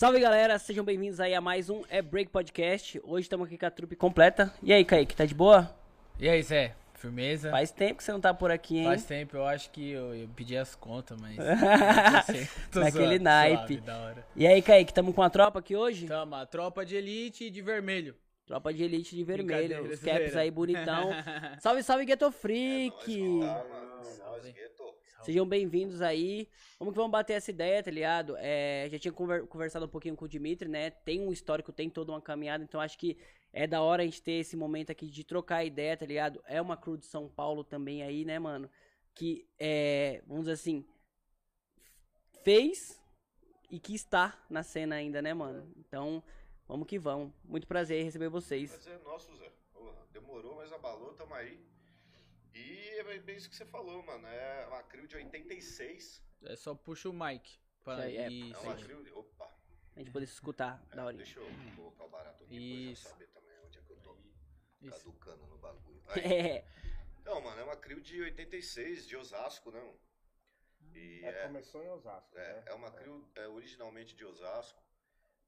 Salve galera, sejam bem-vindos aí a mais um É Break Podcast. Hoje estamos aqui com a trupe completa. E aí, Kaique, tá de boa? E aí, Zé? Firmeza? Faz tempo que você não tá por aqui, hein? Faz tempo, eu acho que eu, eu pedi as contas, mas. Tô Naquele zoando, naipe. suave, da hora. E aí, Kaique, estamos com a tropa aqui hoje? Tamo, a tropa de elite de vermelho. Tropa de elite de vermelho, os caps aí bonitão. salve, salve, Ghetto Freak! Salve, Gueto. Sejam bem-vindos aí. Vamos que vamos bater essa ideia, tá ligado? É, já tinha conver- conversado um pouquinho com o Dimitri, né? Tem um histórico, tem toda uma caminhada, então acho que é da hora a gente ter esse momento aqui de trocar ideia, tá ligado? É uma crew de São Paulo também aí, né, mano? Que é, vamos dizer assim, fez e que está na cena ainda, né, mano? Então, vamos que vamos. Muito prazer receber vocês. Mas é nosso, Zé. Demorou, mas abalou, tamo aí. E é bem isso que você falou, mano. É uma crio de 86. É só puxa o mic. Pra... Já é, É Isso. uma crio de... Opa. A gente poder se escutar É, da hora. deixa eu colocar o barato aqui pra Isso. já saber também onde é que eu tô Isso. caducando no bagulho. Aí. É, Então, mano, é uma crio de 86, de Osasco, né? E É, é, começou em Osasco, é, né? é uma crio é, originalmente de Osasco.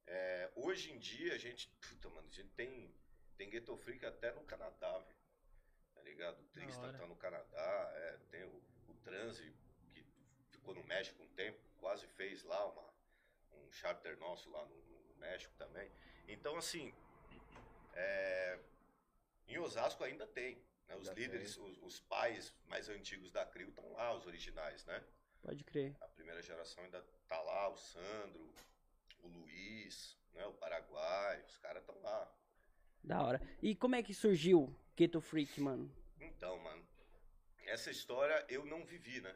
É, hoje em dia a gente. Puta, mano, a gente tem, tem Ghetto Freak até no Canadá, velho. Tá ligado? O Tristan tá no Canadá, é, tem o, o Transi, que ficou no México um tempo, quase fez lá uma, um charter nosso lá no, no- no México também. Então, assim, é, em Osasco ainda tem. né? Os Ainda líderes, os, os pais mais antigos da CRIO estão lá, os originais, né? pode crer. A primeira geração ainda tá lá, o Sandro, o Luiz, né, o Paraguai, os caras estão lá. Da hora. E como é que surgiu Ghetto Freak, mano? Então, mano, essa história eu não vivi, né?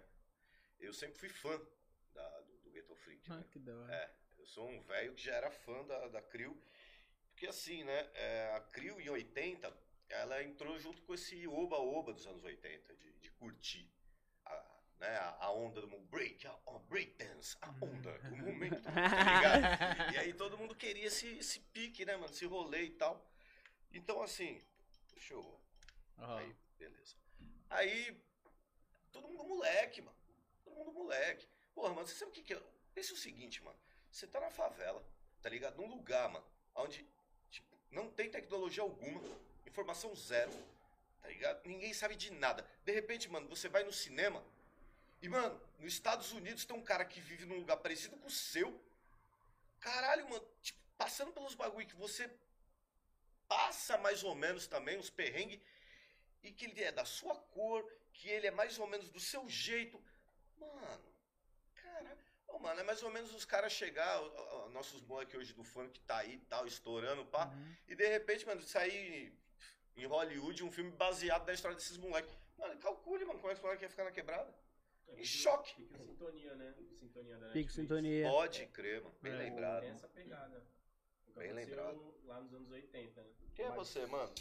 Eu sempre fui fã da- do, do Ghetto Freak. Ah, né? que da hora. É, eu sou um velho que já era fã da, da Crio. Porque assim, né, é, a Crio em 80, ela entrou junto com esse oba-oba dos anos 80, de, de curtir a, né, a, onda do break, a, a breakdance, a onda, o momento, tá ligado? E aí todo mundo queria esse, esse pique, né, mano, esse rolê e tal. Então assim, eu... Ó, Aí, beleza. Aí, todo mundo moleque, mano. Todo mundo moleque. Porra, mano, você sabe o que que é? Pensa o seguinte, mano. Você tá na favela, tá ligado? Num lugar, mano, onde, tipo, não tem tecnologia alguma, informação zero, tá ligado? Ninguém sabe de nada. De repente, mano, você vai no cinema e, mano, nos Estados Unidos tem um cara que vive num lugar parecido com o seu. Caralho, mano, tipo, passando pelos bagulho que você passa mais ou menos também, uns perrengues, e que ele é da sua cor, que ele é mais ou menos do seu jeito. Mano, cara, ô, mano, é mais ou menos os caras chegar, nossos moleques hoje do funk tá aí, tal, estourando, pá, Uhum. e de repente, mano, sair em Hollywood um filme baseado na história desses moleques. Mano, calcule, mano, como é que os moleques iam ficar na quebrada. Em choque. Fica sintonia, né? Sintonia da Pique sintonia. Pode crer, mano, bem É. lembrado. Tem essa pegada. Bem lembrado. Lá nos anos 80, né? Quem é você, mano?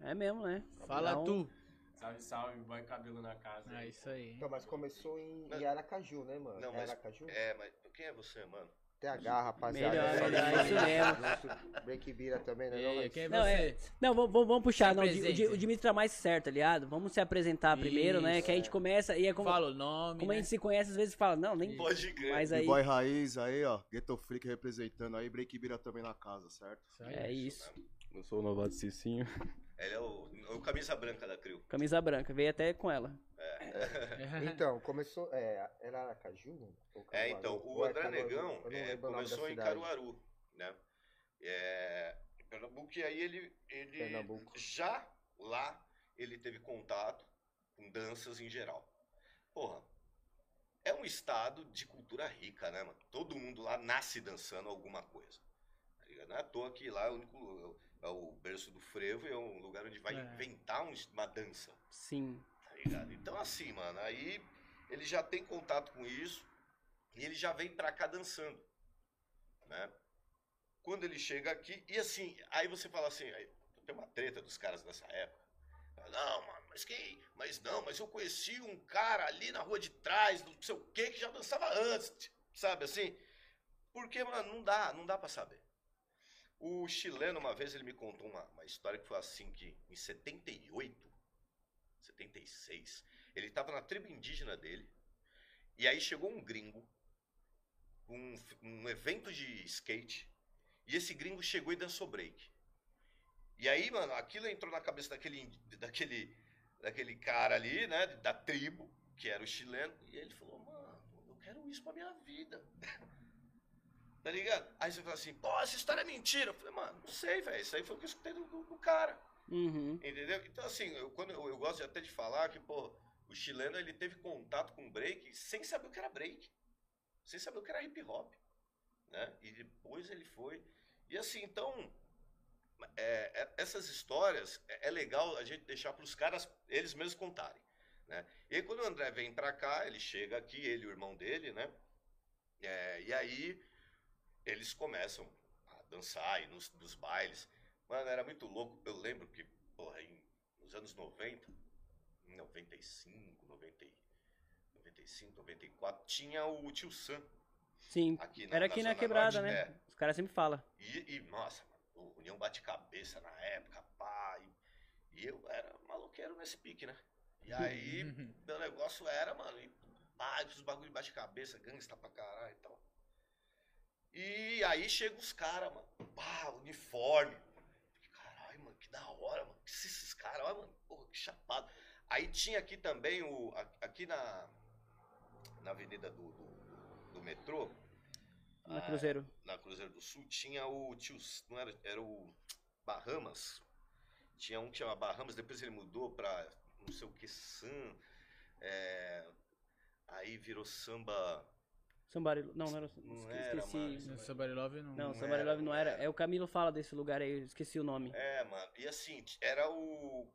É mesmo, né? Fala um- tu. Salve, salve, boy cabelo na casa. Ah, isso aí. Então, mas começou em, Não. em Aracaju, né, mano? Não, É mas- Aracaju? É, mas quem é você, mano? TH, rapaziada. Melhor, salve. isso mesmo. Nosso Break Bira também, né? E mas- quem é Não, é- você? Não, vamos, puxar. Se Não, o, o, Dimitri tá mais certo, tá ligado? Vamos se apresentar primeiro, né? Que a gente é. começa e é como, Fala o nome. como a né? gente se conhece, às vezes fala, não, nem. Pode crer. Mas aí. Boy Raiz aí, ó. Ghetto Freak representando aí. Break Bira também na casa, certo? É isso. Eu sou o novato Cicinho. Ele é o, o camisa branca da Crio. Camisa branca, veio até com ela. Então, começou. É, era Aracaju? É, então, o é André Caruaru? Negão é, começou em. Caruaru, né? É, em Pernambuco, e aí ele, ele Pernambuco. já lá ele teve contato com danças em geral. Porra, é um estado de cultura rica, né, mano? Todo mundo lá nasce dançando alguma coisa. Tá? Não é à toa que lá é o único. É o berço do frevo, é um lugar onde vai É. inventar um- uma dança Sim. Ligado? Então, assim, mano, aí ele já tem contato com isso e ele já vem pra cá dançando, né? Quando ele chega aqui, e assim, aí você fala assim, aí, tem uma treta dos caras dessa época. Não, mano, mas quem? Mas não, mas eu conheci um cara ali na rua de trás, não sei o que, que já dançava antes, sabe assim? Porque, mano, não dá, não dá pra saber. O chileno, uma vez, ele me contou uma, uma história que foi assim, que em 78, 76, ele tava na tribo indígena dele, e aí chegou um gringo, um, um evento de skate e esse gringo chegou e dançou break. E aí, mano, aquilo entrou na cabeça daquele, daquele, daquele cara ali, né, da tribo, que era o chileno, e ele falou, mano, eu quero isso pra minha vida. tá ligado? Aí você fala assim, pô, essa história é mentira. Eu falei, mano, não sei, velho, isso aí foi o que eu escutei do, do- do cara. Uhum. Entendeu? Então, assim, eu, quando eu, eu gosto até de falar que, pô, o chileno ele teve contato com break sem saber o que era break, sem saber o que era hip hop, né? E depois ele foi. E assim, então, é, é- essas histórias é, é legal a gente deixar para os caras eles mesmos contarem, né? E aí, quando o André vem para cá, ele chega aqui, ele e o irmão dele, né? É, e aí eles começam a dançar e nos, nos bailes. Mano, era muito louco. Eu lembro que, porra, em, nos anos 90, em 95, 90, e- 95, 94, tinha o Tio Sam Sim. aqui na Era aqui na Zona quebrada, Norte. né? É. Os caras sempre falam. E, e, nossa, mano, o União bate-cabeça na época, pá. E, e eu era maloqueiro nesse pique, né? E aí, meu negócio era, mano, e, pá, os bagulho de bate-cabeça, gangsta pra caralho e tal. E aí chegam os caras, mano, pá, uniforme. Que da hora, mano. Que esses caras, olha, mano, porra, que chapado. Aí tinha aqui também o. Aqui na. Na avenida do, do, do- metrô. Na ah, Cruzeiro. na Cruzeiro do Sul tinha o tio, não era, era o Bahamas. Tinha um que chama Bahamas, depois ele mudou pra não sei o que Sam. é, aí virou samba. Somebody... Não, não era. Não esque- era, esqueci. mano. Somebody Love não. Não, Não Somebody era, Love não era. era. É o Camilo fala desse lugar aí, eu esqueci o nome. É, mano. E assim, era o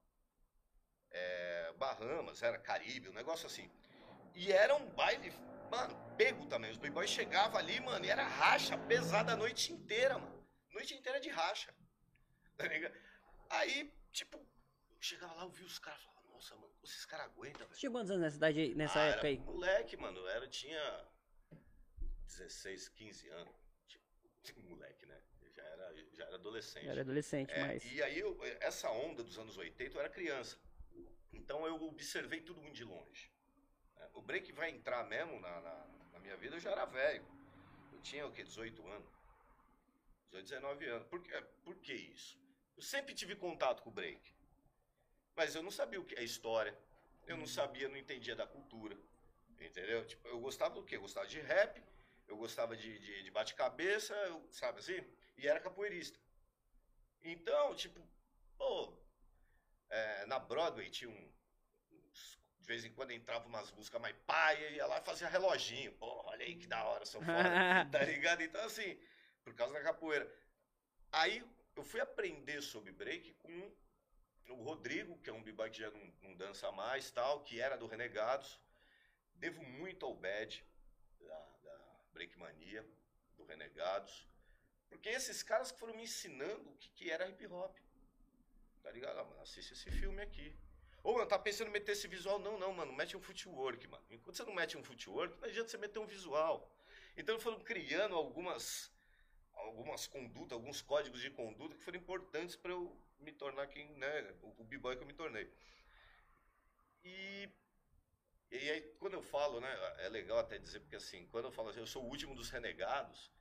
é, Bahamas, era Caribe, um negócio assim. E era um baile, mano, pego também. Os b-boys chegavam ali, mano, e era racha pesada a noite inteira, mano. Noite inteira de racha. Tá ligado? Aí, tipo, eu chegava lá, eu vi os caras e falava, nossa, mano, esses caras aguentam, velho. tinha quantos anos nessa, idade, aí- nessa Ah, época era aí? moleque, mano. Era, tinha 16, 15 anos. Tipo, moleque, né? Eu já era, já era adolescente. Eu era adolescente, É, mas. E aí, eu- essa onda dos anos 80, eu era criança. Então eu observei tudo muito de longe. É, O break vai entrar mesmo na, na, na minha vida, eu já era velho. Eu tinha o quê? 18 anos. 18, 19 anos. Por, que- por que isso? Eu sempre tive contato com o break. Mas eu não sabia o que é história. Eu não sabia, não entendia da cultura. Entendeu? Tipo, eu gostava do quê? Eu gostava de rap, eu gostava de, de, de bate-cabeça, sabe assim? E era capoeirista. Então, tipo, pô, é, na Broadway tinha um. uns- De vez em quando entrava umas músicas mais pai, e ia lá e fazia reloginho. Pô, olha aí que da hora, sou foda. tá ligado? Então, assim, por causa da capoeira. Aí eu fui aprender sobre break com o Rodrigo, que é um b-boy que já não, não dança mais, tal, que era do Renegados. Devo muito ao Bad, da Break Mania, do Renegados. Porque esses caras que foram me ensinando o que, que era hip hop. Tá ligado? Ah, mano, assiste esse filme aqui. Ô, mano, tá pensando em meter esse visual? Não, não, mano, mete um footwork, mano. Enquanto você não mete um footwork, não adianta você meter um visual. Então foram criando algumas algumas condutas, alguns códigos de conduta que foram importantes para eu me tornar quem, né, o b-boy que eu me tornei. E e aí quando eu falo, né, é legal até dizer porque assim, quando eu falo assim, eu sou o último dos renegados,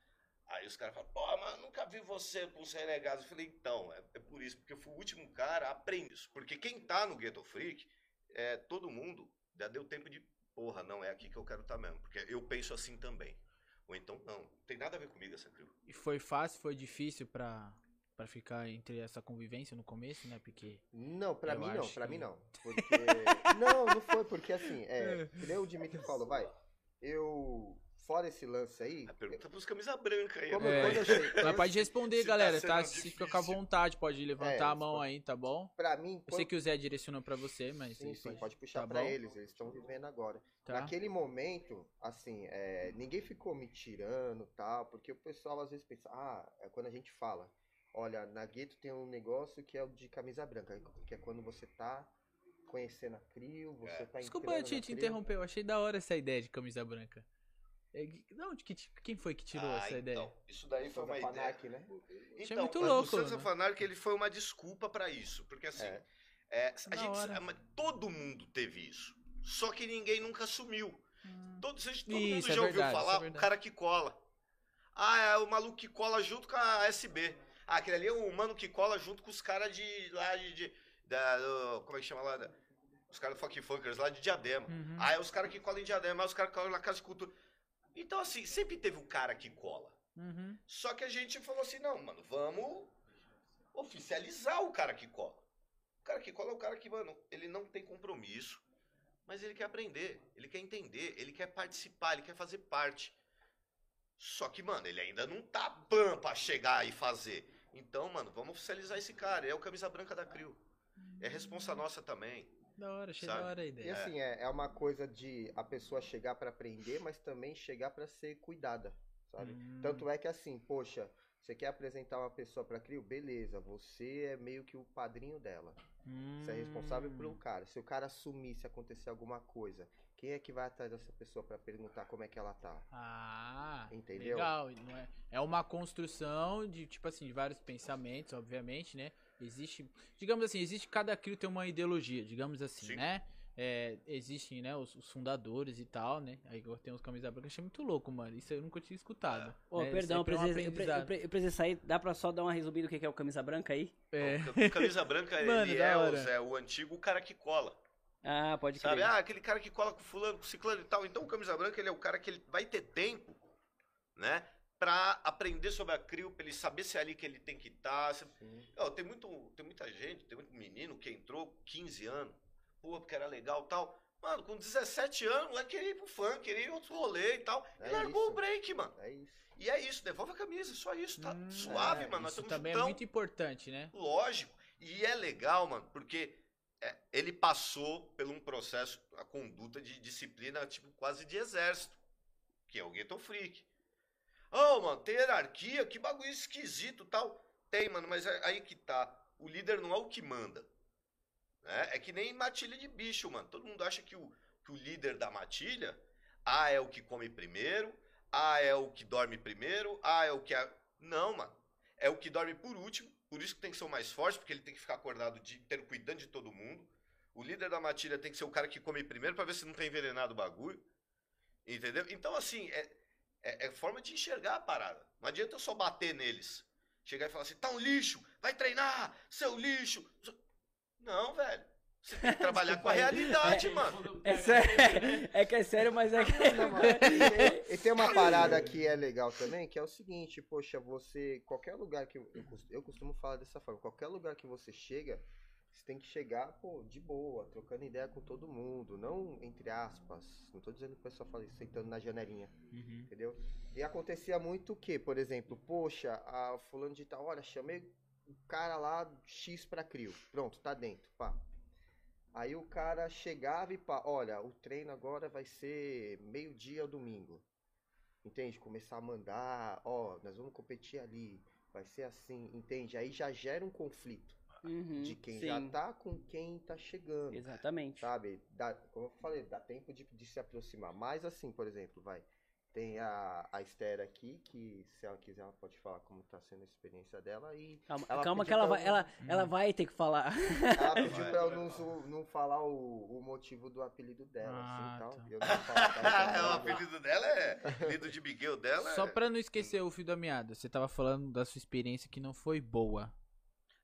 Aí os caras falam, pô, mas nunca vi você com os renegados. Eu falei, então, é, é por isso, porque eu fui o último cara a aprender isso. Porque quem tá no Ghetto Freak, é, todo mundo já deu tempo de, porra, não, é aqui que eu quero estar mesmo. Porque eu penso assim também. Ou então, não, não tem nada a ver comigo essa crew. E foi fácil, foi difícil pra, pra ficar entre essa convivência no começo, né? Porque. Não, pra Eu mim não, que- mim não. Porque. não, não foi, porque assim, é. Que nem o Dimitri falou, vai. Eu. Fora esse lance aí. A pergunta pros camisa branca aí. Como né? É. quando eu cheguei. Mas pode responder, Se tá galera, tá? Se fica com a difícil. vontade, pode levantar É, a mão pode- aí, tá bom? Pra mim. Eu sei quando- que o Zé direcionou pra você, mas. Sim, sim, pode puxar tá pra bom? eles, eles estão vivendo agora. Tá? Naquele momento, assim, é, ninguém ficou me tirando tal, porque o pessoal às vezes pensa, ah, é quando a gente fala, olha, na gueto tem um negócio que é o de camisa branca, que é quando você tá conhecendo a CRIO, você É. tá Desculpa entrando te, te interromper, eu achei da hora essa ideia de camisa branca. É, de onde que, quem foi que tirou Ah, essa ideia? então, isso daí foi uma ideia. Anarchy, né? Achei Então, muito mas louco, o Sons né? Anarchy, ele foi uma desculpa pra isso. Porque assim, É. é, a gente, hora. todo mundo teve isso. Só que ninguém nunca assumiu. Todo, vocês- todo Isso, mundo é já ouviu verdade, é falar o cara que cola. Ah, é o maluco que cola junto com a SB. Ah, aquele ali é o mano que cola junto com os caras de lá de. de- da, do- como é que chama lá? Da- os caras do Funk Funkers lá de Diadema. Uhum. Ah, é os caras que colam em Diadema, é os caras que colam na Casa de Cultura. Então, assim, sempre teve o cara que cola. Uhum. Só que a gente falou assim, não, mano, vamos oficializar o cara que cola. O cara que cola é o cara que, mano, ele não tem compromisso, mas ele quer aprender, ele quer entender, ele quer participar, ele quer fazer parte. Só que, mano, ele ainda não tá pam pra chegar e fazer. Então, mano, vamos oficializar esse cara. É o camisa branca da Crio. É responsa nossa também. Da hora, achei Sabe? da hora a E ideia. assim, é, é uma coisa de a pessoa chegar pra aprender, mas também chegar pra ser cuidada, sabe? Hum. Tanto é que assim, poxa, você quer apresentar uma pessoa pra CRIO? Beleza, você é meio que o padrinho dela. Você é responsável pelo Hum. cara. Se o cara sumir, se acontecer alguma coisa, quem é que vai atrás dessa pessoa pra perguntar como é que ela tá? Ah, Entendeu? legal. Não é, é uma construção de, tipo assim, de vários pensamentos, obviamente, né? Existe, digamos assim, existe, cada crio tem uma ideologia, digamos assim, Sim. né? É, existem, né, os, os fundadores e tal, né? Aí tem os camisa branca, achei muito louco, mano. Isso eu nunca tinha escutado. Ô, né? perdão, eu Sempre é um eu, pre- eu, aprendizado. pre- eu precisei sair. Dá pra só dar uma resumida do que é o camisa branca aí? É. O camisa branca, Mano, ele é é o antigo cara que cola. Ah, pode crer. Sabe? Ah, aquele cara que cola com fulano, com ciclano e tal. Então o camisa branca, ele é o cara que ele vai ter tempo, né? Pra aprender sobre a CRIO, pra ele saber se é ali que ele tem que estar. se- Ó, tem, muito, tem muita gente, tem muito menino que entrou 15 anos, pô, porque era legal e tal. Mano, com 17 anos, lá queria ir pro funk, queria ir outro rolê e tal. É e largou isso. o break, mano. É isso. E é isso, devolve a camisa, só isso, tá Hum, suave, é, mano. Isso também é juntão. muito importante, né? Lógico. E é legal, mano, porque ele passou por um processo, a conduta de disciplina, tipo, quase de exército. Que é o Ghetto Freak. Ô, mano, tem hierarquia, que bagulho esquisito tal. Tem, mano, mas é aí que tá. O líder não é o que manda. Né? É que nem matilha de bicho, mano. Todo mundo acha que o, que o líder da matilha, ah, é o que come primeiro, ah, é o que dorme primeiro, ah, é o que. A... Não, mano. É o que dorme por último, por isso que tem que ser o mais forte, porque ele tem que ficar acordado o dia inteiro cuidando de todo mundo. O líder da matilha tem que ser o cara que come primeiro pra ver se não tá envenenado o bagulho. Entendeu? Então, assim, é, é, é forma de enxergar a parada. Não adianta eu só bater neles. Chegar e falar assim, tá um lixo, vai treinar, seu lixo. Não, velho. Você tem que trabalhar com a realidade, mano. É sério. É que é sério, mas é que. Não, mas- e, tem, e tem uma parada que é legal também, que é o seguinte, poxa, você, qualquer lugar que, eu, eu cos- eu costumo falar dessa forma, qualquer lugar que você chega, você tem que chegar, pô, de boa, trocando ideia com todo mundo, não entre aspas, não tô dizendo que o pessoal fala isso, sentando na janelinha, Uhum. entendeu? E acontecia muito o que, por exemplo, poxa, a fulano de tal, olha, chamei o cara lá X pra crio, pronto, tá dentro, pá. Aí o cara chegava e pá, olha, o treino agora vai ser meio-dia domingo. Entende? Começar a mandar, ó, nós vamos competir ali, vai ser assim, entende? Aí já gera um conflito Uhum, de quem sim, já tá com quem tá chegando. Exatamente. Sabe? Dá, como eu falei, dá tempo de, de se aproximar. Mas assim, por exemplo, vai. Tem a, a Esther aqui, que se ela quiser, ela pode falar como tá sendo a experiência dela. E Calma, Ela calma que ela vai, eu- ela, ela vai ter que falar. ela pediu Vai, pra eu não, zo- não falar o, o motivo do apelido dela, Ah, assim, tal. tá. Eu não vou falar É, o apelido dela é. apelido de Miguel dela Só é. pra não esquecer o fio da meada, você tava falando da sua experiência que não foi boa.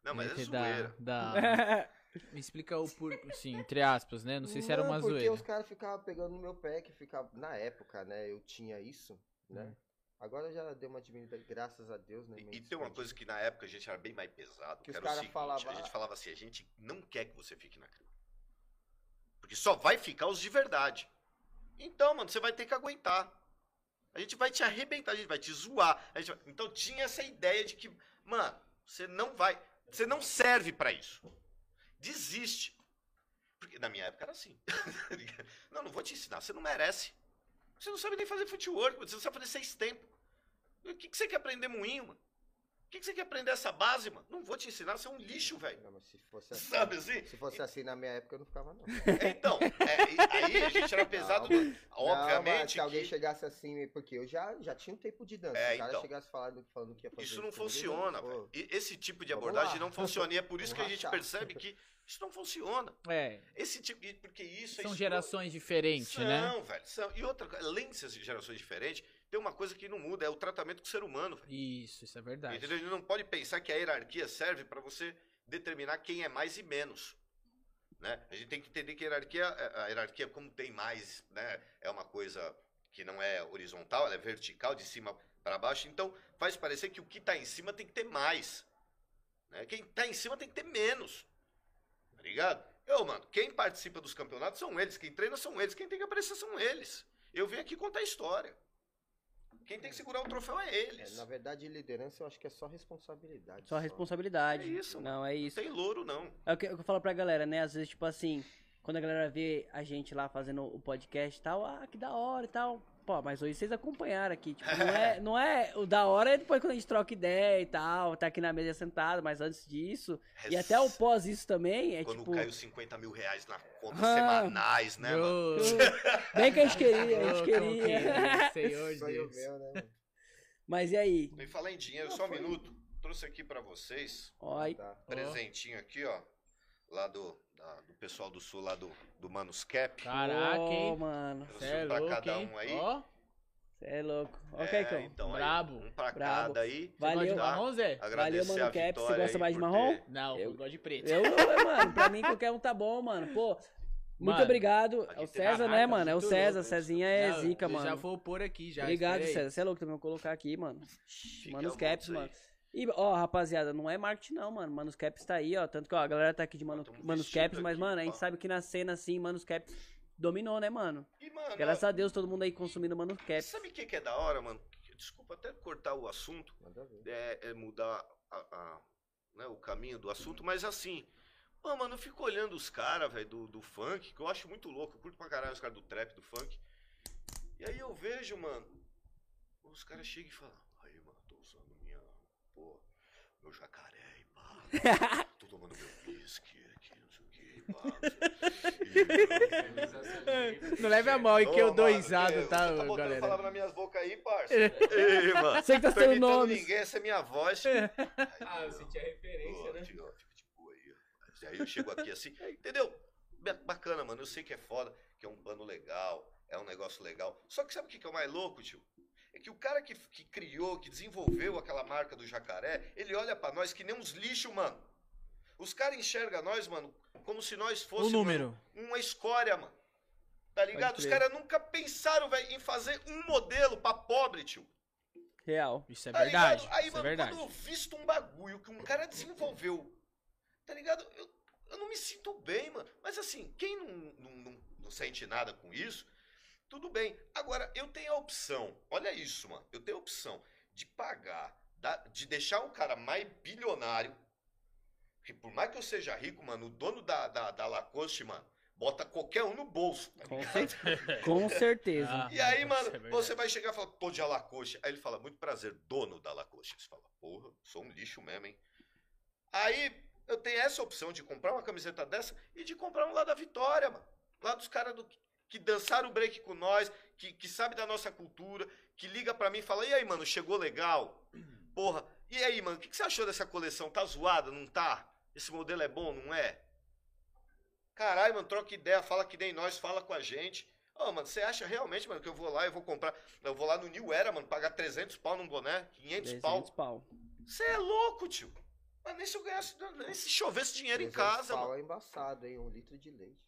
Não, mas é zoeira. da, da... Me explica o por... Sim, entre aspas, né? Não sei se era uma porque zoeira. os caras ficavam pegando no meu pé, que ficava... Na época, né, eu tinha isso, né? Hum. Agora já deu uma diminuída, graças a Deus, né? E, e tem uma coisa que na época a gente era bem mais pesado, Que que os era o cara seguinte, falava, a gente "Ah." falava assim, a gente não quer que você fique na CRIO. Porque só vai ficar os de verdade. Então, mano, você vai ter que aguentar. A gente vai te arrebentar, a gente vai te zoar. a gente vai- Então tinha essa ideia de que, mano, você não vai, você não serve pra isso. Desiste. Porque na minha época era assim. não, não vou te ensinar, você não merece. Você não sabe nem fazer footwork, você não sabe fazer seis tempos. O que, que você quer aprender moinho, mano? O que, que você quer aprender essa base, mano? Não vou te ensinar, você é um lixo, velho. Não, mas se fosse assim, Sabe assim? se fosse assim na minha época, eu não ficava, não. Então, é, aí a gente era pesado. Não, do- Não, mas obviamente se alguém que chegasse assim, porque eu já, já tinha um tempo de dança. É, se o cara então. chegasse falando, falando que ia fazer isso não funciona, pô, velho. Esse tipo de Vamos abordagem não funciona. E é por isso que a Vamos gente rachar. percebe que isso não funciona. É, Esse tipo. Porque isso é são escroto. gerações diferentes, são, né? velho. São. E outra coisa, além de ser gerações diferentes, tem uma coisa que não muda, é o tratamento com o ser humano, velho. Isso, isso é verdade. Entendeu? Ele não pode pensar que a hierarquia serve para você determinar quem é mais e menos. Né? A gente tem que entender que a hierarquia, a hierarquia, como tem mais, né, é uma coisa que não é horizontal, ela é vertical, de cima para baixo. Então, faz parecer que o que está em cima tem que ter mais. Né? Quem está em cima tem que ter menos. Tá ligado? Eu, mano, quem participa dos campeonatos são eles, quem treina são eles, quem tem que aparecer são eles. Eu vim aqui contar a história. Quem tem que segurar o troféu é É, eles. na verdade, liderança eu acho que é só responsabilidade. Só responsabilidade. É isso, Não, é Não isso. tem louro, não. É o que eu falo pra galera, né? Às vezes, tipo assim, quando a galera vê a gente lá fazendo o podcast e tal, ah, que da hora e tal. Pô, mas hoje vocês acompanharam aqui. Tipo, não é, não é. O da hora é depois quando a gente troca ideia e tal, tá aqui na mesa sentado, mas antes disso. E até o pós isso também é Quando tipo. caiu 50 mil reais na conta Ah. semanais, né, mano? Bem que a gente queria, a gente queria. conquista, Senhor Deus. meu, né? mano? Mas e aí? E falar em dinheiro, só um minuto. Trouxe aqui pra vocês, Oi. Tá. presentinho aqui, ó. Lá do, da- do pessoal do sul, lá do, do Manus Cap. Caraca, Ô, hein? mano. Trouxe Cê é um pra louco, cada hein? um aí. Ó, Você é louco. É, Ok, então. então aí, Brabo. um pra Brabo. cada aí. de Valeu. marrom, Zé? Agradecer Mano a Cap. Você vitória gosta aí mais de por marrom? ter- Não, Eu- eu gosto de preto. Eu, eu, mano, pra mim qualquer um tá bom, mano. Pô, muito Mano, obrigado. É o César, né, Caraca, mano? É o muito César. louco. Cezinha é Não, zica, eu mano. Já vou pôr aqui, já. Obrigado, espera aí. César. Você é louco também, vou colocar aqui, mano. Fique Manos à Caps, vontade aí. mano. E, ó, rapaziada, não é marketing não, mano. Manos Caps tá aí, ó. Tanto que, ó, a galera tá aqui de Mano, Tamo Manos vestido Caps, mas, aqui, mano, a gente pá. sabe que na cena, assim, Manos Caps dominou, né, mano? E, mano, Graças a Deus, todo mundo aí consumindo Manos Caps. sabe o que, que é da hora, mano? Desculpa até cortar o assunto. É, é mudar a- a- né, o caminho do assunto, mas assim, pô, mano, eu fico olhando os caras, velho, do, do funk, que eu acho muito louco, eu curto pra caralho os caras do trap, do funk. E aí eu vejo, mano, os caras chegam e falam, aí, mano, tô usando minha, pô, meu jacaré aí, pá, tô tomando meu whisky aqui, não sei o que, pá, não sei o quê. Não leve a mal, que eu dou risada, que- tá, tá botando galera? palavra nas minhas bocas aí, parça. Ei, mano. Você que tá imitando nomes. ninguém, essa é minha voz. Ah, eu senti a referência, né? De boa aí. Aí eu chego aqui assim, entendeu? Ba- Bacana, mano. Eu sei que é foda, que é um pano legal, é um negócio legal. Só que sabe o que é o mais louco, tio? É que o cara que, que criou, que desenvolveu aquela marca do jacaré, ele olha pra nós que nem uns lixos, mano. Os caras enxergam nós, mano, como se nós O fôssemos número. uma escória, mano. Tá ligado? Os caras nunca pensaram, velho, em fazer um modelo pra pobre, tio. Real. Isso é Tá verdade. ligado? Aí, Isso é mano, verdade. quando eu visto um bagulho que um cara desenvolveu, tá ligado? Eu, eu não me sinto bem, mano. Mas assim, quem não, não, não, não sente nada com isso, tudo bem. Agora, eu tenho a opção, olha isso, mano. Eu tenho a opção de pagar, de deixar o cara mais bilionário. Que por mais que eu seja rico, mano, o dono da, da, da Lacoste, mano, bota qualquer um no bolso. tá Com, ligado? cer- com certeza. Ah, E aí, isso mano, é você vai chegar e falar, tô de Lacoste. Aí ele fala, muito prazer, dono da Lacoste. Você fala, porra, sou um lixo mesmo, hein? Aí eu tenho essa opção de comprar uma camiseta dessa e de comprar um lá da Vitória, mano. Lá dos caras do, que dançaram o break com nós, que, que sabe da nossa cultura, que liga pra mim e fala, e aí, mano, chegou legal? Porra, e aí, mano, o que, que você achou dessa coleção? Tá zoada, não tá? Esse modelo é bom, não é? Caralho, mano, troca ideia, fala que nem nós, fala com a gente. Ô, mano, você acha realmente, mano, que eu vou lá e vou comprar. Eu vou lá no New Era, mano, pagar 300 pau num boné, 500 pau. 300 pau. Você é louco, tio. Mas nem se eu ganhasse, nem se chovesse dinheiro em 300 casa, pau mano. é embaçado, hein? Um litro de leite.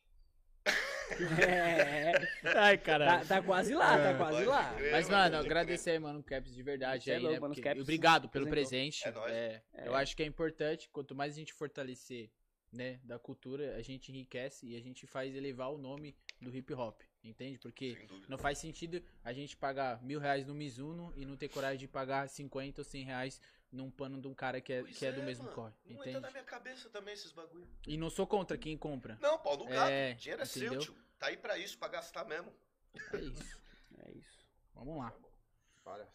É, Ai, tá, caralho. tá quase lá, tá quase Pode lá. crer, Mas, mano, agradecer aí, mano, o Caps de verdade é aí, louco, né? mano, porque- Obrigado pelo presente. É nóis. É, Eu acho que é importante, quanto mais a gente fortalecer, né, da cultura, a gente enriquece e a gente faz elevar o nome do hip hop, entende? Porque não faz sentido a gente pagar mil reais no Mizuno e não ter coragem de pagar 50 ou 100 reais num pano de um cara que é, Pois que é do é, mesmo mano. corre, Não entra entende? na minha cabeça também esses bagulho. E não sou contra quem compra. Não, pau no gato. É, Dinheiro é entendeu? seu, tio. Tá aí pra isso, pra gastar mesmo. É isso. É isso. Vamos lá. Para.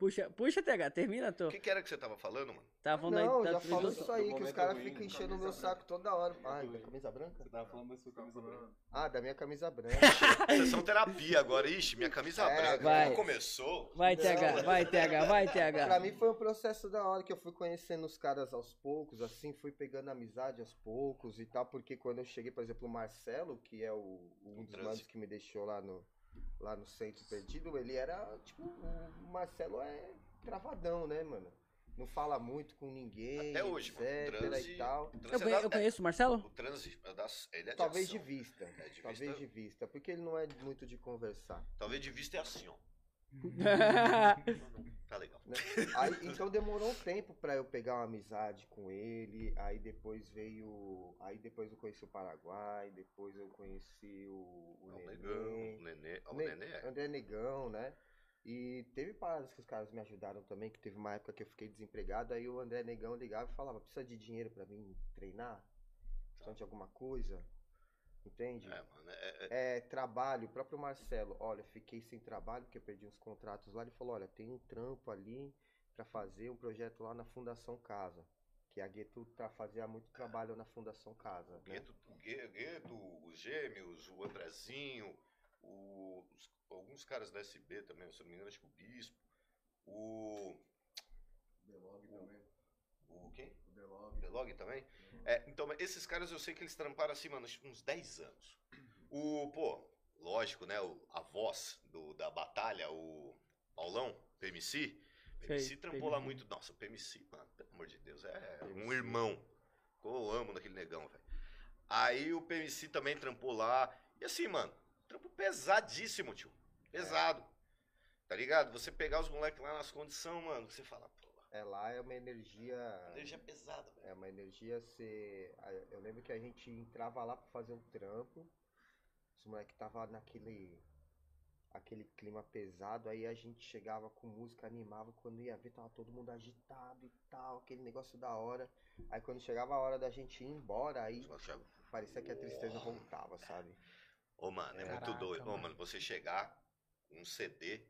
Puxa, puxa, TH, termina, tô. O que, que era que você tava falando, mano? Tava falando Não, aí já da- falou isso aí, que os caras ficam da enchendo o meu camisa saco toda hora. Ruim. da camisa branca? Você tava falando da sua camisa branca. Ah, da minha camisa branca. Sessão terapia agora. Ixi, minha camisa É, branca. vai. Como começou? Vai, TH, vai, TH, vai, Pra TH. mim foi um processo da hora que eu fui conhecendo os caras aos poucos, assim, fui pegando amizade aos poucos e tal, porque quando eu cheguei, por exemplo, o Marcelo, que é o, um dos manos que me deixou lá no, lá no centro perdido, ele era, tipo, o Marcelo é travadão, né, mano? Não fala muito com ninguém, Até hoje, mano. etc Transe- e tal. Eu, é conhe- da- eu conheço o Marcelo? O transe é das. Ele é de Talvez de ação. vista, É, de talvez vista- de vista, porque ele não é muito de conversar. Talvez de vista é assim, ó. Tá legal. né? Aí, então demorou um tempo pra eu pegar uma amizade com ele. Aí depois veio. Aí depois eu conheci o Paraguai, depois eu conheci o, o o Nenê, negão. O nenê. O Ne- nenê é. André Negão, né? E teve paradas que os caras me ajudaram também, que teve uma época que eu fiquei desempregado, aí o André Negão ligava e falava, precisa de dinheiro pra mim treinar? Precisa de alguma coisa? Entende? É, mano. É, é- É, trabalho, o próprio Marcelo, olha, fiquei sem trabalho porque eu perdi uns contratos lá. Ele falou: olha, tem um trampo ali pra fazer um projeto lá na Fundação Casa. Que a Gueto tá fazia muito trabalho na Fundação Casa. Né? Gueto, Gueto, os gêmeos, o Andrezinho, o- os- alguns caras da SB também, se eu não me engano, acho que o Bispo. O. Delog também. O quem? O Delog. Delog também? É, então, esses caras eu sei que eles tramparam assim, mano, acho que uns 10 anos. O, pô, lógico, né? O, a voz do, da batalha, o Paulão, PMC. PMC Sei, trampou lá PMC. muito. Nossa, o PMC, mano, pelo amor de Deus, é um PMC. irmão. Eu amo naquele negão, velho. Aí o PMC também trampou lá. E assim, mano, trampo pesadíssimo, tio. Pesado. Tá ligado? Você pegar os moleques lá nas condições, mano, você fala, É lá é uma energia. energia pesada, velho. É uma energia ser. Eu lembro que a gente entrava lá pra fazer um trampo. Os moleques tava naquele. aquele clima pesado, aí a gente chegava com música, animava, quando ia ver tava todo mundo agitado e tal, aquele negócio da hora. Aí quando chegava a hora da gente ir embora, aí parecia que a tristeza voltava, sabe? Ô, mano, é Caraca, muito doido. Ô, mano. mano, você chegar um CD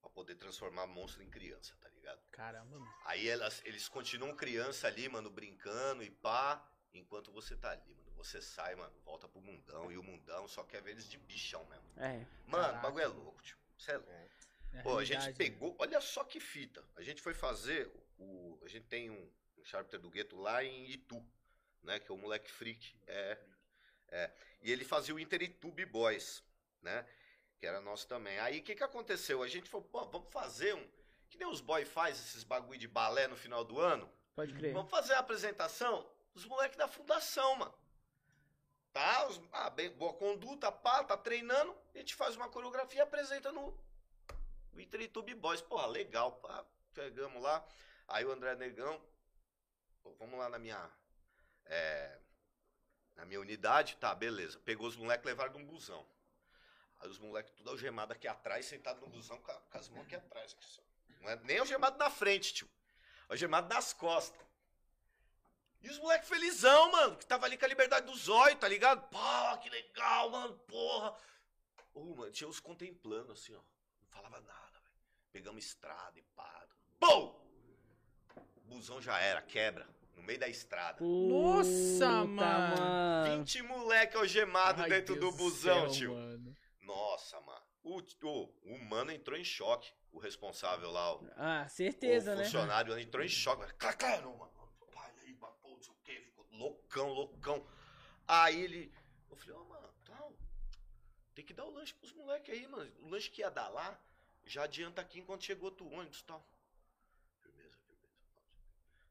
pra poder transformar monstro em criança, tá ligado? Caramba, mano. Aí elas, eles continuam criança ali, mano, brincando e pá, enquanto você tá ali, mano. Você sai, mano, volta pro mundão, e o mundão só quer ver eles de bichão mesmo. É. Mano, Caraca. o bagulho é louco, tio. Cê é louco. É. É Pô, a gente realidade, pegou, olha só que fita. A gente foi fazer o. A gente tem um, um Sharpter do Gueto lá em Itu, né? Que é o moleque freak. É. é. E ele fazia o Inter Itube Boys, né? Que era nosso também. Aí o que, que aconteceu? A gente falou, pô, vamos fazer um. Que nem os boy faz esses bagulho de balé no final do ano. Pode crer. Vamos fazer a apresentação dos moleques da fundação, mano. Tá? Os, ah, bem, boa conduta, pá, tá treinando. A gente faz uma coreografia e apresenta no Intertube Boys. Porra, legal, pá. Chegamos lá. Aí o André Negão, pô, vamos lá na minha. é, na minha unidade, tá, beleza. Pegou os moleques levaram num busão. Aí os moleques tudo algemado aqui atrás, sentado no busão com, com as mãos aqui atrás. aqui só. Não é nem algemado na frente, tio. Algemado nas costas. E os moleques felizão, mano, que tava ali com a liberdade do zóio, tá ligado? Pô, que legal, mano, porra. Ô, mano, tinha os contemplando assim, ó. Não falava nada, velho. Pegamos estrada e pá. Pum! O busão já era, quebra. No meio da estrada. Nossa, Puta, mano. 20 moleque algemado Ai, dentro Deus do busão, céu, tio. mano. Nossa, mano. O, o, o mano entrou em choque. O responsável lá, o, Ah, certeza, o né? funcionário entrou em choque. Claro, mano. Pai, aí, pô, não sei o quê. Ficou loucão, loucão. Aí ele. Eu falei, ó, mano, tal. Tem que dar o lanche pros moleques aí, mano. O lanche que ia dar lá, já adianta aqui enquanto chegou outro ônibus e tal. Firmeza, firmeza.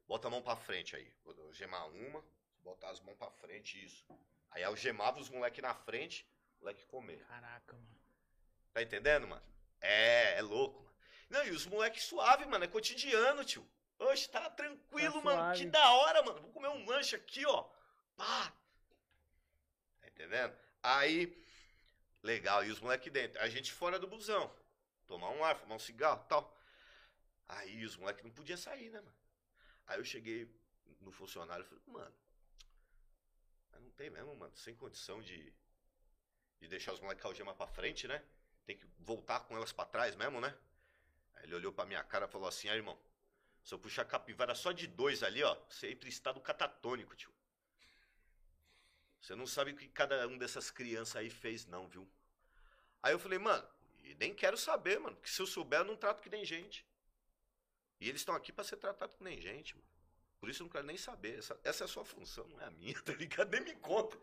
Bota a mão pra frente aí. Vou algemar uma, botar as mãos pra frente, isso. Aí algemava os moleques na frente, o moleque comer. Caraca, mano. Tá entendendo, mano? É, é louco, mano. Não, e os moleques suave, mano, é cotidiano, tio. Oxe, tá tranquilo, Tá mano. suave. Que da hora, mano. Vou comer um lanche aqui, ó. Pá. Tá entendendo? Aí, legal. E os moleques dentro. A gente fora do busão. Tomar um ar, fumar um cigarro tal. Aí os moleques não podiam sair, né, mano? Aí eu cheguei no funcionário e falei, mano, não tem mesmo, mano, sem condição de, de deixar os moleques algemar pra frente, né? Tem que voltar com elas pra trás mesmo, né? Aí ele olhou pra minha cara e falou assim, ah, irmão, se eu puxar capivara só de dois ali, ó, você entra em estado catatônico, tio. Você não sabe o que cada um dessas crianças aí fez, não, viu? Aí eu falei, mano, nem quero saber, mano, porque se eu souber, eu não trato que nem gente. E eles estão aqui pra ser tratados que nem gente, mano. Por isso eu não quero nem saber. Essa, essa é a sua função, não é a minha, tá ligado? Nem me conta.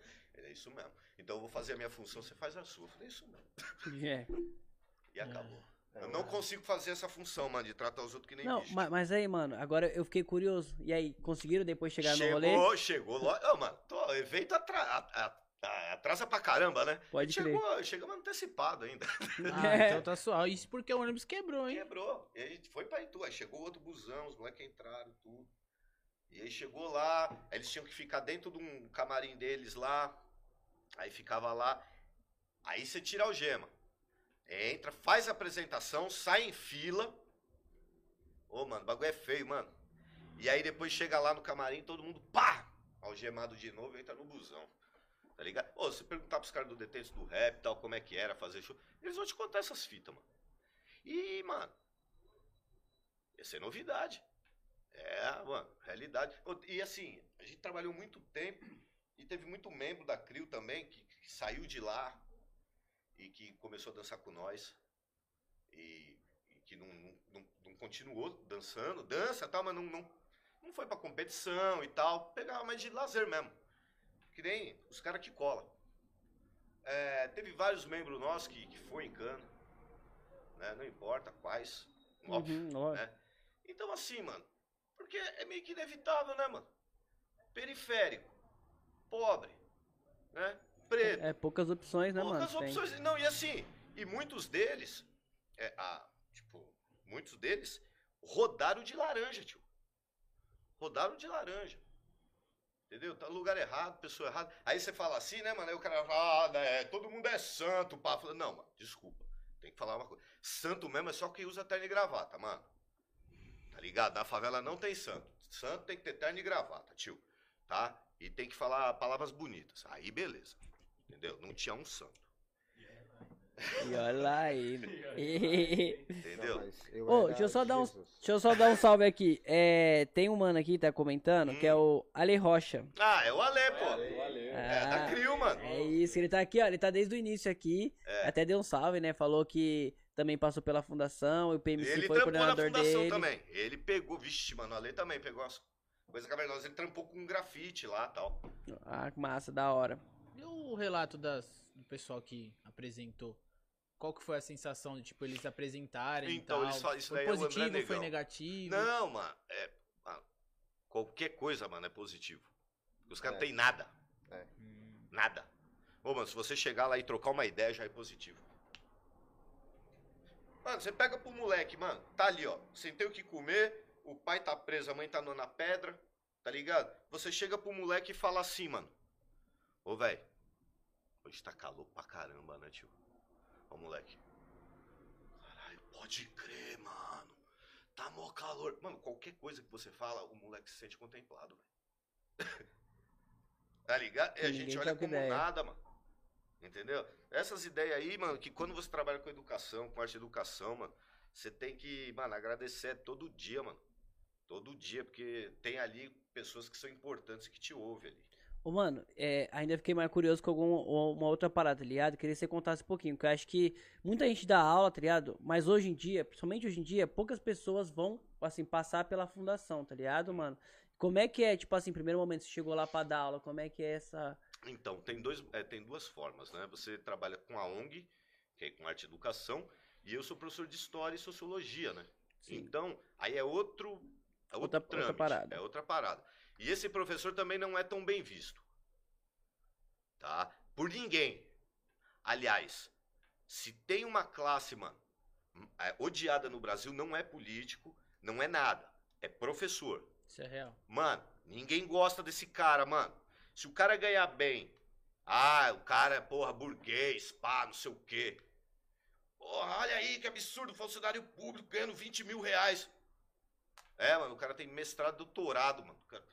É isso mesmo. Então eu vou fazer a minha função, você faz a sua. Eu falei, é isso mesmo. É. E acabou. Eu não consigo fazer essa função, mano, de tratar os outros que nem Não, bicho. ma- mas aí, mano, agora eu fiquei curioso. E aí, conseguiram depois chegar no chegou, rolê? chegou lá. Ô, mano, tô, evento atrasa pra caramba, né? Pode chegou, Chegamos antecipado ainda. Ah, É. então tá suave. Isso porque o ônibus quebrou, hein? Quebrou. E aí foi pra Itu. Aí chegou outro busão, os moleques entraram, tudo. E aí chegou lá, aí eles tinham que ficar dentro de um camarim deles lá. Aí ficava lá. Aí você tira a algema. Entra, faz a apresentação, sai em fila. Ô, mano, o bagulho é feio, mano. E aí depois chega lá no camarim, todo mundo, pá! Algemado de novo entra no busão. Tá ligado? Ô, se perguntar pros caras do Detentos do Rap e tal, como é que era fazer show, eles vão te contar essas fitas, mano. E, mano, ia ser novidade. É, mano, realidade. E assim, a gente trabalhou muito tempo e teve muito membro da CRIO também que, que saiu de lá e que começou a dançar com nós. E, e que não, não, não, continuou dançando, dança tal, mas não, não, não foi pra competição e tal. Pegava mais de lazer mesmo. Que nem os caras que colam. É, teve vários membros nossos que, que foi em cana. Né? Não importa quais. Óbvio. Uhum, né? Então assim, mano, porque é meio que inevitável, né, mano? Periférico, pobre, né? Preto. É poucas opções, né, Poucas mano? Tem. opções. Não, e assim, e muitos deles, é, ah, tipo, muitos deles rodaram de laranja, tio. Rodaram de laranja. Entendeu? Tá no lugar errado, pessoa errada. Aí você fala assim, né, mano? Aí o cara fala, ah, né, todo mundo é santo, pá. Fala, Não, mano, desculpa. Tem que falar uma coisa. Santo mesmo é só quem usa terno e gravata, mano. Tá ligado? Na favela não tem santo. Santo tem que ter terno e gravata, tio. Tá? E tem que falar palavras bonitas. Aí beleza. Entendeu? Não tinha um santo. E olha lá ele. Entendeu? Ô, era deixa eu só dar um-. Deixa eu só dar um salve aqui. É, tem um mano aqui que tá comentando, que é o Ale Rocha. Ah, é o Ale, pô. Valeu. É, da Ah, Crio, mano. É isso, ele tá aqui, ó. Ele tá desde o início aqui. É. Até deu um salve, né? Falou que também passou pela fundação e o PMC Ele foi o trampou na coordenador fundação dele. também. Ele pegou, vixe, mano, o Ale também pegou umas coisas cavernosas. Ele trampou com grafite lá e tal. Ah, que massa, da hora. E o relato das, do pessoal que apresentou? Qual que foi a sensação de, tipo, eles apresentarem Então, e tal? eles foi daí é positivo, foi negativo? Não, mano, é. mano, qualquer coisa, mano, é positivo. Os caras É. não tem nada. Hum, Nada. Ô, mano, se você chegar lá e trocar uma ideia, já é positivo. Mano, você pega pro moleque, mano, tá ali, ó. Sem ter o que comer, o pai tá preso, a mãe tá na pedra, tá ligado? Você chega pro moleque e fala assim, mano. Ô, velho, hoje tá calor pra caramba, né, tio? Ó, moleque. Caralho, pode crer, mano. Tá mó calor. Mano, qualquer coisa que você fala, o moleque se sente contemplado, velho. tá ligado? E a gente olha como ideia. nada, mano. Entendeu? Essas ideias aí, mano, que quando você trabalha com educação, com arte de educação, mano, você tem que, mano, agradecer todo dia, mano. Todo dia, porque tem ali pessoas que são importantes que te ouvem ali. Ô, mano, é, ainda fiquei mais curioso com alguma uma outra parada, tá ligado? Queria que você contasse um pouquinho, que eu acho que muita gente dá aula, tá ligado? Mas hoje em dia, principalmente hoje em dia, poucas pessoas vão, assim, passar pela fundação, tá ligado, mano? Como é que é, tipo assim, primeiro momento, você chegou lá pra dar aula, como é que é essa... Então, tem, dois, é, tem duas formas, né? Você trabalha com a ONG, que é com arte e educação, e eu sou professor de história e sociologia, né? Sim. Então, aí é outro, é outro Outra- outra trâmite, parada. É outra parada. E esse professor também não é tão bem visto. Tá? Por ninguém. Aliás, se tem uma classe, mano, é, odiada no Brasil, não é político, não é nada. É professor. Isso é real. Mano, ninguém gosta desse cara, mano. Se o cara ganhar bem, ah, o cara é, porra, burguês, pá, não sei o quê. Porra, olha aí que absurdo, funcionário público ganhando 20 mil reais. É, mano, o cara tem mestrado, doutorado, mano. O cara,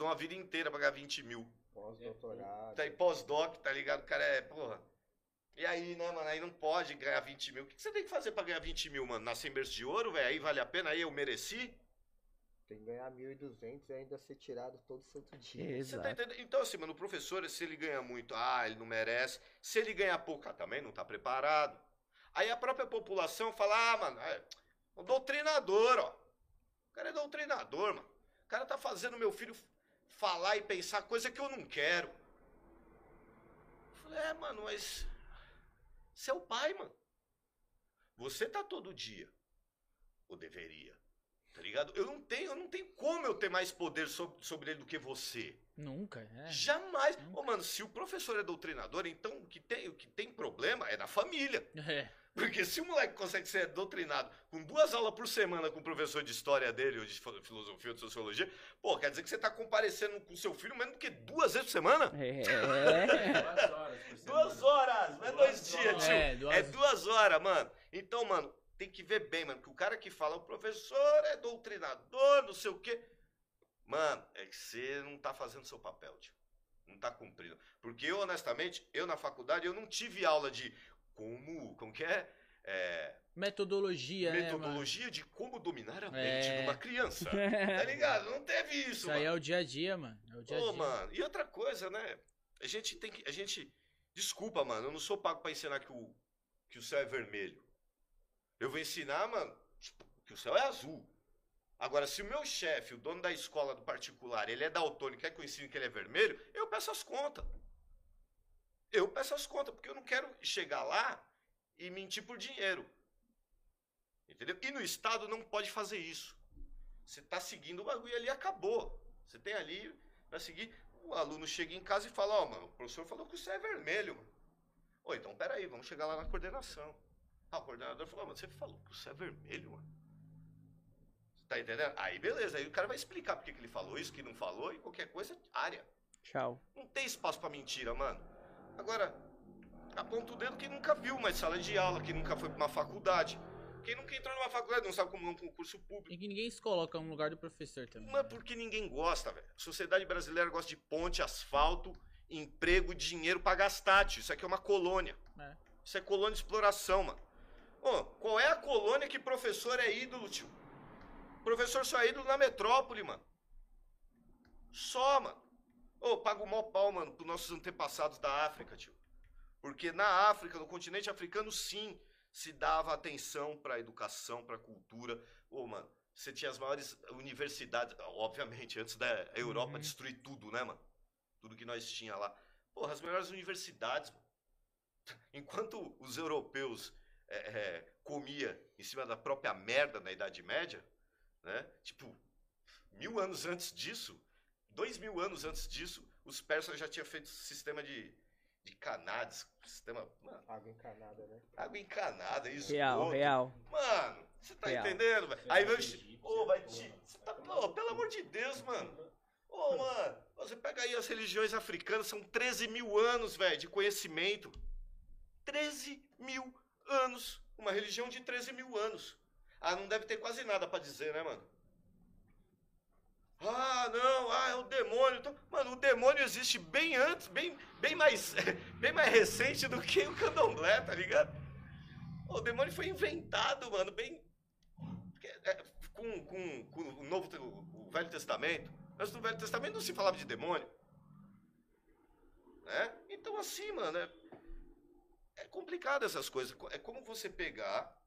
uma vida inteira pra ganhar 20 mil. Pós-doutorado. Tá aí pós-doc, tá ligado? O cara é, porra. E aí, né, mano, aí não pode ganhar 20 mil. O que você tem que fazer pra ganhar 20 mil, mano? Nascer em berço de ouro, velho? Aí vale a pena? Aí eu mereci? Tem que ganhar 1.200 e ainda ser tirado todo santo dia. Você tá Exato. entendendo? Então, assim, mano, o professor, se ele ganha muito, ah, ele não merece. Se ele ganha pouco, ah, também não tá preparado. Aí a própria população fala, ah, mano, é um doutrinador, ó. O cara é doutrinador, mano. O cara tá fazendo meu filho falar e pensar coisa que eu não quero. Eu falei, é, mano, mas. Você é o pai, mano. Você tá todo dia. Ou deveria. Tá ligado? Eu não tenho, eu não tenho como eu ter mais poder sobre, sobre ele do que você. Nunca, é. Jamais. Nunca. Ô, mano, se o professor é doutrinador, então o que tem, o que tem problema é na família. É. Porque se o moleque consegue ser doutrinado com duas aulas por semana com o professor de história dele, ou de filo- filosofia ou de sociologia, pô, quer dizer que você tá comparecendo com seu filho menos do que duas vezes por semana? É. Duas horas por semana. Duas horas, não é Duas dois dias, horas. tio. É, duas- É duas horas, mano. Então, mano, tem que ver bem, mano, que o cara que fala, o professor é doutrinador, não sei o quê. Mano, é que você não tá fazendo seu papel, tio. Não tá cumprindo. Porque eu, honestamente, eu na faculdade, eu não tive aula de como, como que é? É, Metodologia, né, metodologia de como dominar a mente É. de uma criança. Tá ligado? Não teve isso, Isso aí mano. é o dia a dia, mano. É o dia a Ô, dia. mano, e outra coisa, né? A gente tem que. A gente. Desculpa, mano, eu não sou pago pra ensinar que o, que o céu é vermelho. Eu vou ensinar, mano, tipo, que o céu é azul. Agora, se o meu chefe, o dono da escola do particular, ele é daltônico quer que eu ensine que ele é vermelho, eu peço as contas. Eu peço as contas, porque eu não quero chegar lá e mentir por dinheiro. Entendeu? E no Estado não pode fazer isso. Você tá seguindo o bagulho ali acabou. Você tem ali pra seguir. O aluno chega em casa e fala, ó, mano, o professor falou que céu é vermelho, mano. Ô, então peraí, vamos chegar lá na coordenação. Ah, o coordenador falou, mano, você falou que céu é vermelho, mano. Tá entendendo? Aí beleza, aí o cara vai explicar por que que ele falou isso, que não falou, e qualquer coisa, área. Tchau. Não tem espaço pra mentira, mano. Agora, aponta o dedo quem nunca viu uma sala de aula, quem nunca foi pra uma faculdade. Quem nunca entrou numa faculdade não sabe como é um concurso público. E que ninguém se coloca no lugar do professor também. Mas porque ninguém gosta, velho. A sociedade brasileira gosta de ponte, asfalto, emprego, dinheiro pra gastar, tio. Isso aqui é uma colônia. É. Isso é colônia de exploração, mano. Ô, qual é a colônia que professor é ídolo, tio? Professor só é ídolo na metrópole, mano. Só, mano. Ô, pago mó pau, mano, pros nossos antepassados da África, tio. Porque na África, no continente africano, sim, se dava atenção pra educação, pra cultura. Ô, mano, você tinha as maiores universidades, obviamente, antes da Europa Uhum. destruir tudo, né, mano? Tudo que nós tinha lá. Porra, as melhores universidades, mano. Enquanto os europeus é, é, comia em cima da própria merda na Idade Média, né? Tipo, mil anos antes disso, dois mil anos antes disso, os persas já tinham feito sistema de, de canades, sistema, mano, Água encanada, né? água encanada, esgoto. Real, real. Mano, você tá Real. entendendo, velho? Aí vai. Ô, vai te. Você tá. Ô, pelo amor de Deus, mano. Ô, mano, você pega aí as religiões africanas, são 13 mil anos, velho, de conhecimento. 13 mil anos. Uma religião de 13 mil anos. Ah, não deve ter quase nada pra dizer, né, mano? Ah, não, ah, é o demônio. Então, mano, o demônio existe bem antes, bem, bem, mais, bem mais recente do que o candomblé, tá ligado? O demônio foi inventado, mano, bem. é, com, com, com o, Novo, o Velho Testamento. Antes do Velho Testamento não se falava de demônio. Né? Então, assim, mano, é, é complicado essas coisas. É como você pegar.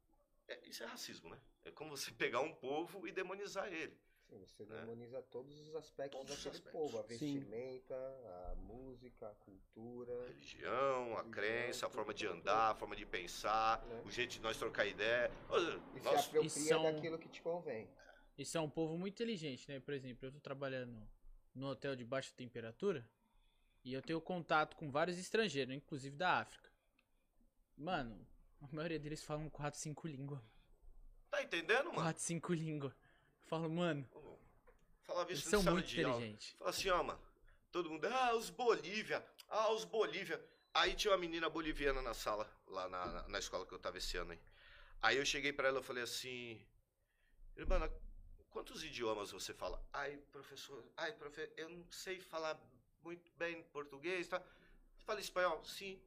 É- isso é racismo, né? É como você pegar um povo e demonizar ele. Sim, você Né? demoniza todos os aspectos Todos os daquele aspectos. povo. A Sim. vestimenta, a música, a cultura. Religião, a Religião, crença, a forma de andar, a forma de pensar, Né? o jeito de nós trocar ideia. E se Nós, apropria são- daquilo que te convém. Isso é um povo muito inteligente, né? Por exemplo, eu tô trabalhando no hotel de baixa temperatura e eu tenho contato com vários estrangeiros, inclusive da África. Mano, a maioria deles falam 4, 5 línguas. tá entendendo, mano? 4, 5 línguas. Eu falo, mano, Falava eles isso são em sala muito inteligentes. Fala assim, ó, mano. Todo mundo, ah, os Bolívia, ah, os Bolívia. Aí tinha uma menina boliviana na sala, lá na, na, na escola que eu tava esse ano aí. Aí eu cheguei pra ela e falei assim, irmã, quantos idiomas você fala? Ai, professor, ai, professor, eu não sei falar muito bem português, tá? Você fala espanhol? Sim.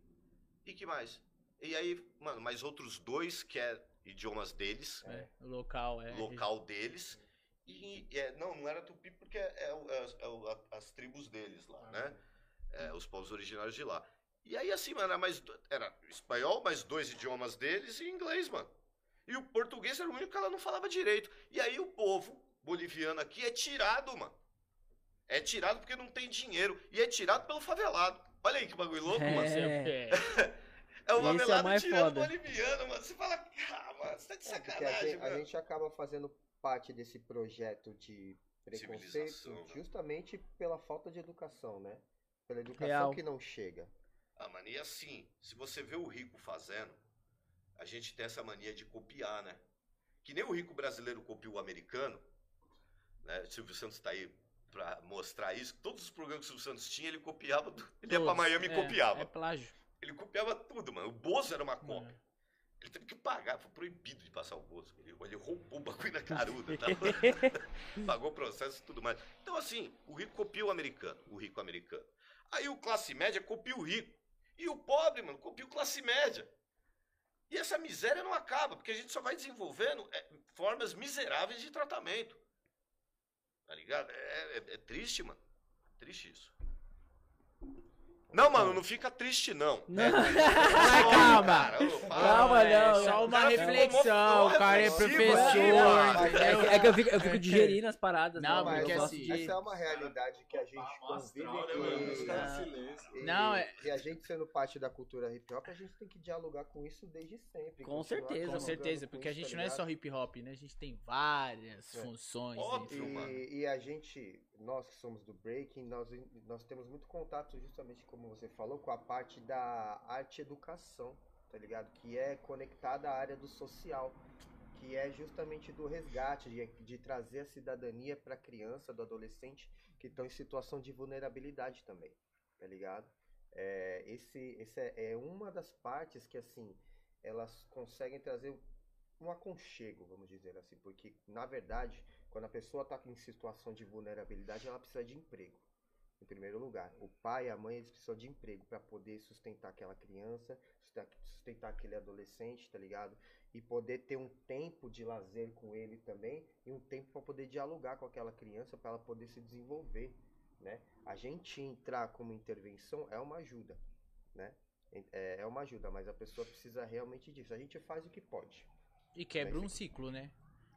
E que mais? E aí, mano, mais outros dois que é idiomas deles, É, local, é. local deles. E é, não, não era tupi porque é, é é as- é tribos deles lá, né? É, os povos originários de lá. E aí, assim, mano, era, mais, era espanhol, mais dois idiomas deles e inglês, mano. E o português era o único que ela não falava direito. E aí o povo boliviano aqui é tirado, mano. É tirado porque não tem dinheiro. E é tirado pelo favelado. Olha aí que bagulho louco, É. mano. É- É o Esse é o favelado mais tirando foda. o boliviano, mano. Você fala, ah, mano, você tá de É, porque a sacanagem, gente, a mano. gente acaba fazendo parte desse projeto de preconceito né? justamente pela falta de educação, né? Pela educação Real. que não chega. Ah, mano, e assim, se você vê o rico fazendo, a gente tem essa mania de copiar, né? Que nem o rico brasileiro copia o americano, né? O Silvio Santos tá aí pra mostrar isso. Todos os programas que o Silvio Santos tinha, ele copiava. do- Ele ia pra Todos. Miami e É, copiava. É plágio. Ele copiava tudo, mano. O Bozo era uma cópia. É. Ele teve que pagar, foi proibido de passar o Bozo. Ele, ele roubou o bagulho na caruda, tá? Pagou processo e tudo mais. Então, assim, o rico copia o americano, o rico americano. Aí o classe média copia o rico. E o pobre, mano, copia o classe média. E essa miséria não acaba, porque a gente só vai desenvolvendo é, formas miseráveis de tratamento. Tá ligado? É, é- é triste, mano. Triste isso. Não, mano, não fica triste, não. Não. É calma. cara. Calma, é não. só O uma cara reflexão. O cara é professor. É, é que eu fico, eu fico digerindo as paradas. Não, né? porque assim- de- Essa é uma realidade que a gente convive Não. silêncio. e, Não, é- e a gente sendo parte da cultura hip hop, a gente tem que dialogar com isso desde sempre. Com certeza, Com certeza, com porque a gente tá não é só hip hop, né? A gente tem várias É. funções. Óbvio. mano. E a gente, nós que somos do breaking, nós, nós temos muito contato, justamente como você falou, com a parte da arte educação, tá ligado? Que é conectada à área do social, que é justamente do resgate, de, de trazer a cidadania para a criança, do adolescente que estão em situação de vulnerabilidade também, tá ligado? É, esse esse é, é uma das partes que, assim, elas conseguem trazer um aconchego, vamos dizer assim, porque, na verdade, quando a pessoa está em situação de vulnerabilidade, ela precisa de emprego. Em primeiro lugar, o pai e a mãe eles precisam de emprego para poder sustentar aquela criança, sustentar- aquele adolescente, tá ligado? E poder ter um tempo de lazer com ele também e um tempo para poder dialogar com aquela criança para ela poder se desenvolver, né? A gente entrar como intervenção é uma ajuda, né? É, é uma ajuda, mas a pessoa precisa realmente disso. A gente faz o que pode. E quebra um ciclo, né?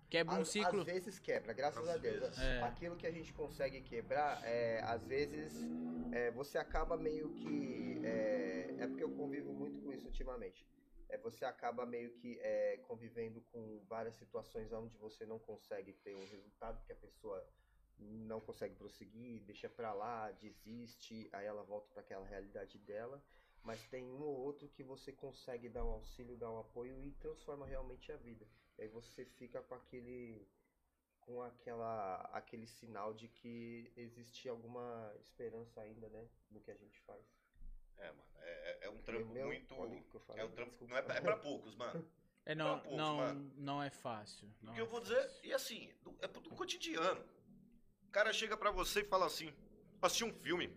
Quebra um Às, ciclo. às vezes quebra, graças Às a Deus. vezes. É. Aquilo que a gente consegue quebrar, é, às vezes é, você acaba meio que. É, é porque eu convivo muito com isso ultimamente. É, você acaba meio que é, convivendo com várias situações onde você não consegue ter um resultado, porque a pessoa não consegue prosseguir, deixa pra lá, desiste, aí ela volta para aquela realidade dela. Mas tem um ou outro que você consegue dar um auxílio, dar um apoio e transforma realmente a vida. E aí você fica com aquele com aquela aquele sinal de que existe alguma esperança ainda, né, no que a gente faz. É, mano, é, é- é um trampo Meu, muito. falei, É um trampo. desculpa. Não é, pra- é pra poucos, mano. É, não, poucos, não, mano. não é fácil. não O que é eu vou fácil. dizer, e assim, é do cotidiano. O cara chega pra você e fala assim: assisti um filme.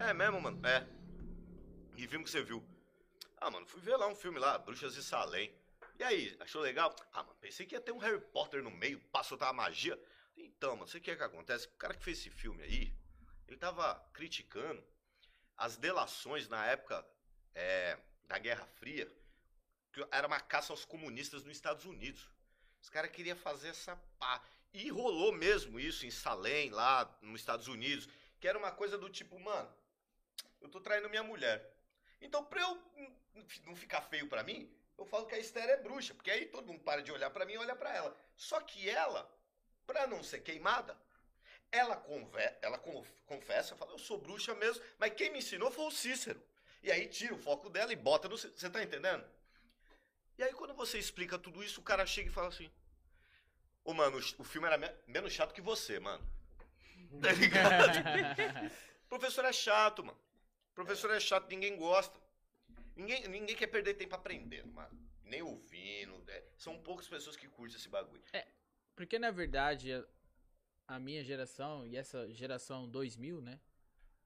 É mesmo, mano? É. Que filme que você viu? Ah, mano, fui ver lá um filme lá, Bruxas de Salem. E aí, achou legal? Ah, mano, pensei que ia ter um Harry Potter no meio, pra soltar a magia. Então, mano, você quer que acontece? O cara que fez esse filme aí, ele tava criticando as delações na época é, da Guerra Fria, que era uma caça aos comunistas nos Estados Unidos. Os caras queriam fazer essa pá. E rolou mesmo isso em Salem, lá nos Estados Unidos, que era uma coisa do tipo, mano, eu tô traindo minha mulher. Então, pra eu não ficar feio pra mim, eu falo que a Esther é bruxa, porque aí todo mundo para de olhar pra mim e olha pra ela. Só que ela, pra não ser queimada, ela, conver, ela conf- confessa, fala, eu sou bruxa mesmo, mas quem me ensinou foi o Cícero. E aí tira o foco dela e bota no. Cí- Você tá entendendo? E aí quando você explica tudo isso, o cara chega e fala assim: Ô, mano, o- filme era me- menos chato que você, mano. Tá ligado? Professor é chato, mano. Professor é chato, ninguém gosta. Ninguém, ninguém quer perder tempo aprendendo, mano. Nem ouvindo. né? São poucas pessoas que curtem esse bagulho. Porque na verdade a, a minha geração e essa geração 2000, né?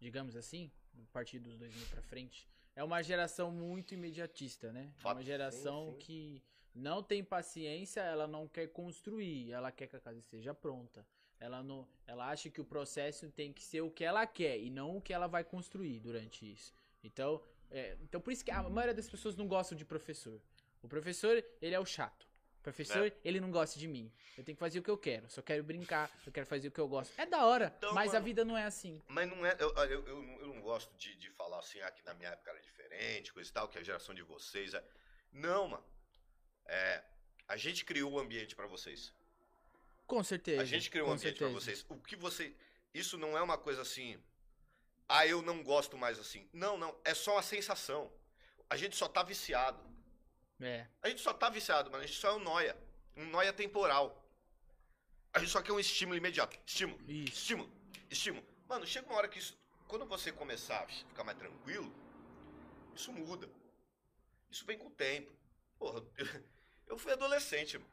Digamos assim, a partir dos 2000 pra frente, é uma geração muito imediatista, né? É uma geração Sim, sim. que não tem paciência, ela não quer construir, ela quer que a casa esteja pronta. Ela não, ela acha que o processo tem que ser o que ela quer e não o que ela vai construir durante isso. Então, é, então por isso que a maioria das pessoas não gostam de professor. O professor, ele é o chato. O professor, É. ele não gosta de mim. Eu tenho que fazer o que eu quero. Só quero brincar, eu quero fazer o que eu gosto. É da hora, Então, mas a mano, vida não é assim. Mas não é. Eu, eu, eu, não- eu não gosto de, de falar assim, ah, que na minha época era diferente, coisa e tal, que a geração de vocês é. Não, mano. É, a gente criou o ambiente pra vocês. Com certeza. A gente criou um ambiente pra certeza. vocês. O que você. Isso não é uma coisa assim. Ah, eu não gosto mais assim. Não, não. É só uma sensação. A gente só tá viciado. É. A gente só tá viciado, mano. A gente só é um noia. Um noia temporal. A gente só quer um estímulo imediato. Estímulo. Isso. Estímulo. Estímulo. Mano, chega uma hora que isso. Quando você começar a ficar mais tranquilo, isso muda. Isso vem com o tempo. Porra, eu, fui adolescente, mano.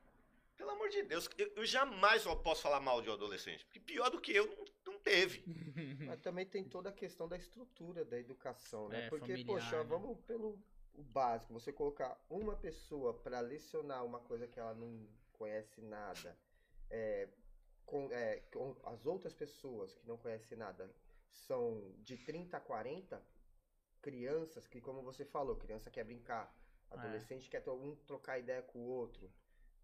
Pelo amor de Deus, eu, eu jamais posso falar mal de um adolescente. Porque pior do que eu teve. Mas também tem toda a questão da estrutura da educação, né? É, Porque, familiar, poxa, né? vamos pelo o básico. Você colocar uma pessoa para lecionar uma coisa que ela não conhece nada, é, com, é, com as outras pessoas que não conhecem nada são de 30 a 40 crianças que, como você falou, criança quer brincar, É. adolescente quer to- um trocar ideia com o outro.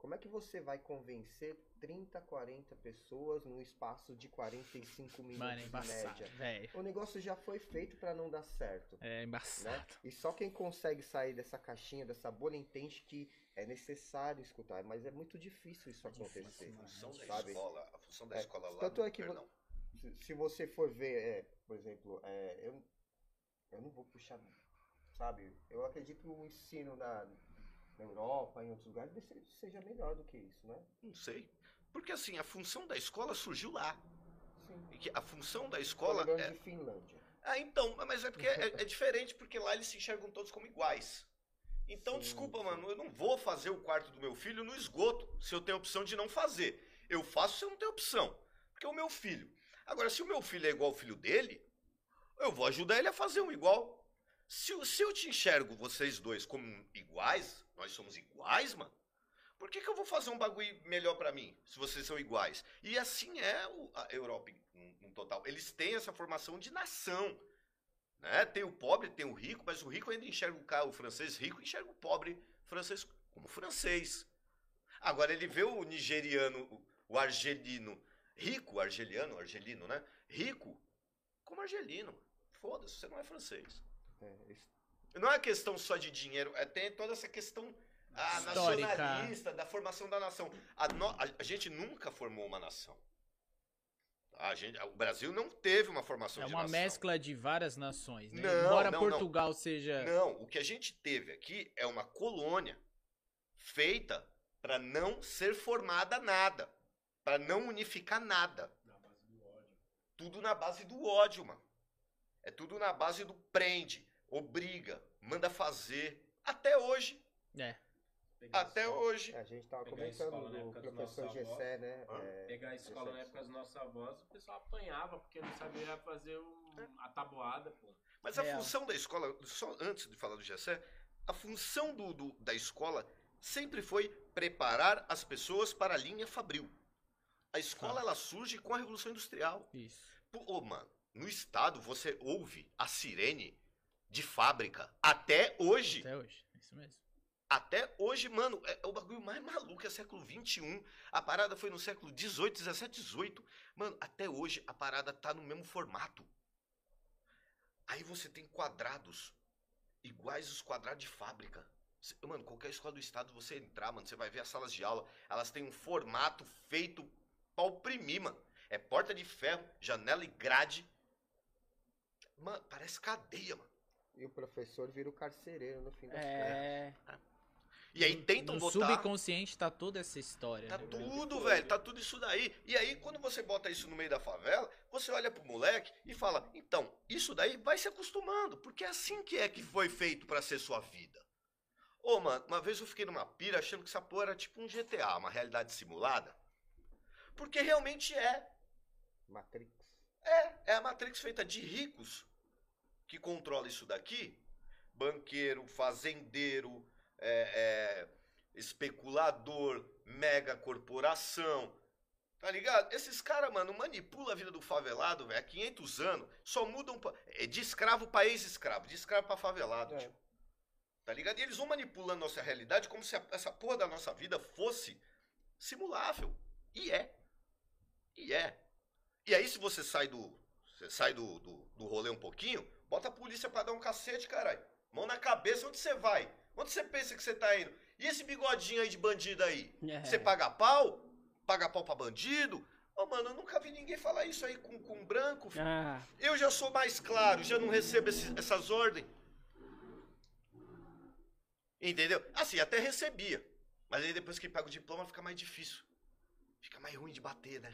Como é que você vai convencer 30, 40 pessoas num espaço de 45 minutos Mano, é em embaçado, média? velho. O negócio já foi feito pra não dar certo, É né? embaçado. E só quem consegue sair dessa caixinha, dessa bolha, entende que é necessário escutar, mas é muito difícil isso difícil, acontecer. mano. A função da sabe? escola, a função da É, escola lá. tanto é que perdão. Se- Se você for ver, é, por exemplo, é, eu, eu não vou puxar, sabe? Eu acredito que o ensino na, na Europa, em outros lugares, seja melhor do que isso, né? Não sei. Porque assim, a função da escola surgiu lá. Sim. E que a função da escola é. de Finlândia. Ah, então, mas é porque é, é diferente, porque lá eles se enxergam todos como iguais. Então, Sim, desculpa, mano, eu não vou fazer o quarto do meu filho no esgoto se eu tenho opção de não fazer. Eu faço se eu não tenho opção. Porque é o meu filho. Agora, se o meu filho é igual ao filho dele, eu vou ajudar ele a fazer um igual. Se, eu- se eu te enxergo vocês dois como iguais, nós somos iguais, mano. Por que, que eu vou fazer um bagulho melhor pra mim, se vocês são iguais? E assim é o- a Europa no total. Eles têm essa formação de nação. Né? Tem o pobre, tem o rico, mas o rico ainda enxerga o, cara, o francês rico enxerga o pobre francês como francês. Agora ele vê o nigeriano, o argelino rico, argeliano, argelino, né? Rico como argelino. Foda-se, você não é francês. É, isso- Não é questão só de dinheiro, é tem toda essa questão ah, Histórica. nacionalista, da formação da nação. A, no- a- a gente nunca formou uma nação. A gente, o Brasil não teve uma formação É de uma nação. mescla de várias nações, né? Não, Embora não, não. Portugal seja. Não, o que a gente teve aqui é uma colônia feita para não ser formada nada, para não unificar nada. Tudo na base do ódio, mano. É tudo na base do prende, obriga, manda fazer. Até hoje, É. Pegar até escola- hoje. É, a gente tava comentando do professor. Gessé, né? Hã? É, Pegar a escola na época dos nossos avós, o pessoal apanhava porque não sabia fazer um- a tabuada, pô. Mas a função da escola, só antes de falar do Gessé, a função do, do- da escola sempre foi preparar as pessoas para a linha fabril. A escola Tá. ela surge com a Revolução Industrial. Isso. Pô, ô, mano, no estado você ouve a sirene de fábrica até hoje. Até hoje. É Isso mesmo. Até hoje, mano, é, é o bagulho mais maluco, é século XXI. A parada foi no século XVIII, XVII, XVIII. Mano, até hoje a parada tá no mesmo formato. Aí você tem quadrados iguais os quadrados de fábrica. Mano, qualquer escola do estado você entrar, mano, você vai ver as salas de aula, elas têm um formato feito pra oprimir, mano. É porta de ferro, janela e grade. Mano, parece cadeia, mano. E o professor vira o carcereiro no fim das contas. É. E aí tentam no botar... subconsciente tá toda essa história. Tá né? tudo, velho, tá tudo isso daí. E aí, quando você bota isso no meio da favela, você olha pro moleque e fala: então, isso daí vai se acostumando, porque é assim que é que foi feito pra ser sua vida. Ô, mano, uma vez eu fiquei numa pira achando que essa porra era tipo um GTA, uma realidade simulada. Porque realmente é. Matrix. É, é a Matrix feita de ricos que controla isso daqui banqueiro, fazendeiro, é, é, especulador, mega corporação. Tá ligado? Esses caras, mano, manipulam a vida do favelado, velho, há 500 anos. Só mudam pa- é, de escravo pra ex-escravo, de escravo pra favelado, É. tio. Tá ligado? E eles vão manipulando nossa realidade como se a- essa porra da nossa vida fosse simulável. E é. E é. E aí, se você sai do. Você sai do, do, do rolê um pouquinho, bota a polícia pra dar um cacete, caralho. Mão na cabeça, onde você vai? Onde você pensa que você tá indo? E esse bigodinho aí de bandido aí? É. Você paga pau? Paga pau pra bandido? Ô, mano, eu nunca vi ninguém falar isso aí com, com branco. filho. Ah, Eu já sou mais claro, já não recebo esses- essas ordens. Entendeu? Assim, até recebia. Mas aí depois que pega o diploma fica mais difícil. Fica mais ruim de bater, né?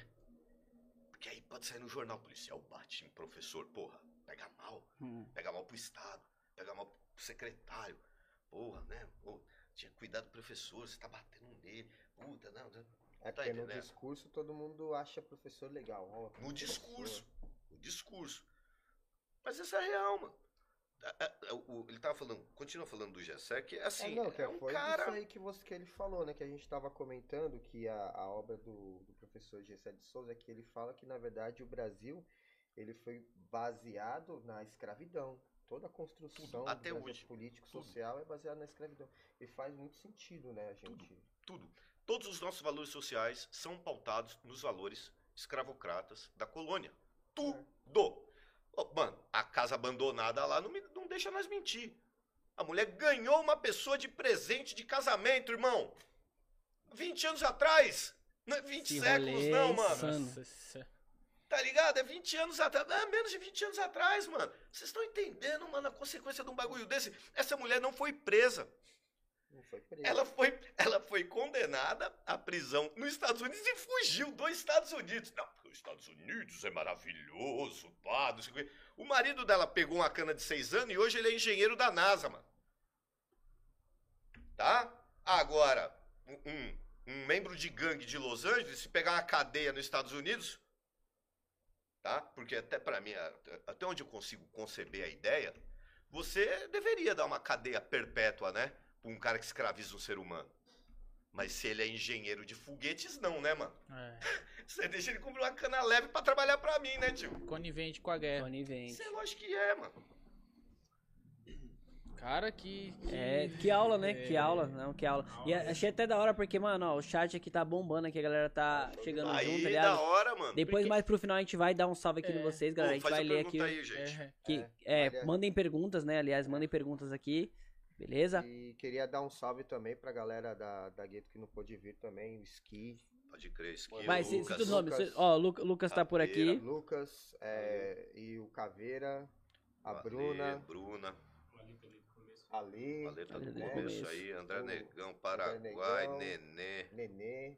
Porque aí pode sair no jornal, policial bate em professor, porra, pega mal. hum. Pega mal pro Estado, pega mal pro secretário. Porra, né? Pô, tinha cuidado do professor, você tá batendo nele. Puta, não. É Tá porque no discurso todo mundo acha professor legal. ó, No discurso. No discurso. Mas essa é real, mano. A- a- o- ele tava falando, continua falando do Gessé, que assim, Ah, não, que é um foi cara. isso aí que, você, que ele falou, né? Que a gente tava comentando que a, a obra do, do professor Gessé de Souza, que ele fala que, na verdade, o Brasil ele foi baseado na escravidão. Toda a construção Tudo, até do hoje. político, Tudo. social é baseada na escravidão. E faz muito sentido, né, a gente? Tudo. Todos os nossos valores sociais são pautados nos valores escravocratas da colônia. Tudo. Ô, mano, a casa abandonada lá não, me- não deixa nós mentir. A mulher ganhou uma pessoa de presente de casamento, irmão. 20 anos atrás. Não é 20 Esse séculos, rolê não, é mano. Nossa, Tá ligado? É 20 anos atrás. É menos de 20 anos atrás, mano. Vocês estão entendendo, mano, a consequência de um bagulho desse? Essa mulher não foi presa. Não foi preso. Ela foi, ela foi condenada à prisão nos Estados Unidos e fugiu dos Estados Unidos. Não, porque os Estados Unidos é maravilhoso, pá, não sei o quê. O marido dela pegou uma cana de seis anos e hoje ele é engenheiro da NASA, mano. Tá? Agora, um- um membro de gangue de Los Angeles, se pegar uma cadeia nos Estados Unidos, tá? Porque até pra mim, até- onde eu consigo conceber a ideia, você deveria dar uma cadeia perpétua, né? Pra um cara que escraviza um ser humano. Mas se ele é engenheiro de foguetes, não, né, mano? é. Você deixa ele cumprir uma cana leve pra trabalhar pra mim, né, tio? Conivente com a guerra. Conivente. Isso é lógico que é, mano. Cara, que. que- É, que aula, né? Que É. aula, não, que aula. E achei até da hora porque, mano, ó, o chat aqui tá bombando aqui, a galera tá chegando junto, Aí, tá da ligado? hora, mano. Depois, Porque- mais pro final, a gente vai dar um salve aqui É. em vocês, Pô, galera. A gente vai ler aqui. aí, gente. É. Que, É, é, mandem perguntas, né? Aliás, mandem perguntas aqui. Beleza? E queria dar um salve também pra galera da, da Gueto que não pôde vir também, o Ski, Pode crer, Vai, cita Lucas. os nomes. Lucas. Ó, o Lu- Lucas tá por aqui. Lucas é, e o Caveira, a Ale, Bruna, Bruna. A Lê, A letra do Ali do começo começo. aí. André Negão, Paraguai, Negão. Nenê. Nenê.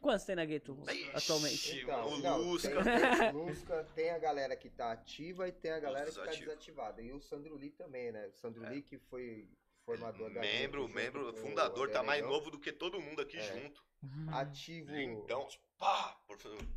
Quantos tem na Gueto atualmente? Então, o não, Lusca. Tem, Lusca, tem a galera que tá ativa e tem a galera que tá desativa. desativada. E o Sandro Lee também, né? O Sandro É. Lee que foi formador da Membro, membro, fundador, tá mais novo do que todo mundo aqui É. junto. Ativo. Lindão, pá!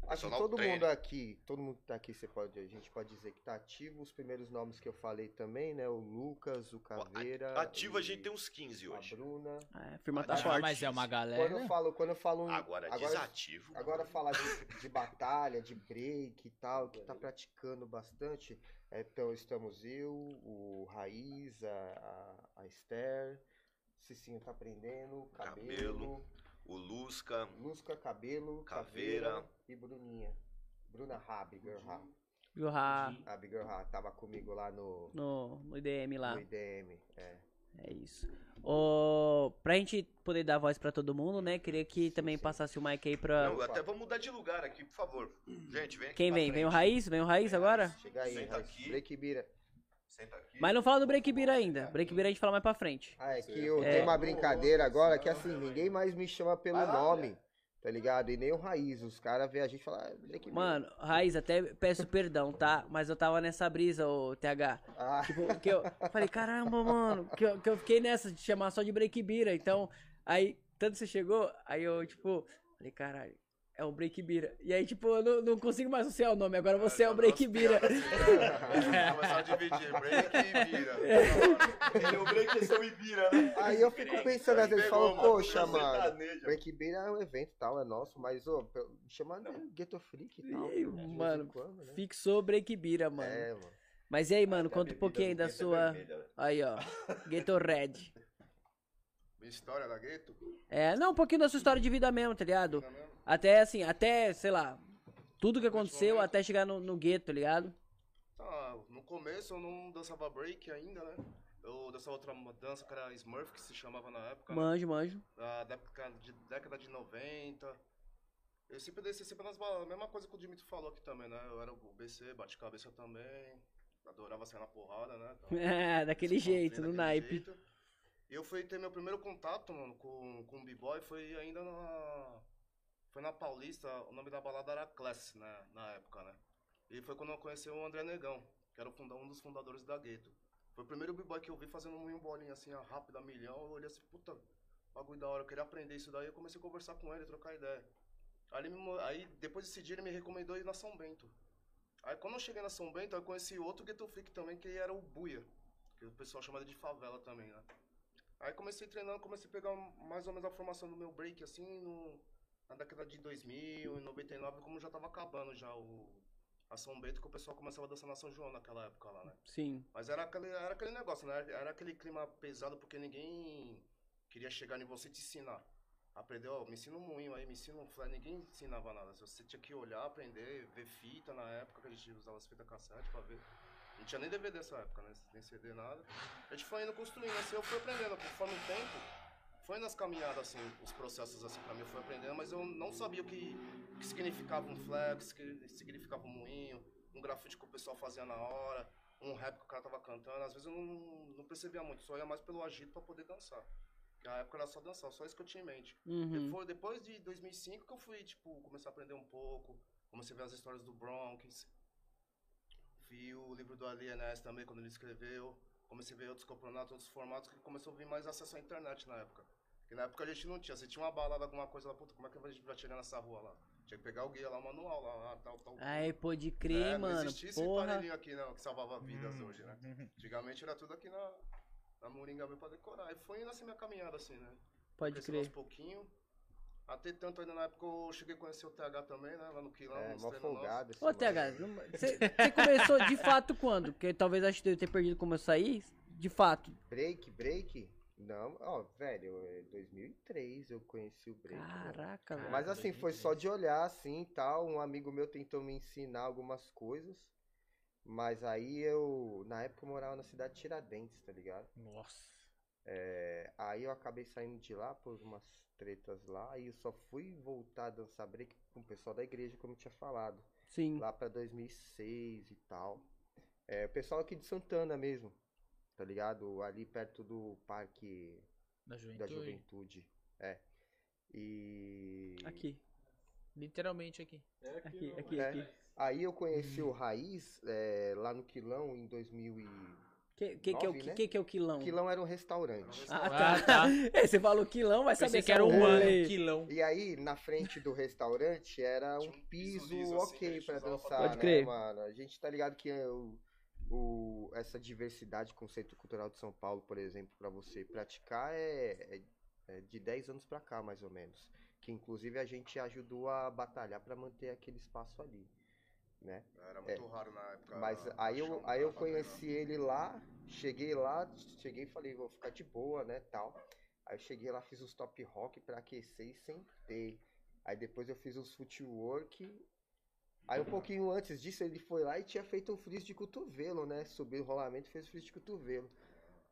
Acho que todo trainer. mundo aqui, todo mundo que tá aqui, você pode, a gente pode dizer que tá ativo. Os primeiros nomes que eu falei também, né? O Lucas, o Caveira. Ativo a gente tem uns 15 a hoje. Bruna. É, a firma tá forte. mas é uma Quando galera. eu falo, quando eu falo um- Agora, agora, desativo. agora falar de, de batalha, de break e tal, que tá praticando bastante. é, Então estamos eu, o Raiz, a, a, a Esther, Cicinho tá aprendendo, cabelo, Cabelo. O Lusca. Lusca, cabelo, Caveira. caveira e Bruninha. Bruna Ra, Bigger Ra. Viu, Ra? A Bigger Ra tava comigo lá no, No, no IDM lá. no IDM. É. É isso. Ô, pra gente poder dar voz pra todo mundo, né? Queria que também passasse o mic aí pra. Não, até vamos mudar de lugar aqui, por favor. Gente, vem aqui. Quem pra vem? Vem o. Raiz? Vem o Raiz agora? Chega aí, Senta Raiz. aqui. Break Bira. Senta aqui. Mas não fala do Break Beer ainda. Break Beer a gente fala mais pra frente. Ah, é que eu É. tenho uma brincadeira agora que assim, ninguém mais me chama pelo nome, tá ligado? E nem o Raiz. Os caras vê a gente e falam, ah. Mano, Raiz, até peço perdão, tá? Mas eu tava nessa brisa, ô TH. Ah, Tipo, que eu falei, caramba, mano, que eu, que eu fiquei nessa de chamar só de Break Bira. Então, aí, tanto você chegou, aí eu, tipo, falei, caralho, É o Break Bira. E aí, tipo, eu não, não consigo mais associar o nome. Agora você é o Break Bira. assim, Começaram a dividir, break e bira. E o break é seu e bira, né? Aí eu fico pensando, às vezes, falo, poxa, mano. Break Beer é um evento e tal, é nosso, mas, ô, chama de Ghetto Freak e tal. Em mano, quando, né? Fixou Break Bira, mano. É, mano. Mas e aí, mano, conta um pouquinho da é sua. né? Aí, ó. Ghetto Red. Minha história da gueto? É, não, um pouquinho da sua história de vida mesmo, tá ligado? Tá mesmo? Até assim, até, sei lá, tudo que aconteceu até chegar no, no gueto, tá ligado? Tá, no começo eu não dançava break ainda, né? Eu dançava outra dança que era Smurf, que se chamava na época. né? Manjo, manjo. Da década de, década de 90. Eu sempre desci sempre nas balas, a mesma coisa que o Dimitri falou aqui também, né? Eu era o BC, bate-cabeça também. Adorava sair na porrada, né? Então, É, daquele jeito, no naipe. jeito. E eu fui ter meu primeiro contato, mano, com, com o B-Boy, foi ainda na. Foi na Paulista, o nome da balada era Class, né? Na época, né? E foi quando eu conheci o André Negão, que era um dos fundadores da Gueto. Foi o primeiro B-Boy que eu vi fazendo um bolinha assim, rápido, a milhão. Eu olhei assim, puta, bagulho da hora, eu queria aprender isso daí. Eu comecei a conversar com ele, trocar ideia. Aí, me aí depois desse dia, ele me recomendou ir na São Bento. Aí quando eu cheguei na São Bento, eu conheci outro Ghetto Freak também, que era o Buia. Que o pessoal chama ele de favela também, né? Aí comecei treinando, comecei a pegar mais ou menos a formação do meu break, assim, no, na década de 2000, em 99, como já tava acabando já o, a São Bento, que o pessoal começava a dançar na São João naquela época lá, né? Sim. Mas era aquele, era aquele negócio, né? Era aquele clima pesado porque ninguém queria chegar em você e te ensinar. Aprendeu, ó, me ensina um moinho aí, me ensina um flare, ninguém ensinava nada. Você tinha que olhar, aprender, ver fita na época que a gente usava as fitas cassete pra ver. Não tinha nem DVD nessa época, né? Nem CD, nada. A gente foi indo construindo, assim, eu fui aprendendo conforme o tempo. Foi nas caminhadas, assim, os processos, assim, pra mim, eu fui aprendendo, mas eu não sabia o que, o que significava um flex, o que significava um moinho, um grafite que o pessoal fazia na hora, um rap que o cara tava cantando. Às vezes eu não, não percebia muito, só ia mais pelo agito pra poder dançar. Na época era só dançar, só isso que eu tinha em mente. Uhum. Depois, depois de 2005 que eu fui, tipo, começar a aprender um pouco, comecei a ver as histórias do Bronx, vi o livro do Alienés também, quando ele escreveu, comecei a ver outros campeonatos, outros formatos, que começou a vir mais acesso à internet na época. Porque na época a gente não tinha, se tinha uma balada, alguma coisa lá, puta, como é que a gente vai chegar nessa rua lá? Tinha que pegar o guia lá, o manual lá, ah, tal, tal. Aí, pode crer, É, Não mano. existia esse Porra. aparelhinho aqui, não, que salvava vidas hoje, né? Antigamente era tudo aqui na, na Moringa mesmo pra decorar. E foi indo assim minha caminhada, assim, né? Pode Crescendo aos crer. pouquinho. Até tanto ainda na época eu cheguei a conhecer o TH também, né? Lá no Quilão, É, nos folgado esse Ô, mano. TH, não- você você começou de fato quando? Porque talvez acho que eu ter perdido como eu saí. De fato. Break, break? Não, ó, velho, é 2003 eu conheci o break. Caraca, velho. Mas assim, foi só de olhar assim e tal. Um amigo meu tentou me ensinar algumas coisas. Mas aí eu, na época eu morava na cidade de Tiradentes, tá ligado? Nossa. É, aí eu acabei saindo de lá por umas tretas lá. E eu só fui voltar a dançar break com o pessoal da igreja, como eu tinha falado. Sim. Lá pra 2006 e tal. É, o pessoal aqui de Santana mesmo, tá ligado? Ali perto do Parque Da da juventude. Juventude. É. E. Aqui. Literalmente aqui. Aqui, aqui, É. aqui. Aí eu conheci o Raiz é, lá no Quilão em 2000 e... Que, que, que, é o, né? que, que é o quilão? Quilão era um restaurante. Ah, Ah, tá. tá. É, você falou quilão, vai saber que era um rolê. quilão. E aí, na frente do restaurante, era um um piso piso liso, assim, ok gente pra dançar, Pode né, crer. mano? A gente tá ligado que o, o, essa diversidade com o Centro Cultural de São Paulo, por exemplo, pra você praticar é, é- é de 10 anos pra cá, mais ou menos. Que inclusive a gente ajudou a batalhar pra manter aquele espaço ali, né? Era muito raro na época. Mas a aí eu, aí eu conheci ele lá, cheguei lá, cheguei e falei, vou ficar de boa, né, tal. Aí eu cheguei lá, fiz os top rock pra aquecer e sentei. Aí depois eu fiz os footwork. Aí um pouquinho antes disso ele foi lá e tinha feito um freeze de cotovelo, né? Subiu o rolamento e fez freeze de cotovelo.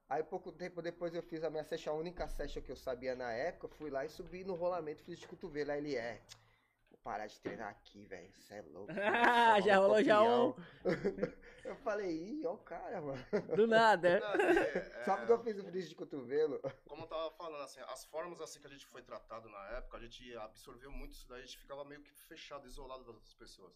Aí pouco tempo depois eu fiz a minha session, a única session que eu sabia na época, fui lá e subi no rolamento e fiz de cotovelo. Aí ele é. Parar de treinar aqui, velho. Você é louco. Ah, já rolou já um. Eu falei, ih, ó o cara, mano. Do nada. Não, é, é, Só porque eu fiz o freeze de cotovelo. Como eu tava falando, assim, as formas assim que a gente foi tratado na época, a gente absorveu muito isso daí, a gente ficava meio que fechado, isolado das outras pessoas.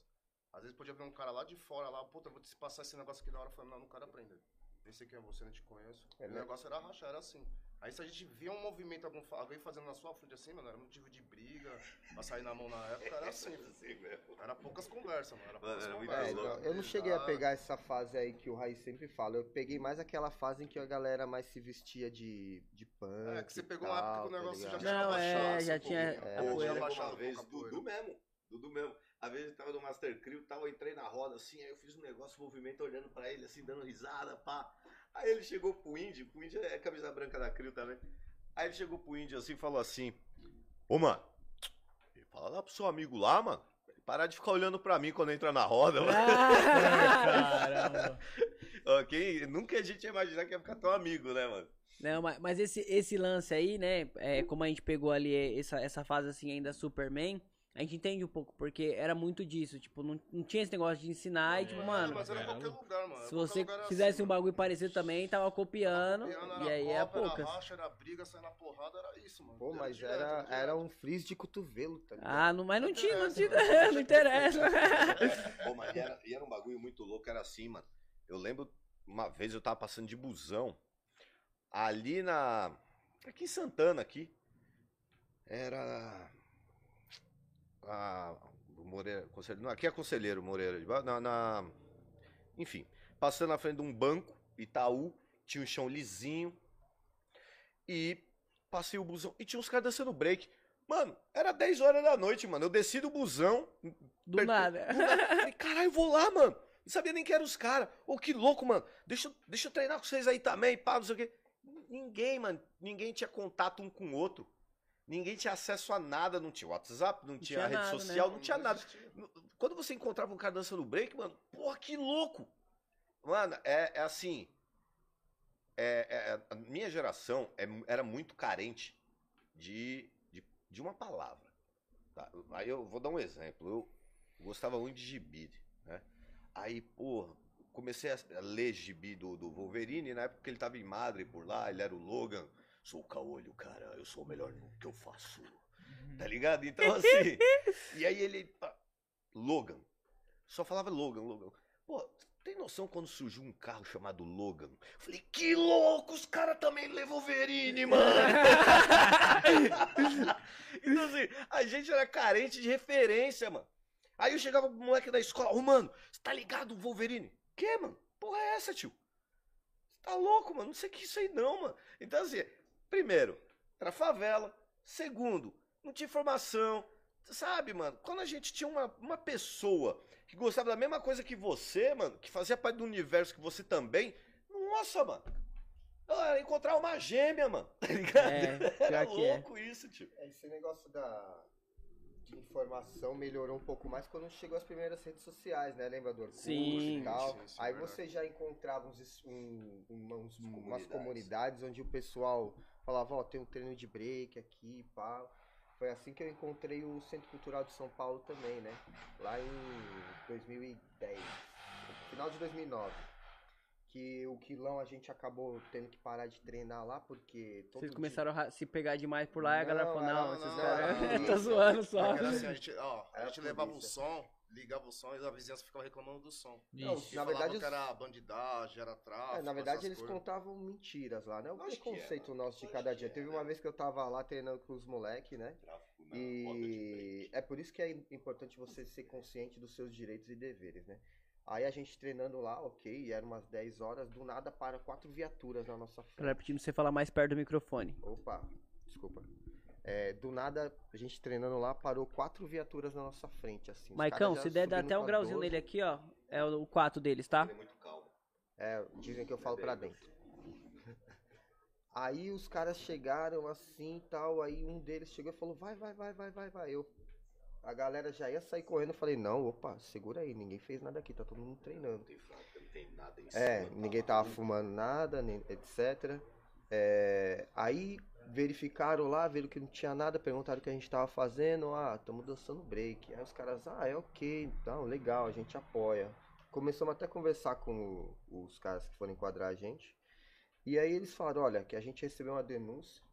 Às vezes podia ver um cara lá de fora, lá, puta, eu vou te passar esse negócio aqui da hora, falei, não, não quero aprender. Nem sei quem é você, nem te conheço. É, o né? negócio era rachar, era assim. Aí se a gente via um movimento, algum, alguém fazendo na sua frente assim, mano, era motivo de briga, pra sair na mão na época, era assim. Assim mesmo. Era poucas conversas, mano. Era poucas era muito conversas. É, louco. eu não cheguei a pegar essa fase aí que o Raiz sempre fala. Eu peguei mais aquela fase em que a galera mais se vestia de, de punk. É, que você e pegou uma época que o tal, tá negócio já ligado? tinha Não, é, assim, já um tinha- é, Já Pô, baixado uma um vez, Dudu mesmo. Dudu mesmo. Às vezes eu tava no Master Crew, tal, eu entrei na roda assim, aí eu fiz um negócio, um movimento olhando pra ele, assim, dando risada, pá. Aí ele chegou pro índio, o índio é camisa branca da Crew também. Aí ele chegou pro índio assim e falou assim: Ô, mano, fala lá pro seu amigo lá, mano. Parar de ficar olhando pra mim quando entra na roda, mano. Quem- nunca a gente ia imaginar que ia ficar tão amigo, né, mano? Não, mas, mas esse, esse lance aí, né? É, como a gente pegou ali essa, essa fase assim ainda Superman, a gente entende um pouco, porque era muito disso. Tipo, não, não tinha esse negócio de ensinar e, tipo, É, mano, Mas era qualquer lugar, mano. se você fizesse assim, um mano. bagulho parecido também, tava copiando. Copiando, E aí é copa, era poucas. racha, era briga, sair na porrada, era isso, mano. Pô, mas direto, era, direto. era um freeze de cotovelo, tá ligado? Ah, não, mas não tinha, não tinha, mano. não interessa. Pô, mas era, e era um bagulho muito louco, era assim, mano. Eu lembro uma vez eu tava passando de busão ali na. Aqui em Santana, aqui. Era. A. o Moreira. Conselheiro, não, aqui é Conselheiro Moreira. de Na, na- enfim, passando na frente de um banco, Itaú, tinha um chão lisinho. E passei o busão. E tinha uns caras dançando break. Mano, era 10 horas da noite, mano. Eu desci do busão, Do Per- nada. do nada. Falei, caralho, eu vou lá, mano. Não sabia nem que eram os caras. Ô, que louco, mano. Deixa, eu- deixa eu treinar com vocês aí também, pá, não sei o quê. Ninguém, mano. Ninguém tinha contato um com o outro. Ninguém tinha acesso a nada. Não tinha WhatsApp, não, tinha, tinha rede nada, né? social, não tinha nada. Quando você encontrava um cara dançando break, mano, porra, que louco. Mano, é, é assim. É, é- a minha geração é era muito carente de, de, de uma palavra. tá? Aí eu vou dar um exemplo. Eu gostava muito de gibi, né? Aí, porra, comecei a a ler gibi do, do Wolverine, na época que ele tava em Madre por lá, ele era o Logan. Sou o caolho, cara, eu sou o melhor no que eu faço. Tá ligado? Então, assim. e aí ele. Logan. Só falava Logan, Logan. Pô, tem noção quando surgiu um carro chamado Logan? Eu falei, que louco, os caras também lê Wolverine, mano. então, assim, a gente era carente de referência, mano. Aí eu chegava pro moleque da escola, ô, mano, você tá ligado o Wolverine? Que, mano? Porra é essa, tio? Você tá louco, mano? Não sei o que é isso aí não, mano. Então, assim, primeiro, era favela. Segundo, não tinha informação. Sabe, mano? Quando a gente tinha uma, uma pessoa que gostava da mesma coisa que você, mano, que fazia parte do universo que você também, nossa, mano. Era encontrar uma gêmea, mano. Tá ligado? É, Era pior que é. louco isso, tio. É, Esse negócio da de informação melhorou um pouco mais quando chegou as primeiras redes sociais, né? Lembra do Orkut Sim, e tal? sim, sim, Aí verdade. você já encontrava uns, um- umas comunidades onde o pessoal falava, ó, tem um treino de break aqui, pá. Foi assim que eu encontrei o Centro Cultural de São Paulo também, né? Lá em 2010, final de 2009. Que o quilão a gente acabou tendo que parar de treinar lá, porque todo Vocês dia- começaram a ra- se pegar demais por lá e a galera Não, falou, era- não, não, esses não, caras tá zoando só. Era assim, a gente, ó, a gente levava o polícia. som, ligava o som e a vizinhança ficava reclamando do som. Não. E na verdade, que era bandidagem, era tráfico. É, na verdade eles coisas. contavam mentiras lá, né? O é, preconceito nosso de cada dia. é, Teve né? uma vez que eu tava lá treinando com os moleques, né? Tráfico. E é por isso que é importante você ser consciente dos seus direitos e deveres, né? Aí a gente treinando lá, ok, eram umas 10 horas, do nada para quatro viaturas na nossa frente. pedindo você falar mais perto do microfone. Opa, desculpa. É, do nada, a gente treinando lá, parou quatro viaturas na nossa frente, assim. Maicão, se der, dá até um grauzinho 12. nele aqui, ó. É o 4 deles, tá? Ele é muito calmo. É, dizem que eu falo pra dentro. Aí os caras chegaram assim e tal, aí um deles chegou e falou, vai, vai, vai, vai, vai, vai. Eu, a galera já ia sair correndo, eu falei, não, opa, segura aí, ninguém fez nada aqui, tá todo mundo treinando. Não tem fábrica, não tem nada em É, cima, ninguém tá tava fumando nada, nem, etc. É, aí verificaram lá, viram que não tinha nada, perguntaram o que a gente tava fazendo. Ah, estamos dançando break. Aí os caras, ah, é ok, então, legal, a gente apoia. Começamos até a conversar com o- os caras que foram enquadrar a gente. E aí eles falaram, olha, que a gente recebeu uma denúncia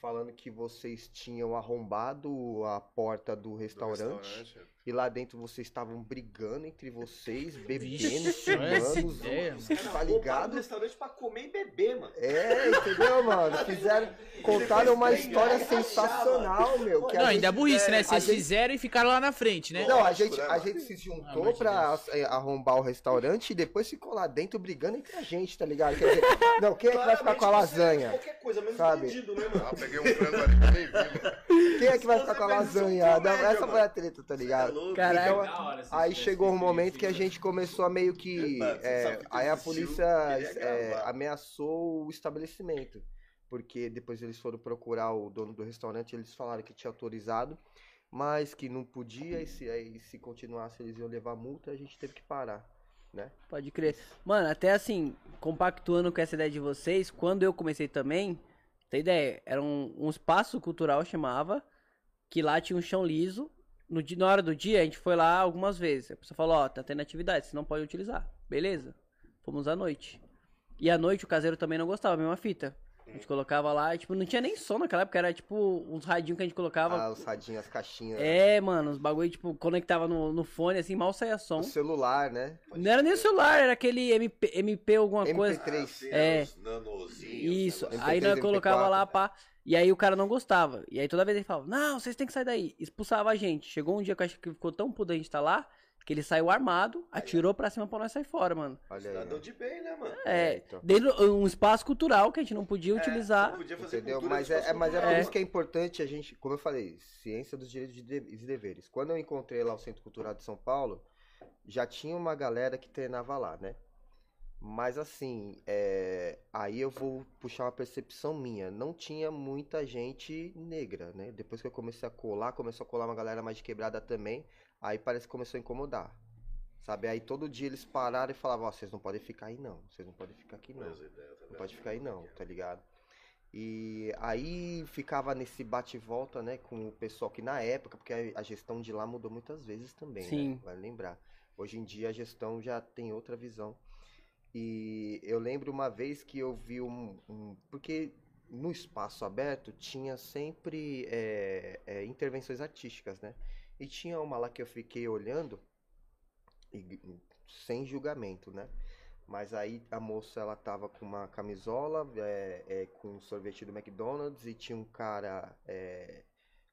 falando que vocês tinham arrombado a porta do Do restaurante restaurante. E lá dentro vocês estavam brigando entre vocês, bebendo, fumando, zoando, mano. tá ligado? o restaurante pra comer e beber, mano. É, entendeu, mano? Fizeram, contaram uma história sensacional, meu. que Não, gente- ainda é burrice, né? a Vocês gente- fizeram e ficaram lá na frente, né? Não, a gente, a gente se juntou de pra é, arrombar o restaurante e depois ficou lá dentro brigando entre a gente, tá ligado? Quer dizer, não, quem é que vai ficar com a é lasanha? Qualquer coisa, menos Sabe? bandido, né, mano? Ah, peguei um frango ali que eu nem vi, mano. Quem é que vai ficar com a lasanha? Não, essa foi a treta, tá É ligado? Louco. Caralho. Então, hora, aí chegou um momento isso, que a gente começou a meio que. Mano, é, que aí a polícia é, ameaçou o estabelecimento. Porque depois eles foram procurar o dono do restaurante, eles falaram que tinha autorizado, mas que não podia, e se, aí, se continuasse eles iam levar multa, a gente teve que parar, né? Pode crer. Mano, até assim, compactuando com essa ideia de vocês, quando eu comecei também, tem ideia, era um, um espaço cultural, chamava, que lá tinha um chão liso. No, na hora do dia, a gente foi lá algumas vezes. A pessoa falou, ó, tá tendo atividade, você não pode utilizar. Beleza. Fomos à noite. E à noite o caseiro também não gostava, a mesma fita. A gente colocava lá, e, tipo, não tinha nem som naquela época, era tipo uns radinhos que a gente colocava. Ah, os radinhos, as caixinhas. É, mano, os bagulho, tipo, conectava no, no fone, assim, mal saía som. O celular, né? Não era nem o celular, era aquele MP, MP alguma coisa. MP3. Assim, É. os nanozinhos, Isso. negócio. Aí nós MP3, colocava MP4. lá, pá. E aí o cara não gostava. E aí toda vez ele falava, não, vocês têm que sair daí. Expulsava a gente. Chegou um dia que eu acho que ficou tão puto a gente tá lá, que ele saiu armado, atirou pra cima pra nós sair fora, mano. Olha aí. Cidadão ó. de bem, né, mano? É, então. dentro um espaço cultural que a gente não podia É, utilizar. não podia fazer Entendeu? Mas é, é- mas é por cultural. isso que é importante a gente, como eu falei, ciência dos direitos e de- e deveres. Quando eu encontrei lá o Centro Cultural de São Paulo, já tinha uma galera que treinava lá, né? Mas assim, é, aí eu vou puxar uma percepção minha. Não tinha muita gente negra, né? Depois que eu comecei a colar, começou a colar uma galera mais de quebrada também. Aí parece que começou a incomodar. Sabe? Aí todo dia eles pararam e falavam, ó, vocês não podem ficar aí não. Vocês não podem ficar aqui não. Não vendo? pode ficar aí não, tá ligado? E aí ficava nesse bate e volta, né, com o pessoal que na época, porque a- a gestão de lá mudou muitas vezes também, Sim. né? Vale lembrar. Hoje em dia a gestão já tem outra visão. E eu lembro uma vez que eu vi um. um- porque no espaço aberto tinha sempre é, é, intervenções artísticas, né? E tinha uma lá que eu fiquei olhando, e- sem julgamento, né? Mas aí a moça ela tava com uma camisola é, é, com um sorvete do McDonald's e tinha um cara é,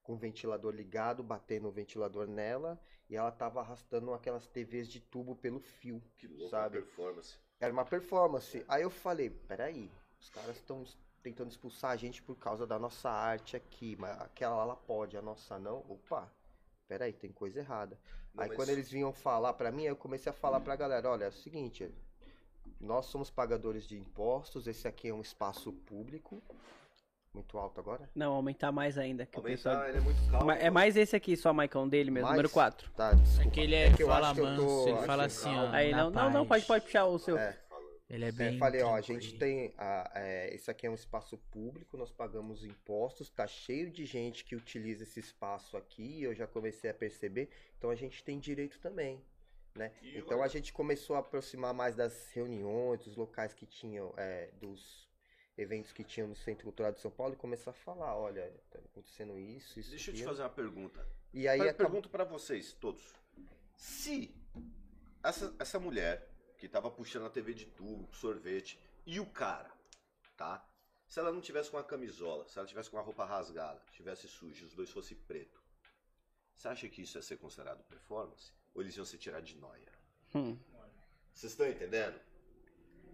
com o ventilador ligado, batendo o ventilador nela, e ela tava arrastando aquelas TVs de tubo pelo fio. Que louco Sabe? performance. Era uma performance. Aí eu falei, peraí, os caras estão tentando expulsar a gente por causa da nossa arte aqui, mas aquela lá ela pode, a nossa não. Opa, peraí, tem coisa errada. Não, Aí mas- quando eles vinham falar pra mim, aí eu comecei a falar pra galera, olha, é o seguinte, nós somos pagadores de impostos, esse aqui é um espaço público. Muito alto agora? Não, aumentar mais ainda. Que o Aumentar, pessoal... ele é muito calmo. É mais esse aqui só, Maicon, dele mesmo, Mais? número 4. Tá, desculpa. É que ele é, que fala acho que eu manso, tô- ele fala assim, ó. Aí não, não, não, pode, pode puxar o seu. É. Ele é É, bem. falei, ó, a gente tem. A, é, esse aqui é um espaço público, nós pagamos impostos, tá cheio de gente que utiliza esse espaço aqui, eu já comecei a perceber, então a gente tem direito também. Né? Então a gente começou a aproximar mais das reuniões, dos locais que tinham, é, dos eventos que tinham no Centro Cultural de São Paulo e começar a falar, olha, tá acontecendo isso, isso. Deixa eu te fazer uma pergunta. E aí Per- acabou. Pergunto pra vocês, todos. Se essa, essa mulher que tava puxando a TV de tubo, sorvete, e o cara, tá? Se ela não tivesse com a camisola, se ela tivesse com a roupa rasgada, tivesse sujo, os dois fossem preto, você acha que isso ia ser considerado performance? Ou eles iam se tirar de noia? Hum. Vocês estão entendendo?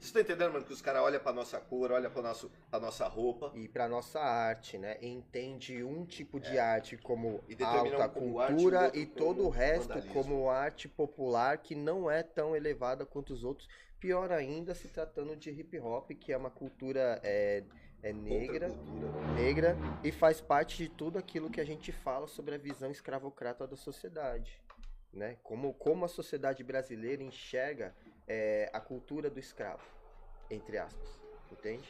Vocês estão entendendo, mano, que os caras olham pra nossa cor, olham pra, nosso, pra nossa roupa E para nossa arte, né? Entende um tipo de arte como É. E determina alta como arte, cultura outro e todo como o resto vandalismo. como arte popular que não é tão elevada quanto os outros. Pior ainda se tratando de hip hop, que é uma cultura é, é negra, Contracultura. negra e faz parte de tudo aquilo que a gente fala sobre a visão escravocrata da sociedade. Né? Como, como a sociedade brasileira enxerga é, a cultura do escravo, entre aspas. Entende?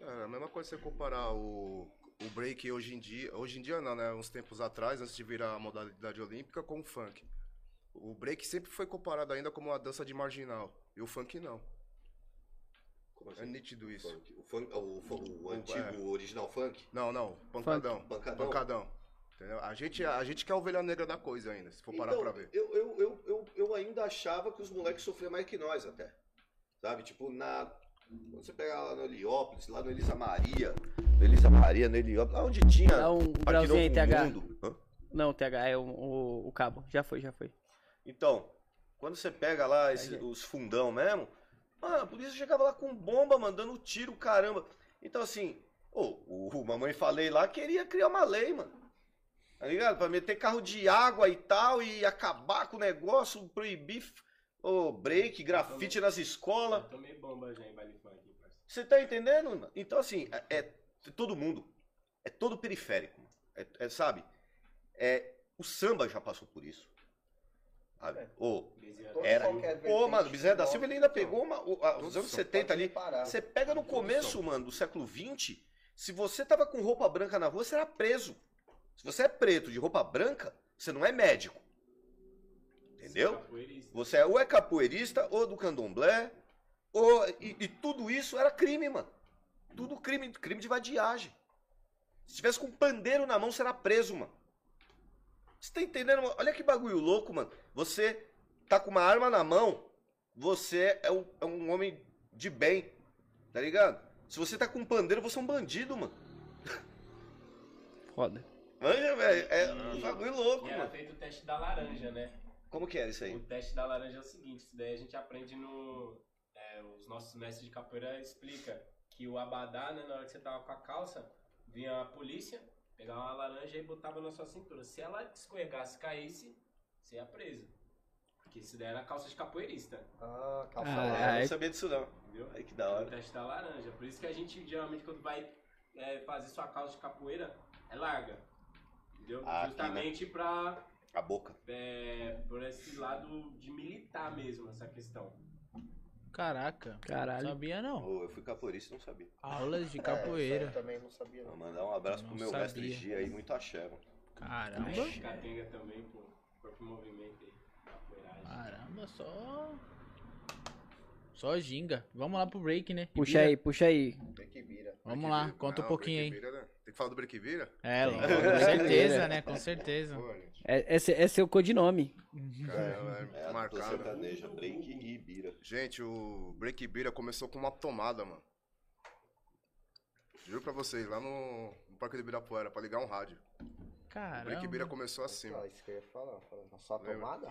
É a mesma coisa você comparar o, o break hoje em dia, hoje em dia não, né? Uns tempos atrás, antes de virar a modalidade olímpica, com o funk. O break sempre foi comparado ainda como uma dança de marginal, e o funk não. Como É assim? nítido isso. Funk. O, funk, o, o O- antigo é. original funk? não, não, pancadão. Pancadão? Pancadão. Entendeu? A gente, a gente que é a ovelha negra da coisa ainda, se for parar Então, pra ver. Eu, eu, eu, eu, eu ainda achava que os moleques sofriam mais que nós até. Sabe? Tipo, na. Quando você pegar lá no Heliópolis, lá no Elisa Maria, no Elisa Maria, no Heliópolis, lá onde tinha. Dá um grauzinho aí, Novo TH. Mundo. Hã? Não, TH é o, o, o cabo. Já foi, já foi. Então, quando você pega lá esse- os fundão mesmo, mano, a polícia chegava lá com bomba, mandando tiro, caramba. Então, assim, ô, o, o Mamãe Falei lá queria criar uma lei, mano. Tá ligado? Pra meter carro de água e tal, e acabar com o negócio, proibir ô, break, grafite nas escolas. Eu tomei bomba já em baile funk, parceiro. Você tá entendendo? mano? Então, assim, é, é todo mundo. É todo periférico. É, é, sabe? É, o samba já passou por isso. Sabe? Bezerra. Todo era. qualquer Ô, mano, Bezerra da Silva ele ainda pegou uma, o- a- os anos som, 70 ali. parar. Você pega no começo, mano, do século 20, se você tava com roupa branca na rua, você era preso. Se você é preto de roupa branca, você não é médico. Entendeu? Capoeirista. Você é ou é capoeirista, ou do candomblé, ou, e, e tudo isso era crime, mano. Tudo crime, crime de vadiagem. Se tivesse com um pandeiro na mão, você era preso, mano. Você tá entendendo? mano? Olha que bagulho louco, mano. Você tá com uma arma na mão, você é um, é um homem de bem, tá ligado? Se você tá com um pandeiro, você é um bandido, mano. Foda. Manja, velho, é um bagulho louco, E era mano. feito o teste da laranja, né? Como que era isso aí? O teste da laranja é o seguinte, isso daí a gente aprende no... é, os nossos mestres de capoeira explica que o abadá, né, na hora que você tava com a calça, vinha a polícia, pegava uma laranja e botava na sua cintura. Se ela escorregasse, caísse, você ia preso. Porque isso daí era calça de capoeirista, Ah, calça Ah, larga. É, eu é. não sabia disso não. entendeu? Aí que da É o hora. teste da laranja. Por isso que a gente, geralmente, quando vai é, fazer sua calça de capoeira, é larga. Entendeu? Ah, aqui, Justamente pra A boca. é, por esse lado de militar mesmo, essa questão. Caraca. Caralho. Sabia não. Ô, eu fui capoeirista e não sabia. Aulas de É, capoeira. aí eu também não sabia, Vou não. mandar um abraço pro Não meu mestre sabia. Gia aí, muito axé, mano. Caramba. Catenga também, pô. Corpo em movimento aí. Capoeiragem. Caramba, só. Só ginga. Vamos lá pro break, né? Puxa aí, puxa aí. Tem que vira. Vamos lá, conta um Não, pouquinho aí. Tem que falar do break vira? É, com certeza, né? Com certeza. É, esse, esse é codinome. Caramba, é, É, marcado. sertaneja, break e bira. Gente, o Break Bira começou com uma tomada, mano. Juro pra vocês, lá no, no Parque do Ibirapuera, pra ligar um rádio. O Break Bira Caramba. começou assim, Ah, mano. isso que eu ia falar. Falando, só tomada?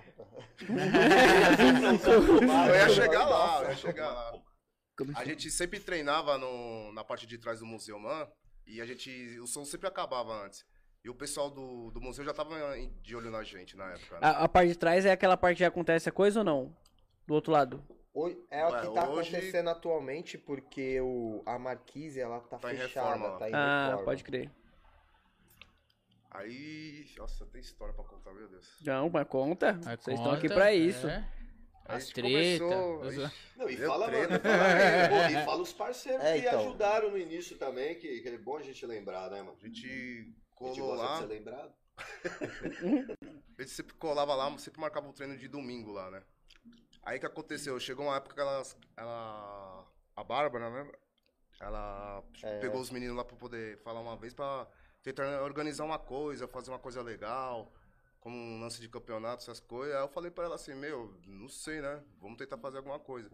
Eu ia chegar lá, eu ia chegar lá. A assim? gente sempre treinava no, na parte de trás do museu, man, e a gente. O som sempre acabava antes. E o pessoal do, do museu já tava em- de olho na gente na época. Né? A, a parte de trás é aquela parte que acontece a coisa ou não? Do outro lado. Hoje- É o Ué, que tá hoje- acontecendo atualmente, porque o, a marquise, ela tá, Tá em fechada, reforma lá. tá em Ah, reforma. pode crer. Aí. Nossa, tem história pra contar, meu Deus. Não, mas conta. Vocês estão aqui pra isso. é. As treta. começou, os- Não, e fala, treta. mano, fala, pô, e fala os parceiros É, que então. ajudaram no início também, que, que é bom a gente lembrar, né, mano? A gente A gente colou gosta lá. de ser lembrado. A gente sempre colava lá, sempre marcava o treino de domingo lá, né? Aí que aconteceu? Chegou uma época que ela. ela a Bárbara, né? Ela É. pegou os meninos lá pra poder falar uma vez pra tentar organizar uma coisa, fazer uma coisa legal, como um lance de campeonato, essas coisas. Aí eu falei pra ela assim, meu, não sei, né? Vamos tentar fazer alguma coisa.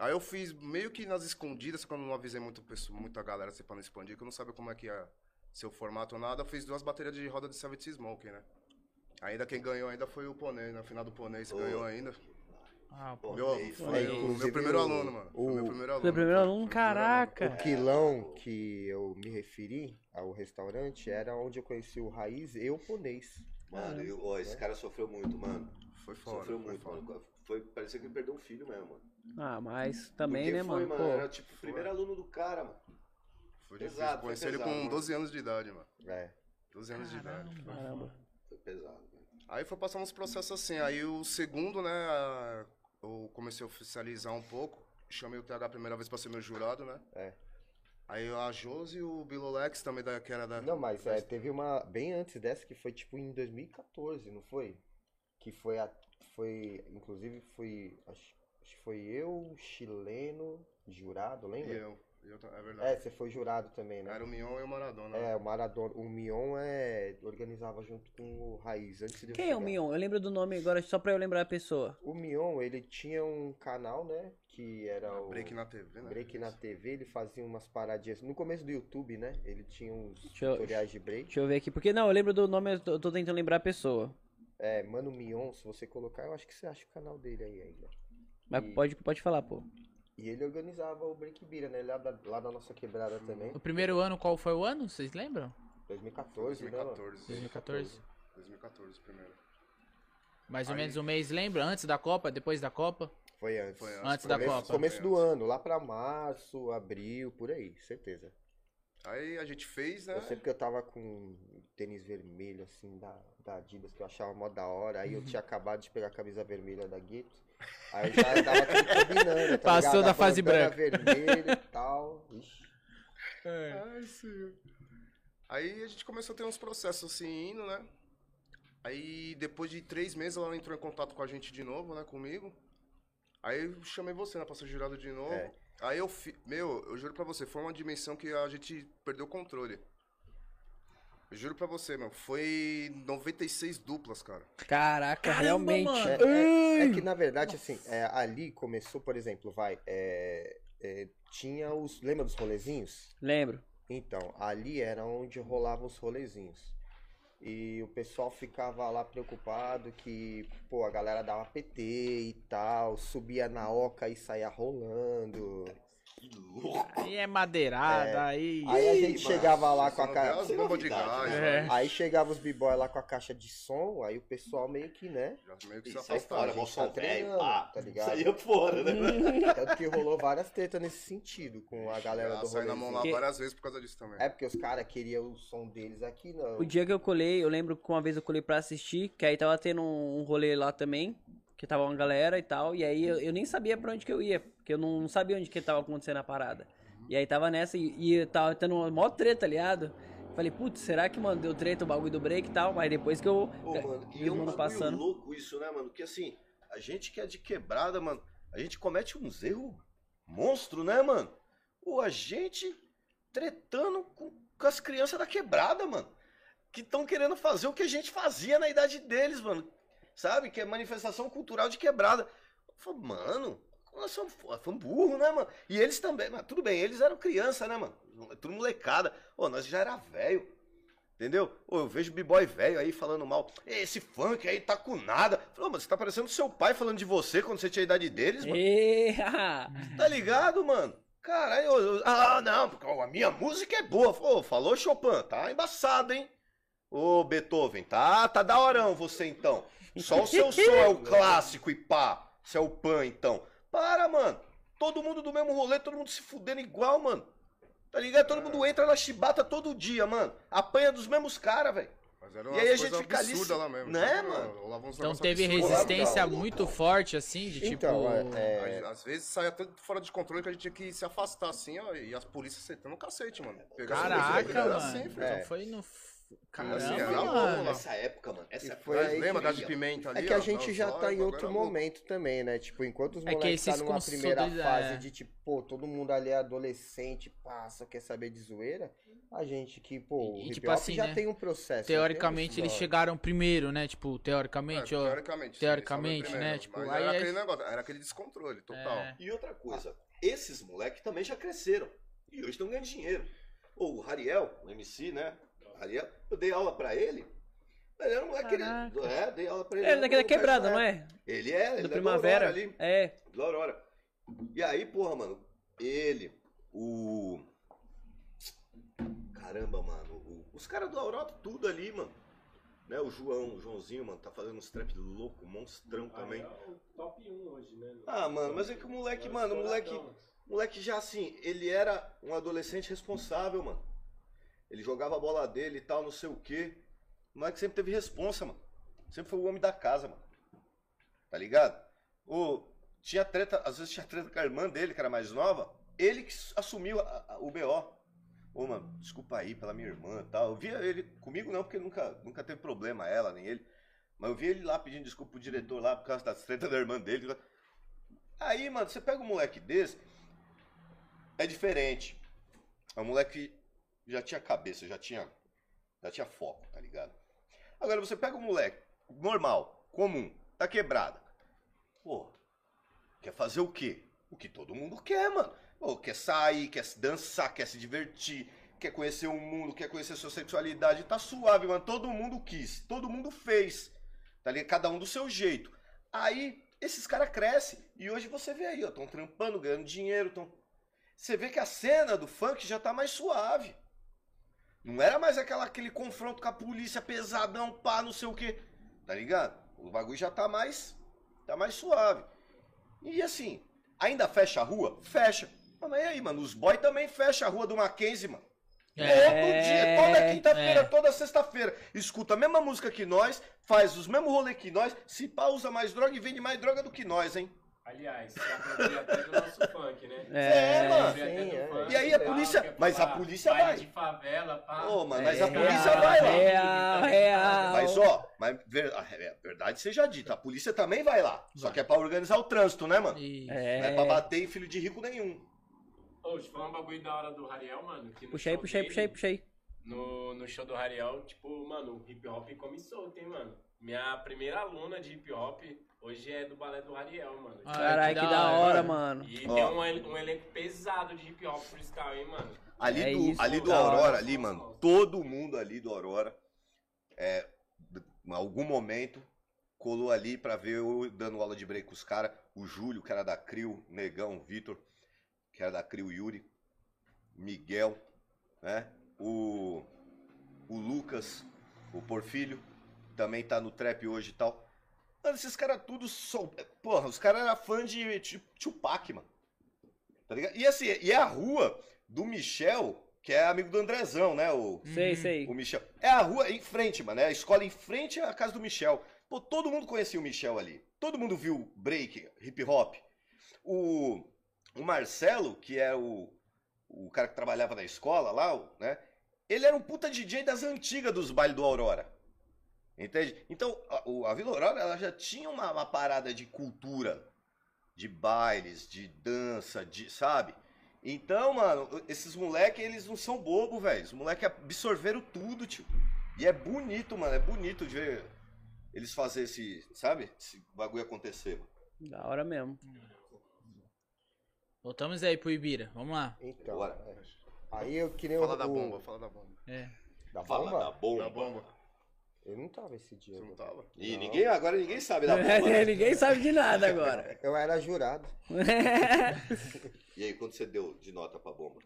Aí eu fiz meio que nas escondidas, eu não avisei muito, pessoa- muita galera assim pra não expandir, que eu não sabia como é que ia ser o formato ou nada. Eu fiz duas baterias de roda de Savage Smoke, né? Ainda quem ganhou ainda foi o Poney, na final do Poney, esse Ô. ganhou ainda. Ah, pô. Meu, foi o meu primeiro aluno, mano. Foi o meu primeiro aluno. O primeiro aluno? Caraca. O quilão que eu me referi ao restaurante era onde eu conheci o Raiz e o Ponês. Mano, eu, ó, esse cara sofreu muito, mano. Foi foda. sofreu foi muito, foda. mano. Foi, parecia que ele perdeu um filho mesmo, mano. Ah, mas também, Porque né, foi, mano? Pô, Era tipo o primeiro aluno do cara, mano. Foi difícil. Pesado, foi Conheci ele pesado, com mano. 12 anos de idade, mano. É. 12 anos de idade. caramba. Foi pesado, velho. Aí foi passando uns processos assim. Aí o segundo, né, eu comecei a oficializar um pouco. Chamei o TH a primeira vez pra ser meu jurado, né? É. Aí a Josi e o Bilolex também, da, que era da... Não, mas é, teve uma bem antes dessa que foi tipo em 2014, não foi? Que foi a foi inclusive foi acho, acho que foi eu, chileno, jurado, lembra? E eu ta- É verdade. É, você foi jurado também, né? Era o Mion e o Maradona. É, o Maradona, o Mion é, organizava junto com o Raiz, antes de eu Quem é o. Mion? Eu lembro do nome agora, só pra eu lembrar a pessoa. O Mion, ele tinha um canal, né, que era o... Break na TV, né? Break na TV, ele fazia umas paradinhas. No começo do YouTube, né? Ele tinha uns Deixa eu- tutoriais de break. Deixa eu ver aqui, porque não, eu lembro do nome, eu tô, eu tô tentando lembrar a pessoa. É, Mano Mion, se você colocar, eu acho que você acha o canal dele aí ainda. Mas E- pode, pode falar, pô. E ele organizava o Break Bira, né? Lá da, lá da nossa quebrada também. O primeiro ano, qual foi o ano? Vocês lembram? 2014, né? mano? 2014. 2014. 2014 primeiro. Mais ou Aí- menos um mês, lembra? Antes da Copa, depois da Copa? Foi antes. Foi antes, Antes foi da antes, Copa. Começo do ano, lá pra março, abril, por aí, certeza. Aí a gente fez, né? Eu sei porque eu tava com um tênis vermelho, assim, da, da Adidas, que eu achava mó da hora. Aí eu tinha acabado de pegar a camisa vermelha da Gueto. Aí já tava tudo combinando, tá Passou ligado? da A fase branca. vermelha e tal. Ixi. Ai, senhor. Aí a gente começou a ter uns processos assim indo, né? Aí depois de três meses ela entrou em contato com a gente de novo, né? Comigo. Aí eu chamei você, né? Pra ser jurado de novo. É. Aí eu fi... Meu, eu juro pra você, foi uma dimensão que a gente perdeu o controle. Eu juro pra você, meu, foi 96 duplas, cara. Caraca, Caramba, realmente. É, é- é que na verdade, assim, é, ali começou, por exemplo, vai, é, é, tinha os. Lembra dos rolezinhos? Lembro. Então, ali era onde rolavam os rolezinhos. E o pessoal ficava lá preocupado que, pô, a galera dava PT e tal, subia na oca e saía rolando. Que louco. Aí é madeirada, É. aí. Aí a Ih, gente mano, chegava lá Você com a Sem bombas de novidade, gás, né? né? Aí chegava os b-boy lá com a caixa de som, aí o pessoal meio que, né? Já meio que se aí afastava. fora, a gente mó som tá treinando, pá. tá ligado? Isso aí é fora, né? Tanto que rolou várias tretas nesse sentido com a galera Já do saí na mão lá rolezinho. Que- várias vezes por causa disso também. É porque os caras queriam o som deles aqui, não. O dia que eu colei, eu lembro que uma vez eu colei pra assistir, que aí tava tendo um, um rolê lá também, que tava uma galera e tal, e aí eu, eu nem sabia pra onde que eu ia, porque eu não sabia onde que tava acontecendo a parada. E aí tava nessa e, e tava tendo uma mó treta, ligado? Falei, putz, será que, mano, deu treta o bagulho do break e tal? Mas depois que eu. Pô, mano, vi e é um bagulho passando. louco isso, né, mano? Que assim, a gente que é de quebrada, mano, a gente comete uns erros monstro, né, mano? A gente tretando com, com as crianças da quebrada, mano. Que estão querendo fazer o que a gente fazia na idade deles, mano. Sabe? Que é manifestação cultural de quebrada. Eu falo, mano, nós somos, fomos burros, né, mano? E eles também, mas tudo bem, eles eram criança, né, mano? Tudo molecada. Ô, nós já era velho. Entendeu? Ô, eu vejo b-boy velho aí falando mal. Esse funk aí tá com nada. Falou, mas você tá parecendo seu pai falando de você quando você tinha a idade deles, mano. Tá ligado, mano? Caralho, eu- eu- ah, não, porque a minha música é boa. Ô, falou Chopin, tá embaçado, hein? Ô, Beethoven, tá, tá da horão você então. Só o seu som é o clássico e pá. Você é o pan, então. Para, mano. Todo mundo do mesmo rolê, todo mundo se fudendo igual, mano. Tá ligado? Todo mundo entra na chibata todo dia, mano. Apanha dos mesmos caras, velho. Mas era E aí a gente fica ali lá mesmo. né, sabe? mano? Então teve resistência muito forte, assim, de tipo. Então, é, Às, vezes saia tanto fora de controle que a gente tinha que se afastar assim, ó, e as polícias sentando o cacete, mano. Pegar Caraca, mano. assim, filho. Então É. foi no. Assim, Caramba, era bom. Essa época, mano. Essa época. foi aí Lembra da de pimenta ali? É que a ó, gente da já tá em outro momento também, né? Tipo, enquanto os É que moleques tá numa primeira fase é. de tipo, pô, todo mundo ali é adolescente, passa, quer saber de zoeira, a gente que, pô, o E, tipo assim, já né? tem um processo. Teoricamente eles chegaram primeiro, né? Tipo, teoricamente, É, ó. teoricamente. teoricamente, né, tipo, aí era é- aquele negócio, era aquele descontrole total. É. E outra coisa, esses moleques também já cresceram. E hoje estão ganhando dinheiro. Ô, o Rariel, o MC, né? Rariel, eu dei aula pra ele. Ele era um moleque. Ele, é, dei aula pra ele. Ele é daquela quebrada, não personagem. é? Ele é, ele Do é Primavera. Aurora ali. É. Da Aurora. E aí, porra, mano, ele, o. Caramba, mano. o- Os caras do Aurora, tudo ali, mano. Né, o João, o Joãozinho, mano, tá fazendo uns trap louco, monstrão também. Aí é o top 1 hoje, né? Ah, mano, mas é que o moleque, mano, o moleque. O moleque já assim, ele era um adolescente responsável, mano. Ele jogava a bola dele e tal, não sei o quê. O moleque sempre teve responsa, mano. Sempre foi o homem da casa, mano. Tá ligado? O, tinha treta, às vezes tinha treta com a irmã dele, que era mais nova. Ele que assumiu a- a- o BO. Ô, mano, desculpa aí pela minha irmã e tal. Eu via ele, comigo não, porque nunca, nunca teve problema, ela nem ele. Mas eu via ele lá pedindo desculpa pro diretor lá por causa das tretas da irmã dele. Aí, mano, você pega um moleque desse. é diferente. É um moleque que já tinha cabeça, já tinha, já tinha foco, tá ligado? Agora você pega um moleque normal, comum, tá quebrada. Pô, quer fazer o quê? O que todo mundo quer, mano. Pô, quer sair, quer dançar, quer se divertir, quer conhecer o mundo, quer conhecer sua sexualidade. Tá suave, mano. Todo mundo quis, todo mundo fez. Tá ligado? Cada um do seu jeito. Aí, esses caras crescem. E hoje você vê aí, ó, tão trampando, ganhando dinheiro, tão... Você vê que a cena do funk já tá mais suave. Não era mais aquela, aquele confronto com a polícia pesadão, pá, não sei o quê. Tá ligado? O bagulho já tá mais. Tá mais suave. E assim, ainda fecha a rua? Fecha. Mas e aí, mano? Os boys também fecham a rua do Mackenzie, mano. Todo dia, toda quinta-feira, é. toda sexta-feira. Escuta a mesma música que nós, faz os mesmos rolês que nós, se pá, usa mais droga e vende mais droga do que nós, hein? Aliás, apropria até do nosso funk, né? É, mano. Apropria até Sim, é. funk E aí a polícia- mas a polícia vai. de favela, pá. Ô, mano, mas É, a polícia vai lá. Real, real. Mas ó, mas ver- a é, verdade seja dita, a polícia também vai lá. Só que é pra organizar o trânsito, né, mano? E- Não é pra É. bater em filho de rico nenhum. Ô, eu falar um bagulho da hora do Rariel, mano. Que no Puxa aí, show puxa aí, dele- puxa aí, puxa aí. No, no show do Rariel, tipo, mano, o hip hop come solto, hein, mano. Minha primeira aluna de hip hop hoje é do balé do Rariel, mano. Ah, Caralho, que da hora, mano. E Ó. tem um, el- um elenco pesado de hip hop freestyle, hein, mano. Ali É do, isso, ali do da hora. Aurora, ali, mano, todo mundo ali do Aurora, é, em algum momento, colou ali pra ver eu dando aula de break com os caras. O Júlio, que era da Crio, Negão, Vitor, que era da Crio Yuri, Miguel, né? O, o Lucas, o Porfílio, também tá no trap hoje e tal. Mano, esses caras tudo são. Porra, os caras eram fã de Tupac, mano. Tá ligado? E assim, e a rua do Michel, que é amigo do Andrezão, né? O, Sei, sei. o Michel. É a rua em frente, mano. É a escola em frente à casa do Michel. Pô, todo mundo conhecia o Michel ali. Todo mundo viu break, hip hop. O, o Marcelo, que é o, o cara que trabalhava na escola lá, o- né? Ele era um puta DJ das antigas dos bailes do Aurora. Entende? Então, a, a Vila Aurora ela já tinha uma, uma parada de cultura, de bailes, de dança, de, sabe? Então, mano, esses moleques, eles não são bobo, velho. Os moleques absorveram tudo, tio. E é bonito, mano. É bonito de ver eles fazer esse, sabe? Esse bagulho acontecer. mano. Da hora mesmo. Voltamos aí pro Ibira, vamos lá. Então, Bora. é. aí eu queria Fala o- da bomba, fala da bomba. É. Da Fala bomba? da bomba. Da bomba. Eu não tava esse dia. Você não né? tava? E Não. ninguém, agora ninguém sabe da bomba. né? Ninguém sabe de nada agora. Eu era jurado. E aí, quando você deu de nota pra bomba?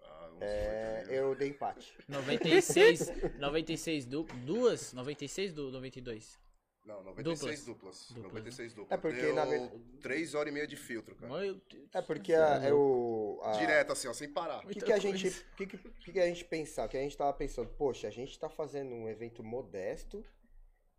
Ah, É, 8 mil. eu dei empate. 96, 96 du duas, 96 do 92. Não, 96 duplas. Duplas, 96 duplas. É porque, Deu na verdade- 3 horas e meia de filtro, cara. Meu Deus. É porque a, é o. a- Direto assim, ó, sem parar. O que, que a gente, o que, que, o que que a gente pensar? Que a gente tava pensando, poxa, a gente tá fazendo um evento modesto,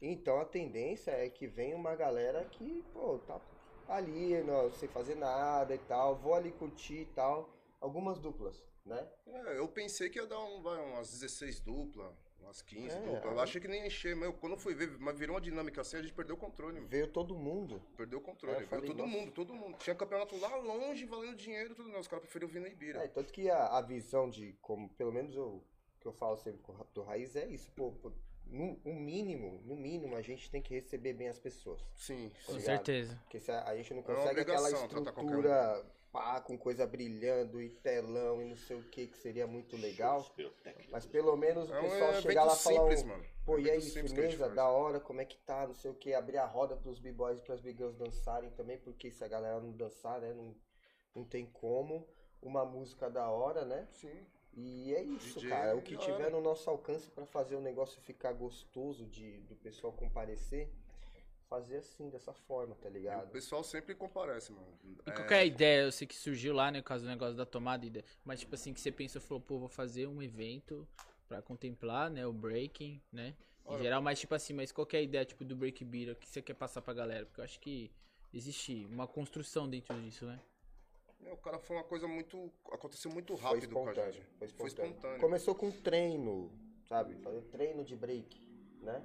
então a tendência é que venha uma galera que, pô, tá ali, não, sem fazer nada e tal, vou ali curtir e tal. Algumas duplas, né? É, eu pensei que ia dar um, vai, umas 16 duplas, umas 15 É, duplas. Eu aí- achei que nem encher, mas eu- quando fui ver, mas virou uma dinâmica assim, a gente perdeu o controle, mano. Veio todo mundo. Perdeu o controle. É, Veio falei, todo nossa. mundo, todo mundo. Tinha campeonato lá longe, valendo dinheiro, tudo não. Os caras preferiram vir na Ibira. É, tanto que a, a visão de, como pelo menos eu, que eu falo sempre com o do Raiz é isso, pô, pô, no, o mínimo, no mínimo a gente tem que receber bem as pessoas. Sim, Com sim. ligado? certeza. Porque se a, a gente não É consegue aquela qualquer um. estrutura pá, com coisa brilhando e telão e não sei o que, que seria muito legal. Mas pelo menos o É um pessoal evento chegar lá e falar, simples, um, mano. pô, e Evento aí, firmeza, da hora, como é que tá, não sei o que, abrir a roda pros b-boys e pras big-girls dançarem também, porque se a galera não dançar, né, não, não tem como. Uma música da hora, né? Sim. E é isso, DJ, cara. O que tiver no nosso alcance pra fazer o negócio ficar gostoso de do pessoal comparecer, fazer assim, dessa forma, tá E o ligado? pessoal sempre comparece, mano. E É, qualquer ideia, eu sei que surgiu lá, né, por causa do negócio da tomada, ideia, mas tipo assim, que você pensou, falou, pô, vou fazer um evento pra contemplar, né, o breaking, né, em Olha. geral, mas tipo assim, mas qualquer ideia, tipo, do break beat, o que você quer passar pra galera? Porque eu acho que existe uma construção dentro disso, né? Meu, o cara foi uma coisa muito. Aconteceu muito Foi rápido com a gente. foi espontâneo. Começou com treino, sabe? Fazer treino de break, né?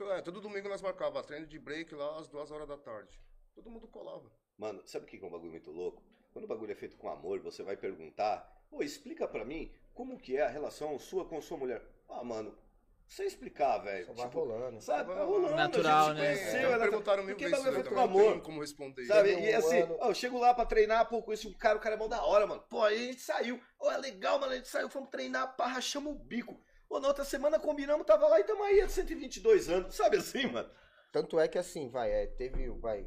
É, todo domingo nós marcava treino de break lá às duas horas da tarde. Todo mundo colava. Mano, sabe o que é um bagulho muito louco? quando o bagulho é feito com amor, você vai perguntar, pô, explica pra mim como que é a relação sua com sua mulher. Ah, mano, você explicar, velho. Só vai Tipo, rolando. sabe, Vai tá rolando, Natural, a gente né? conheceu, É, ela- perguntaram mil porque vezes bagulho feito também, com não amor. como responder. Sabe? E assim, ó, eu chego lá pra treinar, pô, conheci um cara, o cara é mó da hora, mano. Pô, aí a gente saiu. Ó, é legal, mano, a gente saiu, fomos treinar, pá, rachamos o bico. Pô, na outra semana combinamos, tava lá e tamo aí há 122 anos, sabe assim, mano? Tanto é que assim, vai, é, teve, vai,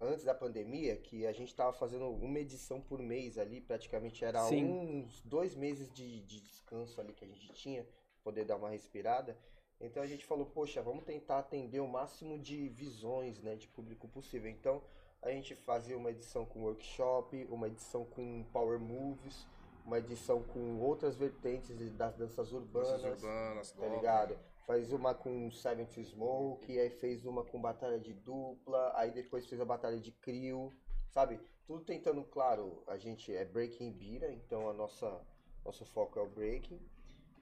antes da pandemia, que a gente tava fazendo uma edição por mês ali, praticamente era Sim. uns dois meses de, de descanso ali que a gente tinha, poder dar uma respirada. Então a gente falou, poxa, vamos tentar atender o máximo de visões, né, de público possível. Então a gente fazia uma edição com workshop, uma edição com power moves, uma edição com outras vertentes das danças urbanas Danças urbanas, tá ligado? Faz uma com Seventh Smoke, aí fez uma com batalha de dupla, aí depois fez a batalha de Crio, sabe? Tudo tentando, claro, a gente é breaking bira, então a nossa nosso foco é o breaking,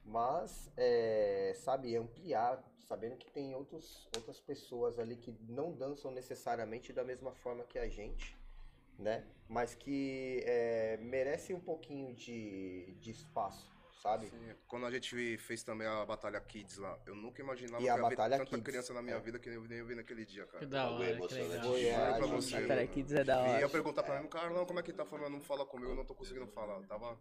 mas é, sabe, ampliar, sabendo que tem outros, outras pessoas ali que não dançam necessariamente da mesma forma que a gente, né? Mas que é, merecem um pouquinho de, de espaço, sabe? Sim, Quando a gente fez também a Batalha Kids lá, eu nunca imaginava E que a ia ver Batalha tanta Kids, criança na minha é. vida que eu nem vi naquele dia, cara. Que da hora, que legal. Foi, é, pra gente- você. Batalha Kids é da E hora. ia perguntar pra mim, Carlão, como é que tá falando? Não fala comigo, eu não tô conseguindo falar. Eu tava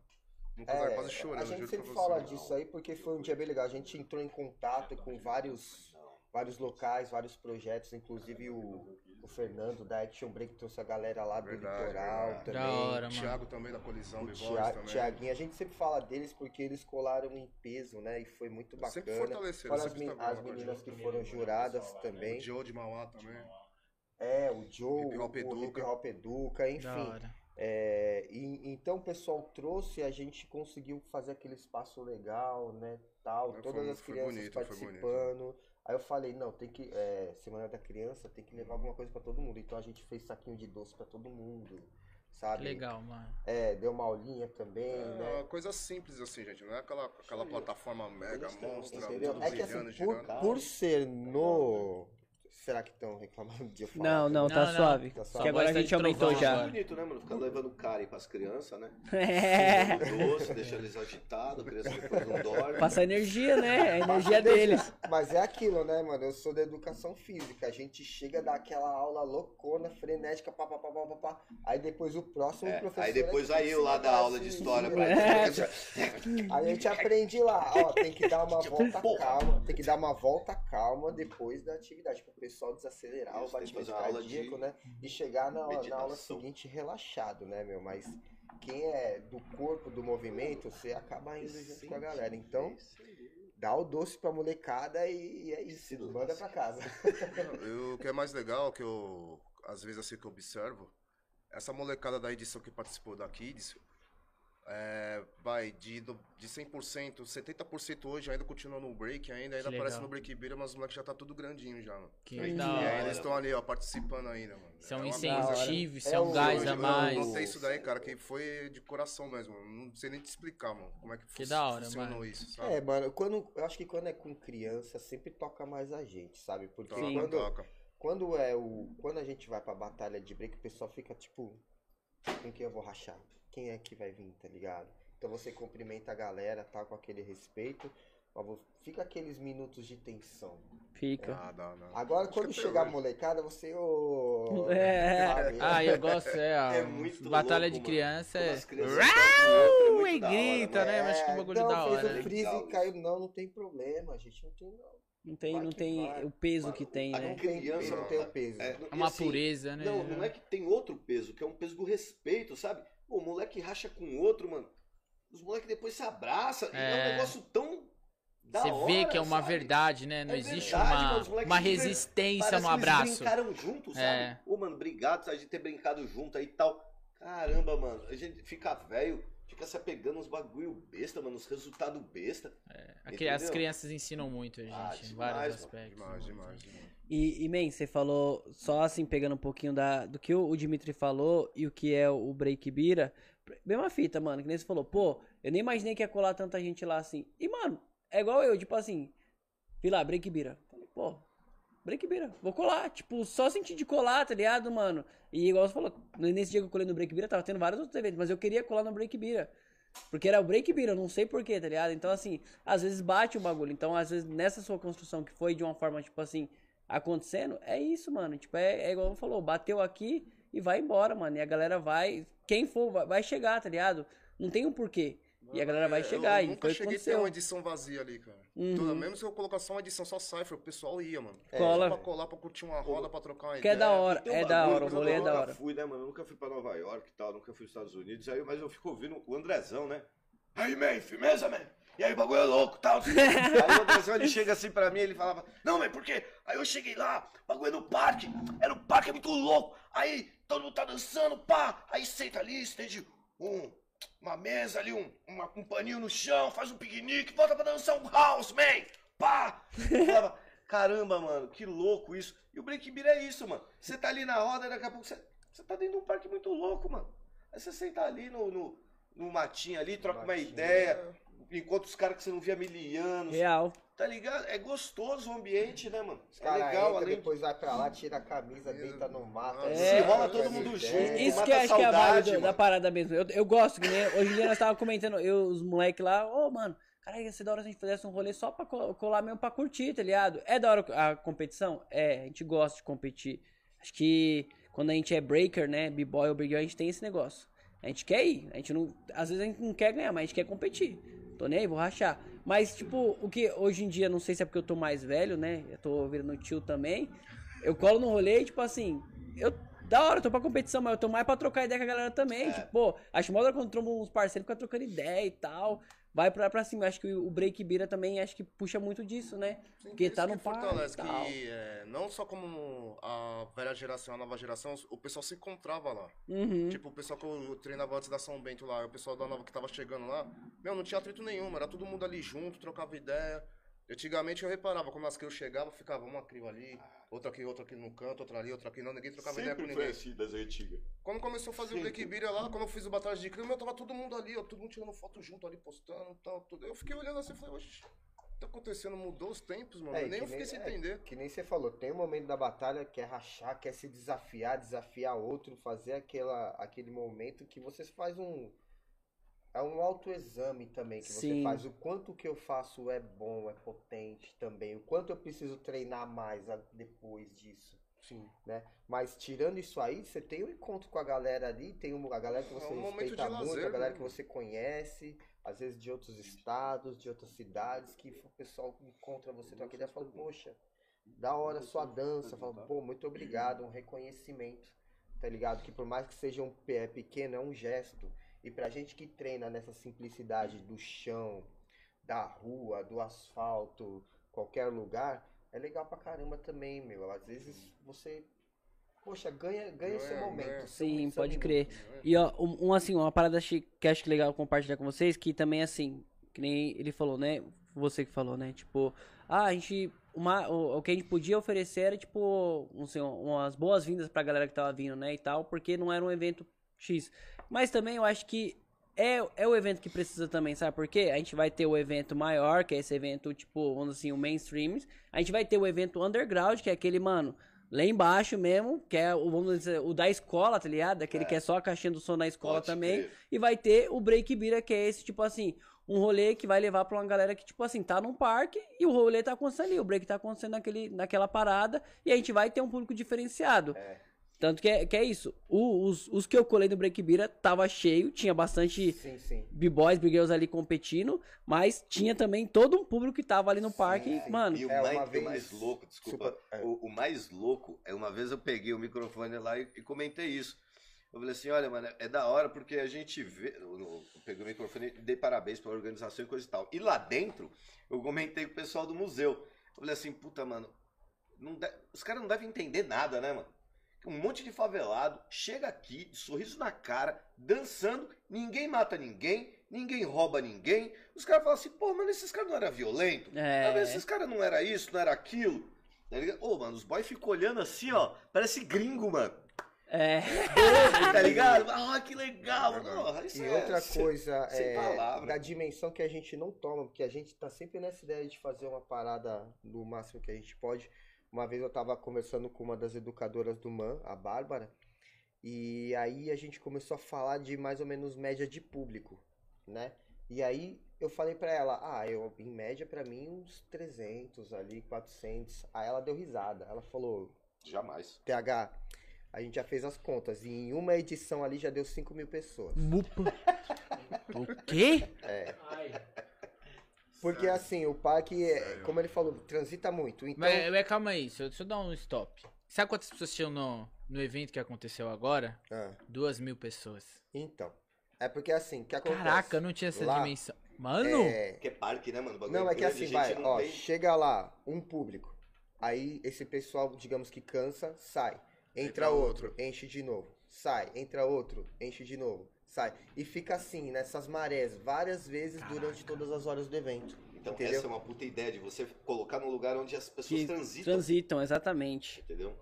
É, quase chorando, a gente juro sempre fala você. disso aí porque foi um dia bem legal. A gente entrou em contato com vários, vários locais, vários projetos, inclusive o, o Fernando da Action Break trouxe a galera lá do Verdade, Litoral verdade. também. Da hora, O. Thiago também da Colisão O Tia- também. Tiaguinho, a gente sempre fala deles porque eles colaram em peso, né? E foi muito Sempre bacana. fortaleceram, Fora as, sempre men- estavam as lá com a meninas gente. que foram juradas também. O Joe de Mauá também. É, o Joe, Hip Hop o Hip Educa. Hop Educa, Da enfim. hora. É, e- então o pessoal trouxe, a gente conseguiu fazer aquele espaço legal, né, tal, Foi todas muito- as foi crianças bonito, foi participando. Aí eu falei, não, tem que, é, Semana da Criança, tem que levar alguma coisa pra todo mundo. Então a gente fez saquinho de doce pra todo mundo, Que sabe? legal, mano. É, deu uma aulinha também, É né? uma coisa simples assim, gente. Não é aquela, aquela plataforma mega monstra, É que assim, brilhando, por, girando. por ser no. Será que estão reclamando de eu falar? Não, não, tá Não, não. suave. Tá Que suave. agora a tá gente de aumentou já. agora. bonito, né, mano? Ficar levando cara aí pras crianças, né? É. Doce, deixando eles agitados, a criança depois não dorme. Passar energia, né? A energia deles. Mas é aquilo, né, mano? Eu sou da educação física. A gente chega a dar aquela aula loucona, frenética, pá, pá, pá, pá, pá, pá. Aí depois o próximo É, professor. aí depois é que vai eu lá dar aula de assim, história pra É. eles. Aí a gente aprende lá, ó, tem que dar uma volta Porra. calma, tem que dar uma volta calma depois da atividade, para pessoal desacelerar Isso, o batimento cardíaco, de né? E chegar na, na aula seguinte relaxado, né, meu? Mas quem é do corpo, do movimento, você acaba indo junto com a galera. Então, dá o doce pra molecada e é isso, Se manda pra casa. Eu- o que é mais legal, que eu, às vezes assim que eu observo, essa molecada da edição que participou da Kids, é, vai de, de 100%, 70% hoje ainda continua no break, ainda, ainda aparece legal. no break beira, mas os moleques já tá tudo grandinho já, mano. Que da E aí hora. eles estão ali, ó, participando ainda, mano. Isso é um uma incentivo, isso é É um o- gás coisa- a mais. Eu notei isso daí, cara, que foi de coração mesmo. Não sei nem te explicar, mano. Como é que, Que da hora, funcionou mano. isso, sabe? É, mano, quando, eu acho que quando é com criança, sempre toca mais a gente, sabe? Porque Toca, quando, toca. quando é o. Quando a gente vai pra batalha de break, o pessoal fica tipo. Com quem eu vou rachar? Quem é que vai vir, tá ligado? Então você cumprimenta a galera, tá com aquele respeito. Mas fica aqueles minutos de tensão. Fica. Ah, dá, dá. Agora, Acho quando até chegar a hoje. molecada, você. ô, É. sabe? Ah, eu gosto, é, a É muito batalha louco, de criança é. com é E grita, né? Mas que um É, bagulho então, da fez hora. o né? freeze e caiu. Não, não tem problema. A gente não tem, não. Não tem, Vai não tem vai. o peso Mano, que tem, né? Não Criança, não tem o peso. É, É uma assim, pureza, né? Não, não é que tem outro peso, que é um peso do respeito, sabe? O moleque racha com o outro, mano. Os moleques depois se abraçam. É É. um negócio tão. Da Você vê que é uma sabe? verdade, né? Não É existe verdade, uma, uma resistência no que eles abraço. brincaram juntos, sabe? É. Ô, mano, obrigado a gente ter brincado junto aí e tal. Caramba, mano, a gente fica velho, fica se apegando uns bagulho besta, mano, uns resultados besta. Aqui, as crianças ensinam muito a gente, Ah, em demais, vários mano, aspectos. Demais, demais, demais. E, e man, você falou, só assim, pegando um pouquinho da, do que o, o Dimitri falou e o que é o, o Break Bira. Mesma fita, mano, que nem você falou, pô, eu nem imaginei que ia colar tanta gente lá assim. E, mano, é igual eu, tipo assim, vi lá, Break Bira. Falei, pô, breakbeira, vou colar. Tipo, só senti de colar, tá ligado, mano? E igual você falou, nesse dia que eu colei no breakbeira, tava tendo vários outros eventos, mas eu queria colar no breakbeira. Porque era o breakbeira, eu não sei porquê, tá ligado? Então, assim, às vezes bate o bagulho. Então, às vezes, nessa sua construção que foi de uma forma, tipo assim, acontecendo, é isso, mano. Tipo, é, é igual falou, bateu aqui e vai embora, mano. E a galera vai, quem for, vai chegar, tá ligado? Não tem um porquê. E a galera vai É, chegar, Eu e nunca que cheguei a ter uma edição vazia ali, cara. Uhum. Toda, mesmo se eu colocar só uma edição só Cypher, o pessoal ia, mano. Cola. Só pra colar, pra curtir uma roda, pra trocar uma Que é ideia. da hora, Tem um é da hora, o rolê é eu da nunca hora. fui, né, mano? Eu nunca fui pra Nova York e tal, nunca fui pros Estados Unidos. Aí, mas eu fico ouvindo o Andrezão, né? Aí, man, firmeza, man. E aí, o bagulho é louco tal. aí o Andrezão, ele chega assim pra mim, ele falava, não, man, por quê? Aí eu cheguei lá, o bagulho é no parque. Era o parque, é muito louco. Aí, todo mundo tá dançando, pá. Aí senta ali, estende um, uma mesa ali, um, uma- um paninho no chão, faz um piquenique, volta pra dançar um house, man. Pá. Falava, caramba, mano, que louco isso. E o Break Beer é isso, mano. Você tá ali na roda, daqui a pouco você, você tá dentro de um parque muito louco, mano. Aí você senta ali no, no, no matinho ali, troca uma ideia, encontra os caras que você não via há mil anos. Real. Tá ligado? É gostoso o ambiente, né, mano? Os É caras legal, entram, além de... depois vai pra lá, tira a camisa, deita no mato. É. Se rola todo mundo junto. Isso mata que eu acho que é a do- da parada mesmo. Eu, eu gosto, que nem hoje em dia nós tava comentando, eu, os moleques lá, ô, mano, cara, ia ser da hora se a gente fizesse um rolê só pra co- colar mesmo pra curtir, tá ligado? É da hora a competição? É, a gente gosta de competir. Acho que quando a gente é breaker, né, b-boy ou big a gente tem esse negócio. A gente quer ir, a gente não, às vezes a gente não quer ganhar, mas a gente quer competir. Tô nem aí, vou rachar. Mas, tipo, o que hoje em dia, não sei se é porque eu tô mais velho, né? Eu tô virando tio também. Eu colo no rolê e, tipo assim, eu. Da hora, eu tô pra competição, mas eu tô mais pra trocar ideia com a galera também. Tipo, pô, acho mó quando trombo uns parceiros, fica trocando ideia e tal. Vai pra, pra cima. Acho que o break bira também, acho que puxa muito disso, né? Sim, Porque por tá no fortalece tal. que é, não só como a velha geração, a nova geração, o pessoal se encontrava lá. Uhum. Tipo, o pessoal que eu treinava antes da São Bento lá, o pessoal da nova que tava chegando lá, meu, não tinha atrito nenhum, era todo mundo ali junto, trocava ideia. Antigamente eu reparava, quando as crios chegavam, ficava uma crio ali, outra aqui, outra aqui no canto, outra ali, outra aqui, não, ninguém trocava ideia com Sempre foi ninguém. assim, das antigas. Quando começou a fazer o Black Beer lá, quando eu fiz o Batalha de Crime, eu tava todo mundo ali, ó, todo mundo tirando foto junto ali, postando e tal, tudo. Eu fiquei olhando assim e falei, oxe, o que tá acontecendo? Mudou os tempos, mano. É, eu nem que eu fiquei nem- sem é, entender. Que nem você falou, tem um momento da batalha que é rachar, quer se desafiar, desafiar outro, fazer aquela, aquele momento que você faz um. É um autoexame também que Sim. você faz. O quanto que eu faço é bom, é potente também. O quanto eu preciso treinar mais a- depois disso. Sim. Né? Mas tirando isso aí, você tem um encontro com a galera ali, tem um- a galera que É você um momento respeita de muito, lazer, a galera né? que você conhece, às vezes de outros estados, de outras cidades, que o pessoal encontra você, troca ideia e fala, poxa, da hora a sua dança, fala, pô, muito obrigado, um reconhecimento, tá ligado? Que por mais que seja um pé pequeno, é um gesto. E pra gente que treina nessa simplicidade do chão, da rua, do asfalto, qualquer lugar, é legal pra caramba também, meu. Às vezes você, poxa, ganha, ganha o seu Ganha, momento. seu- Sim, seu pode crer. E ó, um, um, assim, uma parada que acho que legal compartilhar com vocês, que também assim, que nem ele falou, né? Você que falou, né? Tipo, ah, a gente. Uma, o, o que a gente podia oferecer era, tipo, assim, umas boas-vindas pra galera que tava vindo, né? E tal, porque não era um evento X. Mas também eu acho que é, é o evento que precisa também, sabe por quê? A gente vai ter o evento maior, que é esse evento, tipo, vamos dizer assim, o mainstream. A gente vai ter o evento underground, que é aquele, mano, lá embaixo mesmo, que é o, vamos dizer, o da escola, tá ligado? Aquele que é só a caixinha do som na escola Pode também. crer. E vai ter o Break Bira, que é esse, tipo assim, um rolê que vai levar pra uma galera que, tipo assim, tá num parque e o rolê tá acontecendo ali. O break tá acontecendo naquele, naquela parada e a gente vai ter um público diferenciado. É. Tanto que é, que é isso. O- os, os que eu colei no Break Bira tava cheio, tinha bastante b-boys, big girls ali competindo, mas tinha também todo um público que tava ali no parque, sim. mano. E o, É, mais, uma o vez- mais louco, desculpa, Super- é. o, o mais louco é uma vez eu peguei o microfone lá e, e comentei isso. Eu falei assim, olha, mano, é da hora porque a gente vê. Eu, eu peguei o microfone e dei parabéns pela organização e coisa e tal. E lá dentro, eu comentei com o pessoal do museu. Eu falei assim, puta, mano, não de- os caras não devem entender nada, né, mano? Um monte de favelado chega aqui, de sorriso na cara, dançando, ninguém mata ninguém, ninguém rouba ninguém. Os caras falam assim, pô, mano, esses caras não eram violentos? É. Mas esses caras não era isso, não era aquilo. Tá ligado? Ô, mano, os boys ficam olhando assim, ó. Parece gringo, mano. É. tá ligado? Ah, que legal, mano. Isso E é- outra coisa, sem é, palavra. da dimensão que a gente não toma, porque a gente tá sempre nessa ideia de fazer uma parada no máximo que a gente pode, Uma vez eu tava conversando com uma das educadoras do MAN, a Bárbara, e aí a gente começou a falar de mais ou menos média de público, né? E aí eu falei pra ela, ah, eu, em média pra mim uns 300 ali, 400. Aí ela deu risada. Ela falou, Jamais. TH, a gente já fez as contas e em uma edição ali já deu 5 mil pessoas. Mupa. o quê? Ai, Porque assim, o parque, é, como ele falou, transita muito. Então, Mas, mas calma aí, deixa eu, deixa eu dar um stop. Sabe quantas pessoas tinham no, no evento que aconteceu agora? Ah, Duas mil pessoas. então. É porque assim, o que acontece? Caraca, eu não tinha essa Lá, dimensão. Mano! É, Que é parque, né, mano? Não, é que grande, assim, vai, ó, tem- chega lá um público, aí esse pessoal, digamos que cansa, sai, entra, Entra outro, enche de novo, sai, entra outro, enche de novo, sai. E fica assim, nessas marés, várias vezes durante todas as horas do evento. Então, entendeu? essa é uma puta ideia de você colocar num lugar onde as pessoas Que transitam. transitam, exatamente. Entendeu?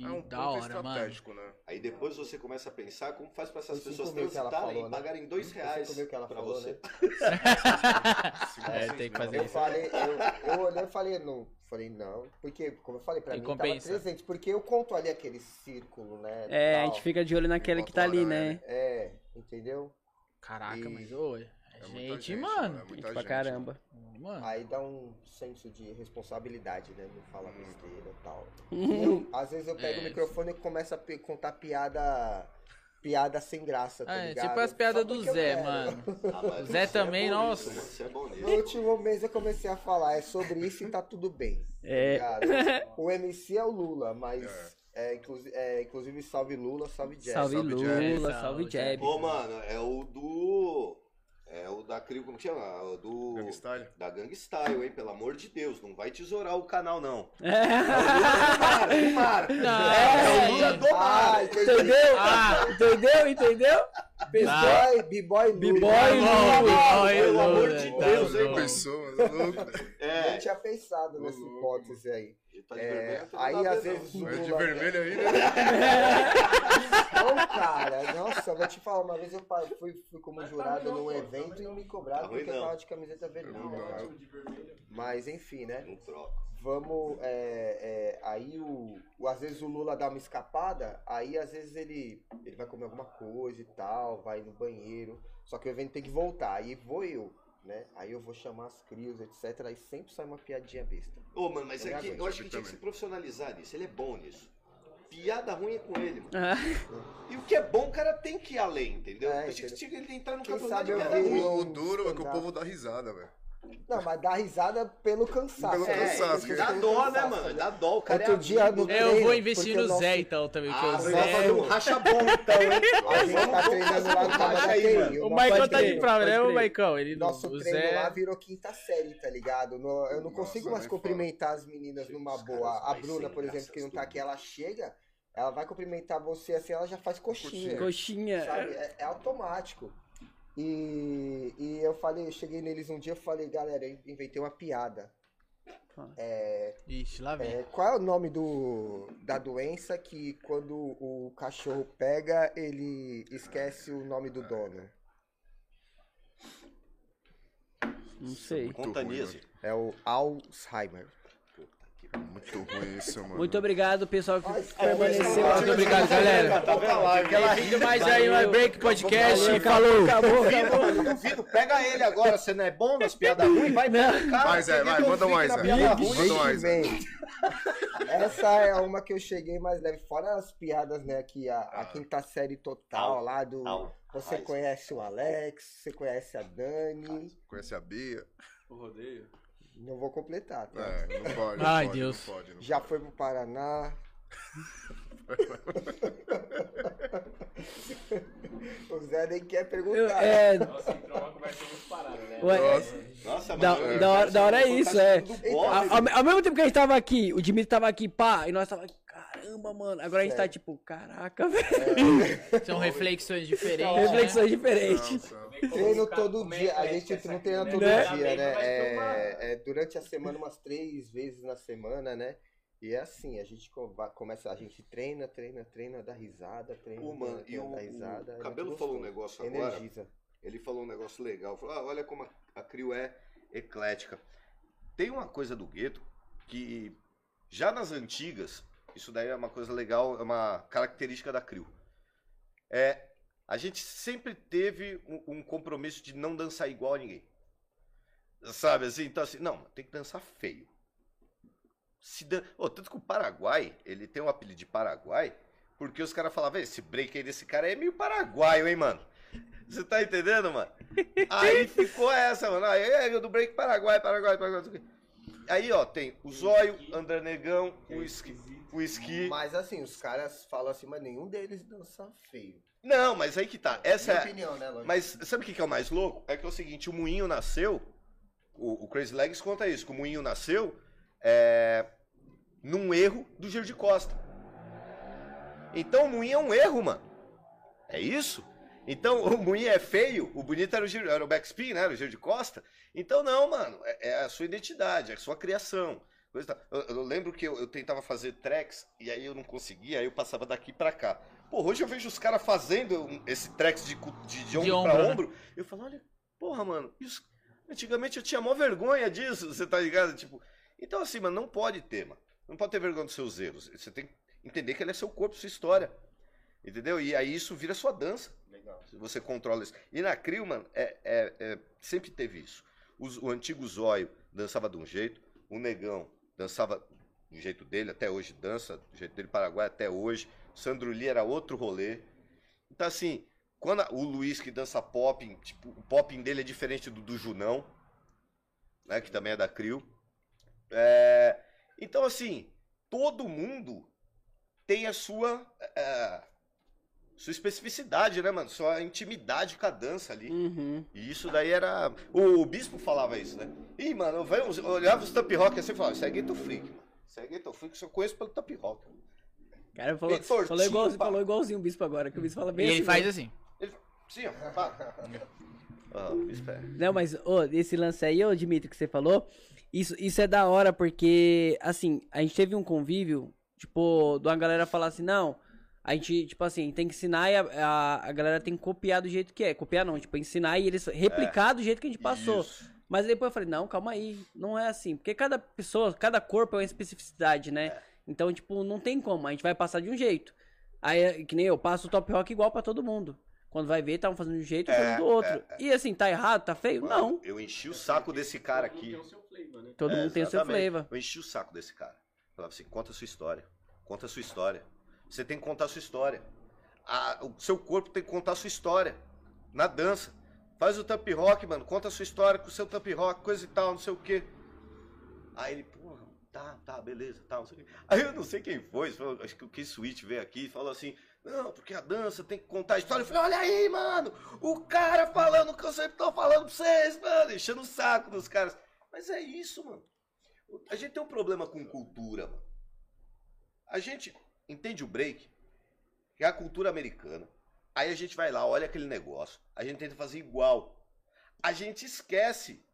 Que é um da ponto hora, mano. estratégico, né? Aí depois você começa a pensar como faz pra essas Foi pessoas transitarem falou, e né? pagarem dois reais mil que ela pra falou, você. né? É, tem que fazer Eu isso. falei, eu, eu olhei e falei, não, falei, não, porque, como eu falei, pra E mim compensa. tava 300, porque eu conto ali aquele círculo, né, É, a tal. gente fica de olho naquele que tá ali, né? É, entendeu? Caraca, E- mas ô, é É gente, gente, mano. é Gente pra gente. caramba. Mano. Aí dá um senso de responsabilidade, né? Não fala besteira e tal. Uhum. Eu, às vezes eu pego É, o microfone e começo a contar piada. Piada sem graça, tá É, ligado? tipo as piadas do Zé, quero. mano. Ah, O Zé você também, é nossa. Você é. No último mês eu comecei a falar, é sobre isso e tá tudo bem. tá É. ligado? O MC é o Lula, mas é, inclusive, é, inclusive salve Lula, salve Jazz. Salve salve, Lula, Jeb. salve Salve, Jeb. Ô, mano, é o do. É o da Crio, como que chama? O do. Gangstyle? Da Gang Style, hein? Pelo amor de Deus, não vai tesourar o canal, não. É. Do mar, do mar. Não, É o Lula do mar. Ah. Entendeu? Ah. Entendeu? Entendeu? B-Boy, B-Boy Lula. B-Boy. Lula, Pelo amor de tá Deus, hein, bom. mano? Pessoa, é. Eu É. nem tinha pensado nessa hipótese aí. Ele tá de É, não tem aí às vezes não. o Mas de Lula- vermelho ainda. Não, cara, nossa, eu vou te falar, uma vez eu fui, fui como jurado num evento e me cobraram Tá ruim, porque eu não. tava de camiseta vermelha, cara. Mas enfim, né? Não troco. Vamos. é, é, aí o, o- Às vezes o Lula dá uma escapada, aí às vezes ele, ele vai comer alguma coisa e tal, vai no banheiro. Só que o evento tem que voltar. Aí vou eu, né? Aí eu vou chamar as crios, etc. Aí sempre sai uma piadinha besta. Ô, mano, mas Eu é que aguento, eu acho que eu tinha que se profissionalizar nisso. Ele é bom nisso. Piada ruim é com ele, mano. Ah, E o que é bom, o cara tem que ir além, entendeu? É, Tinha que- tinha que ele entrar no campeonato de eu piada ruim. O, duro é que o povo dá risada, velho. Não, mas dá risada pelo cansaço. Pelo né? cansaço, Porque Dá tem dó, né, mano? Dá dó. O cara Outro é dia no né? Eu treino, vou investir no nosso- Zé então também, porque Ah, o você vai fazer Zé. um racha bom então, hein? A gente tá treinando lá no Racha Tamanho aí, mano. TI. O Maicon tá de prova, pode né, o crer. Maicon? Ele não. Nosso O treino lá Zé. virou quinta série, tá ligado? No- eu não Nossa, consigo mais nem cumprimentar as meninas numa Os boa. A Bruna, por exemplo, que não tá aqui, ela chega, ela vai cumprimentar você assim, ela já faz coxinha. Coxinha. Sabe? É, é automático. E, e eu falei, eu cheguei neles um dia e falei, galera, eu inventei uma piada. É, Ixi, lá vem. é, qual é o nome do, da doença que quando o cachorro pega, ele esquece o nome do dono? Não sei. Ruim, É o Alzheimer. Muito ruim isso, mano. Muito obrigado, pessoal, que Ai, permaneceu. ai, Muito obrigado, galera. Tá vendo? Mais aí, My Break Podcast. Falou, acabou. Duvido, duvido. Pega ele agora, você não é bom nas piadas ruins? Vai Não. pro cara. Vai, manda fique mais? Manda mais. Essa é uma que eu cheguei mais leve. Fora as piadas, né? Que a, a quinta série total lá do. Você conhece o Alex, você conhece a Dani. Conhece a Bia? O rodeio. Não vou completar, tá? É, não pode. não Ai, pode, Deus. Não pode, não Já foi pro Paraná. o Zé nem quer Eu- perguntar. É, Nossa, entrou uma conversa muito parada, né? ué, Nossa. Nossa, Da- mano. da hora- da hora é isso, é. Então, ao, ao- ao mesmo tempo que a gente tava aqui, o Dimitri tava aqui, pá, e nós tava, caramba, mano. Agora a gente tá tipo, caraca, velho. São reflexões diferentes. Reflexões né? diferentes. Não, Treino todo dia, a gente não treina todo Né? dia, né? É, é, durante a semana, umas três vezes na semana, né? E é assim, a gente começa, a gente treina, treina, treina, dá risada, treina, Pô, mano, e treina, o, dá risada. o é Cabelo muito falou um negócio agora. Energiza. Ele falou um negócio legal. Falou, ah, olha como a, a Crio é eclética. Tem uma coisa do gueto que Já nas antigas, isso daí é uma coisa legal, é uma característica da CRIO. É, a gente sempre teve um, um compromisso de não dançar igual a ninguém. Sabe assim? Então assim, não, tem que dançar feio. Se dan... Ô, tanto que o Paraguai, ele tem um apelido de Paraguai, porque os caras falavam, esse break aí desse cara é meio paraguaio, hein, mano? Você tá entendendo, mano? Aí ficou essa, mano. Aí é do break Paraguai, Paraguai, Paraguai. Aí, ó, tem o Zóio, André Negão, o Esqui. O esqui. Mas assim, os caras falam assim, mas nenhum deles dança feio. Não, mas aí que tá. Essa Minha é. opinião, né, lógico? Mas sabe o que que é o mais louco? É que é o seguinte, o Moinho nasceu, o, o Crazy Legs conta isso, que o Moinho nasceu é, num erro do Giro de Costa. Então o Moinho é um erro, mano. É isso? Então o Moinho é feio, o bonito era o, giro, era o backspin, né? Era o Giro de Costa. Então não, mano, é, é a sua identidade, é a sua criação. Eu, eu lembro que eu, eu tentava fazer tracks e aí eu não conseguia, aí eu passava daqui pra cá. Pô, hoje eu vejo os caras fazendo esse tracks de, de, de ombro ombro, pra né? ombro. Eu falo, olha, porra, mano, isso... antigamente eu tinha mó vergonha disso, você tá ligado? Tipo, então assim, mano, não pode ter, mano. Não pode ter vergonha dos seus erros. Você tem que entender que ele é seu corpo, sua história. Entendeu? E aí isso vira sua dança. Legal. Se você controla isso. E na Crio, mano, é, é- é- sempre teve isso. Os- o antigo Zóio dançava de um jeito, o Negão dançava do jeito dele, até hoje dança, do jeito dele Paraguai até hoje. O Sandro Lee era outro rolê. Então, assim, quando o Luiz que dança popping, tipo, o popping dele é diferente do do Junão, né, que também é da Crio. É, então, assim, todo mundo tem a sua, é, sua especificidade, né, mano? Sua intimidade com a dança ali. Uhum. E isso daí era. O bispo falava isso, né? Ih, mano, eu, venho- eu olhava os top rock assim e falava: Isso é Gator Freak, mano. Isso é Freak, eu conheço pelo top rock. Cara, falou, Bem falou, igual, pá. falou igualzinho o bispo agora, que o bispo fala E bem ele assim faz mesmo. assim. Ele sim, ó. pá. O bispo é. Não, mas ô, esse lance aí, ô Dimitri, que você falou, isso, isso é da hora, porque, assim, a gente teve um convívio, tipo, de uma galera falar assim, não, a gente, tipo assim, tem que ensinar e a, a, a galera tem que copiar do jeito que é. Copiar não, tipo, ensinar e eles replicar do jeito que a gente passou. Isso. Mas depois eu falei, não, calma aí, não é assim. Porque cada pessoa, cada corpo é uma especificidade, né? Então, tipo, não tem como, a gente vai passar de um jeito. Aí, é que nem eu, passo o top rock igual pra todo mundo. Quando vai ver, estavam fazendo de um jeito e É, fazendo do outro. E assim, tá errado, tá feio? Mano, Não. Eu enchi o saco desse cara Todo mundo aqui. tem o seu flavor, né? Todo É, mundo tem o seu flavor. Eu enchi o saco desse cara. Falava assim, conta a sua história. Conta a sua história. Você tem que contar a sua história. A- o seu corpo tem que contar a sua história. Na dança. Faz o tap rock, mano. Conta a sua história com o seu tap rock, coisa e tal, não sei o quê. Aí ele, tá, tá, beleza, tá. Aí eu não sei quem foi, acho que o Key Switch veio aqui e falou assim, não, porque a dança tem que contar a história. Eu falei, olha aí, mano, o cara falando o que eu sempre tô falando pra vocês, mano, enchendo o saco dos caras. Mas é isso, mano. A gente tem um problema com cultura, mano. A gente entende o break, que é a cultura americana. Aí a gente vai lá, olha aquele negócio. A gente tenta fazer igual. A gente esquece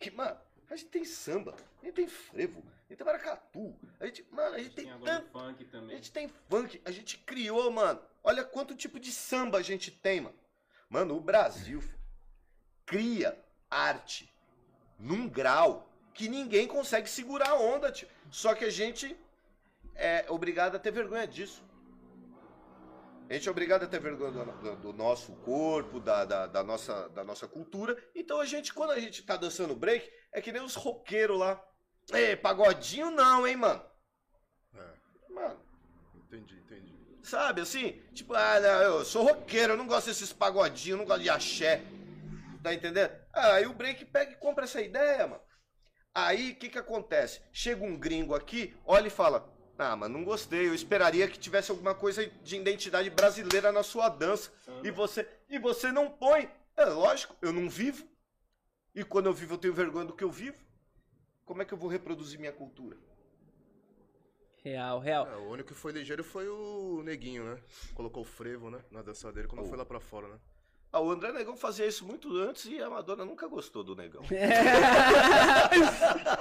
que, mano, a gente tem samba, a gente tem frevo, a gente tem maracatu. A gente, mano, a gente tem Tem tanto. funk A também. gente tem funk, a gente criou, mano. Olha quanto tipo de samba a gente tem, mano. Mano, o Brasil cria arte num grau que ninguém consegue segurar a onda, tio. Só que a gente é obrigado a ter vergonha disso. A gente é obrigado a ter vergonha do, do- do nosso corpo, da, da, da nossa, da nossa cultura. Então a gente, quando a gente tá dançando break, é que nem os roqueiros lá. Ei, pagodinho não, hein, mano? É, Mano, entendi, entendi. Sabe, assim? Tipo, ah, não, eu sou roqueiro, eu não gosto desses pagodinhos, eu não gosto de axé. Tá entendendo? Ah, aí o break pega e compra essa ideia, mano. Aí, o que que acontece? Chega um gringo aqui, olha e fala, ah, mas não gostei, eu esperaria que tivesse alguma coisa de identidade brasileira na sua dança. E você, e você não põe. É lógico, eu não vivo. E quando eu vivo, eu tenho vergonha do que eu vivo. Como é que eu vou reproduzir minha cultura? Real, real. É, o único que foi ligeiro foi o Neguinho, né? Colocou o frevo, né? Na dança dele quando Oh. foi lá pra fora, né? Ah, o André Negão fazia isso muito antes e a Madonna nunca gostou do Negão.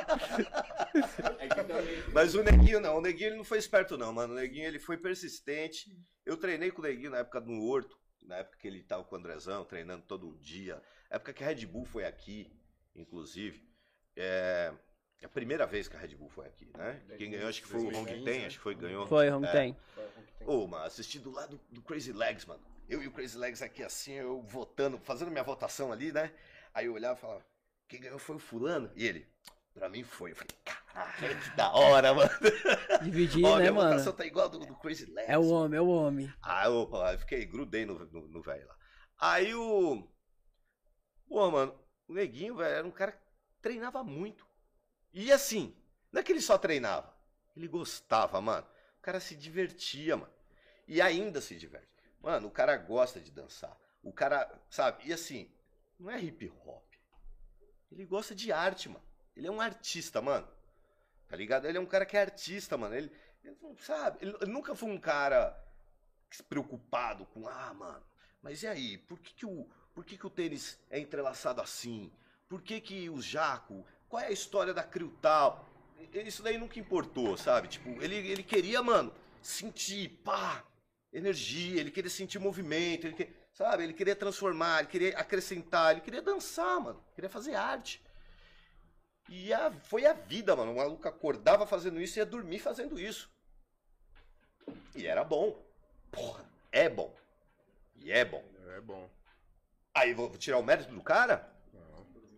Mas o Neguinho não, o Neguinho ele não foi esperto não, mano. O Neguinho ele foi persistente. Eu treinei com o Neguinho na época do Horto, na época que ele tava com o Andrezão, treinando todo dia. Na época que a Red Bull foi aqui, inclusive. É, É a primeira vez que a Red Bull foi aqui, né? Quem ganhou acho que foi o Hong Ten, acho que foi ganhou. Foi, Hong É. Ten. Ô, mano, assisti do lado do Crazy Legs, mano. Eu e o Crazy Legs aqui assim, eu votando, fazendo minha votação ali, né? Aí eu olhava e falava, quem ganhou foi o fulano. E ele, pra mim foi. Eu falei, caralho, que da hora, mano. Dividir, né, minha mano? votação tá igual a do, do Crazy Legs. É o homem, é o homem. Ah, opa, eu fiquei, grudei no no- no velho lá. Aí o. Pô, mano, o neguinho, velho, era um cara que treinava muito. E assim, não é que ele só treinava, ele gostava, mano. O cara se divertia, mano. E ainda se diverte. Mano, o cara gosta de dançar. O cara, sabe? E assim, não é hip hop. Ele gosta de arte, mano. Ele é um artista, mano. Tá ligado? Ele é um cara que é artista, mano. Ele, ele sabe, ele, ele nunca foi um cara preocupado com, ah, mano, mas e aí? Por que, que, o, por que, que o tênis é entrelaçado assim? Por que, que o jaco? Qual é a história da Crio tal? Isso daí nunca importou, sabe? Tipo, ele, ele queria, mano, sentir, pá, energia, ele queria sentir movimento, ele queria, sabe? Ele queria transformar, ele queria acrescentar, ele queria dançar, mano, queria fazer arte. E a, foi a vida, mano. O maluco acordava fazendo isso e ia dormir fazendo isso. E era bom. Porra, é bom. E é bom. É bom. Aí vou tirar o mérito do cara?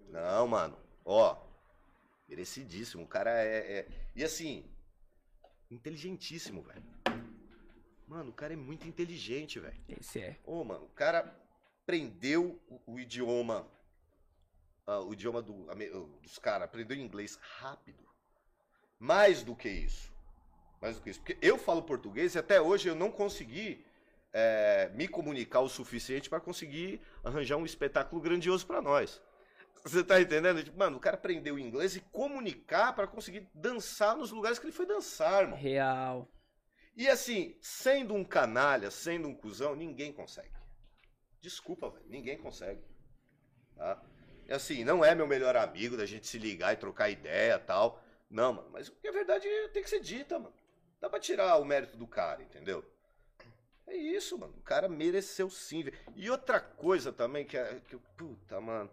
Não, mano. Ó, merecidíssimo. O cara é, é- E assim, inteligentíssimo, velho. Mano, o cara é muito inteligente, velho. Esse é. Ô, mano, o cara aprendeu o, o idioma. Ah, o idioma do- ame- dos caras. Aprendeu inglês rápido. Mais do que isso. Mais do que isso. Porque eu falo português e até hoje eu não consegui é, me comunicar o suficiente para conseguir arranjar um espetáculo grandioso para nós. Você tá entendendo? Tipo, mano, o cara aprendeu inglês e comunicar para conseguir dançar nos lugares que ele foi dançar, irmão. Real. E assim, sendo um canalha, sendo um cuzão, ninguém consegue. Desculpa, velho, ninguém consegue. Tá? E assim, não é meu melhor amigo da gente se ligar e trocar ideia tal. Não, mano, mas a verdade tem que ser dita, mano. Dá pra tirar o mérito do cara, entendeu? É isso, mano. O cara mereceu sim. E outra coisa também que é. Que, puta, mano.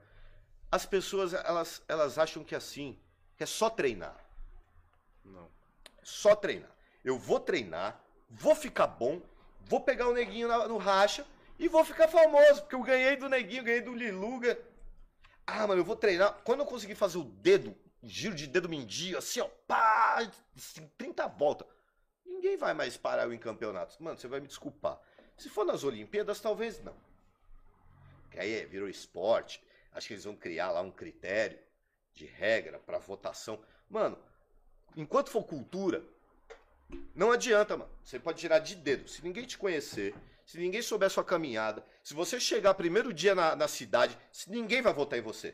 As pessoas, elas, elas acham que é assim, que é só treinar. Não. Só treinar. Eu vou treinar, vou ficar bom, vou pegar o neguinho na- no racha e vou ficar famoso, porque eu ganhei do neguinho, ganhei do Liluga. Ah, mano, eu vou treinar. Quando eu conseguir fazer o dedo, giro de dedo mindinho, assim, ó, pá, assim, 30 voltas, ninguém vai mais parar eu em campeonatos. Mano, você vai me desculpar. Se for nas Olimpíadas, talvez não. Que aí é, virou esporte. Acho que eles vão criar lá um critério de regra pra votação. Mano, enquanto for cultura, não adianta, mano. Você pode tirar de dedo. Se ninguém te conhecer, se ninguém souber a sua caminhada, se você chegar primeiro dia na, na cidade, ninguém vai votar em você.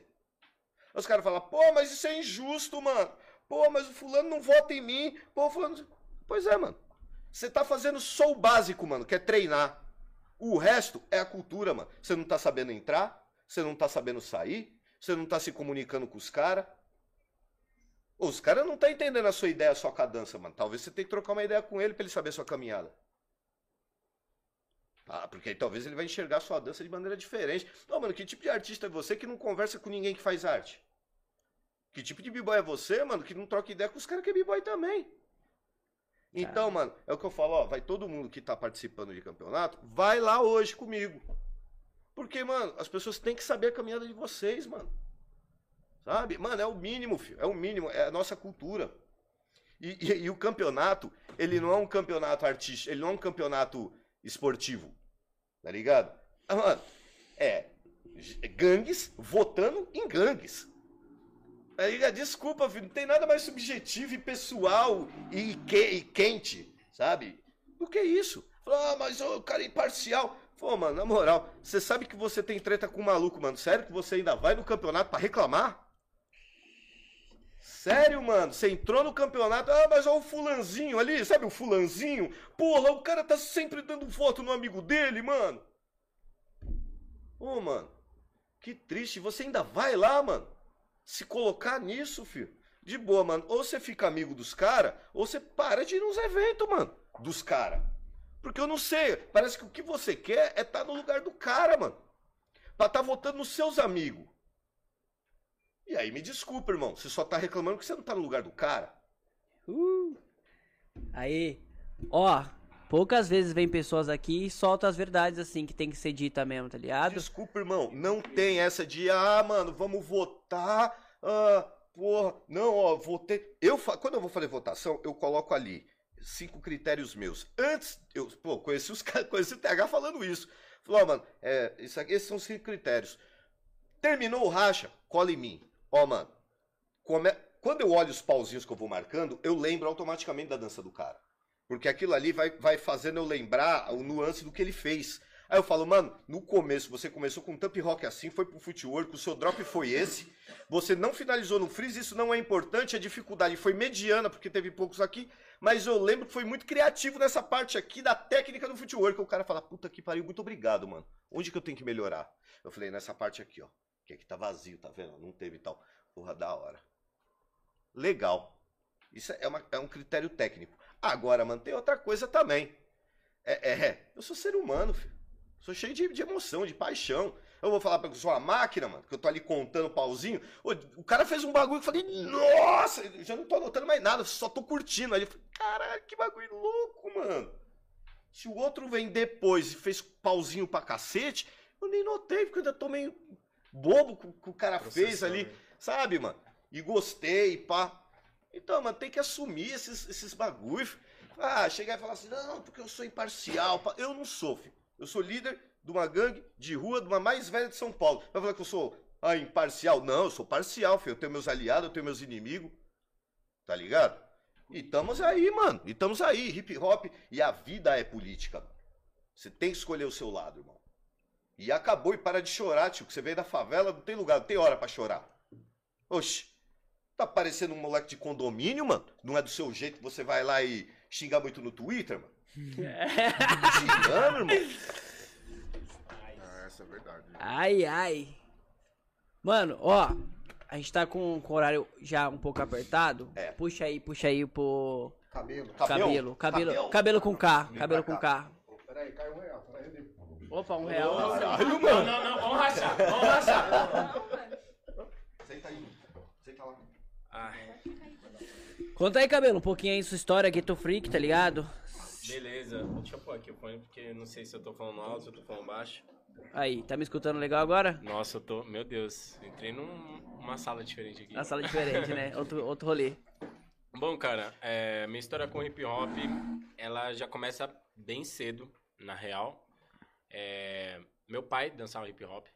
Aí Os caras falam, pô, mas isso é injusto, mano. Pô, mas o fulano não vota em mim. Pô, fulano. Pois é, mano. Você tá fazendo só o básico, mano, que é treinar. O resto é a cultura, mano. Você não tá sabendo entrar, você não tá sabendo sair, você não tá se comunicando com os caras. Os caras não tá entendendo a sua ideia, a sua cadança, mano. Talvez você tenha que trocar uma ideia com ele pra ele saber a sua caminhada. Ah, porque aí talvez ele vai enxergar sua dança de maneira diferente. Não, mano, que tipo de artista é você que não conversa com ninguém que faz arte? Que tipo de b-boy é você, mano, que não troca ideia com os caras que é b-boy também? Então, mano, é o que eu falo, ó, vai todo mundo que tá participando de campeonato, vai lá hoje comigo. Porque, mano, as pessoas têm que saber a caminhada de vocês, mano. Sabe? Mano, é o mínimo, filho. É o mínimo. É a nossa cultura. E, e- e o campeonato, ele não é um campeonato artístico, ele não é um campeonato esportivo. Tá ligado? Ah, mano, é gangues votando em gangues. Tá ligado? Desculpa, filho, não tem nada mais subjetivo e pessoal e, que- e quente, sabe? Do que isso? Ah, mas o cara é imparcial. Pô, mano, na moral, você sabe que você tem treta com o maluco, mano. Sério que você ainda vai no campeonato pra reclamar? Sério, mano? Você entrou no campeonato, ah, mas olha o fulanzinho ali, sabe o fulanzinho? Porra, o cara tá sempre dando voto no amigo dele, mano. Ô, mano, que triste. Você ainda vai lá, mano, se colocar nisso, filho. De boa, mano. Ou você fica amigo dos caras, ou você para de ir nos eventos, mano, dos caras. Porque eu não sei, parece que o que você quer é estar no lugar do cara, mano. Pra estar votando nos seus amigos. E aí me desculpa, irmão. Você só tá reclamando que você não tá no lugar do cara. Uh. Aí, ó, poucas vezes vem pessoas aqui e soltam as verdades assim que tem que ser dita mesmo, tá ligado? Desculpa, irmão. Não tem essa de, ah, mano, vamos votar. Ah, porra. Não, ó, votei. Eu, quando eu vou fazer votação, eu coloco ali cinco critérios meus. Antes, eu, pô, conheci os caras, conheci o TH falando isso. Falou, ó, mano, é, isso aqui, esses são os cinco critérios. Terminou o racha, cola em mim. Ó, mano, come- quando eu olho os pauzinhos que eu vou marcando, eu lembro automaticamente da dança do cara. Porque aquilo ali vai, vai fazendo eu lembrar o nuance do que ele fez. Aí eu falo, mano, no começo você começou com um tap rock assim, foi pro footwork, o seu drop foi esse. Você não finalizou no freeze, isso não é importante, a dificuldade foi mediana, porque teve poucos aqui. Mas eu lembro que foi muito criativo nessa parte aqui da técnica do footwork. O cara fala, puta que pariu, muito obrigado, mano. Onde que eu tenho que melhorar? Eu falei, nessa parte aqui, ó. Que aqui tá vazio, tá vendo? Não teve tal. Porra, da hora. Legal. Isso é, uma- é um critério técnico. Agora, mano, tem outra coisa também. É, é, eu sou ser humano, filho. Sou cheio de, de emoção, de paixão. Eu vou falar pra eu sou uma máquina, mano, que eu tô ali contando pauzinho. Ô, o cara fez um bagulho que eu falei, nossa, eu já não tô anotando mais nada, só tô curtindo. Aí eu falei, caralho, que bagulho louco, mano. Se o outro vem depois e fez pauzinho pra cacete, eu nem notei, porque eu ainda tô meio bobo o que o cara fez ali, sabe, mano? E gostei, pá. Então, mano, tem que assumir esses, esses bagulho. filho. Ah, chegar e falar assim, não, porque eu sou imparcial. pá. Eu não sou, filho. Eu sou líder de uma gangue de rua, de uma mais velha de São Paulo. Vai falar que eu sou ah, imparcial? Não, eu sou parcial, filho. Eu tenho meus aliados, eu tenho meus inimigos. Tá ligado? E estamos aí, mano. E estamos aí, hip hop. E a vida é política, mano. Você tem que escolher o seu lado, irmão. E acabou e para de chorar, tio. Que você veio da favela, não tem lugar, não tem hora pra chorar. Oxi. Tá parecendo um moleque de condomínio, mano? Não é do seu jeito que você vai lá e xingar muito no Twitter, mano? Xingando, irmão? Ah, essa é verdade. Ai, ai. Mano, ó, a gente tá com, com o horário já um pouco apertado. É. Puxa aí, puxa aí pro Cabelo. cabelo. Cabelo, Cabelo. cabelo com K, cabelo com. K. Peraí, caiu um real. Peraí, Opa, um real. Não, não, não, vamos rachar, vamos rachar. Senta aí. Senta lá. Ai, Conta aí, cabelo, um pouquinho aí sua história, Ghetto Freak, tá ligado? beleza. Deixa eu pôr aqui o fone, porque não sei se eu tô falando alto, se eu tô falando baixo. Aí, tá me escutando legal agora? Nossa, eu tô. Meu Deus, entrei numa sala diferente aqui. Na sala diferente, né? Outro, outro rolê. Bom, cara, é, minha história com hip hop, ela já começa bem cedo, na real. É, meu pai dançava hip hop,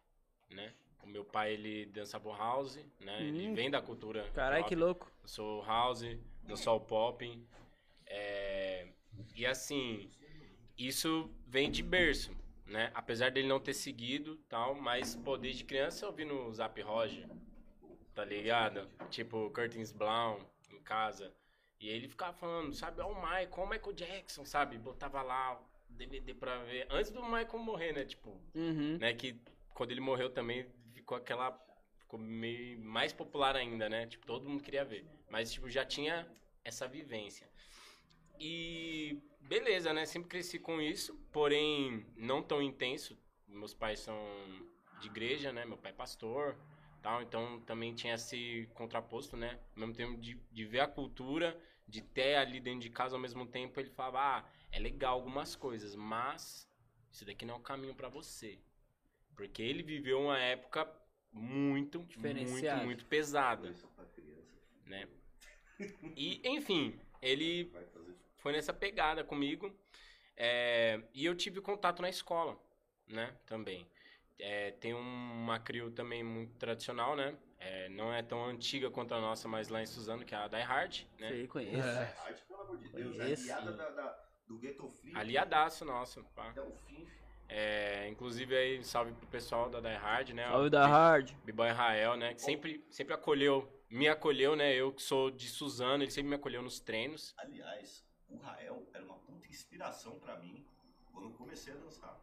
né? O meu pai, ele dançava house, né? Ele Hum. vem da cultura Caralho, que louco. Dançou house, dançou o pop. É, e assim, isso vem de berço, né? Apesar dele não ter seguido tal, mas, pô, desde criança eu ouvindo Zap Roger, tá ligado? Tipo, Curtis Brown em casa. E ele ficava falando, sabe, ó o Michael, ó o Michael Jackson, sabe? Botava lá DVD pra ver. Antes do Michael morrer, né? Tipo, Uhum. né? Que quando ele morreu também ficou aquela. Ficou meio mais popular ainda, né? Tipo, todo mundo queria ver. Mas, tipo, já tinha essa vivência. E beleza, né? Sempre cresci com isso, porém não tão intenso. Meus pais são de igreja, né? Meu pai é pastor, tal. Então também tinha esse contraposto, né? Ao mesmo tempo de, de ver a cultura, de ter ali dentro de casa ao mesmo tempo, ele falava, ah, é legal algumas coisas, mas isso daqui não é o caminho pra você. Porque ele viveu uma época muito, muito, muito pesada, né? E, enfim, ele foi nessa pegada comigo. é, e eu tive contato na escola, né? Também. É, tem uma crew também muito tradicional, né? É, não é tão antiga quanto a nossa, mas lá em Suzano, que é a Die Hard, né? Sei, conheço. Arte, pelo amor de Deus. Conheço. É aliada da, da- do Ghetto Free. Aliadaço nosso, pá. Até o fim. É, inclusive aí, salve pro pessoal da Die Hard, né? Salve O da Hard. B-Boy Rael, né? Que sempre, sempre acolheu, me acolheu, né? Eu que sou de Suzano, ele sempre me acolheu nos treinos. Aliás, o Rael era uma puta inspiração pra mim quando eu comecei a dançar.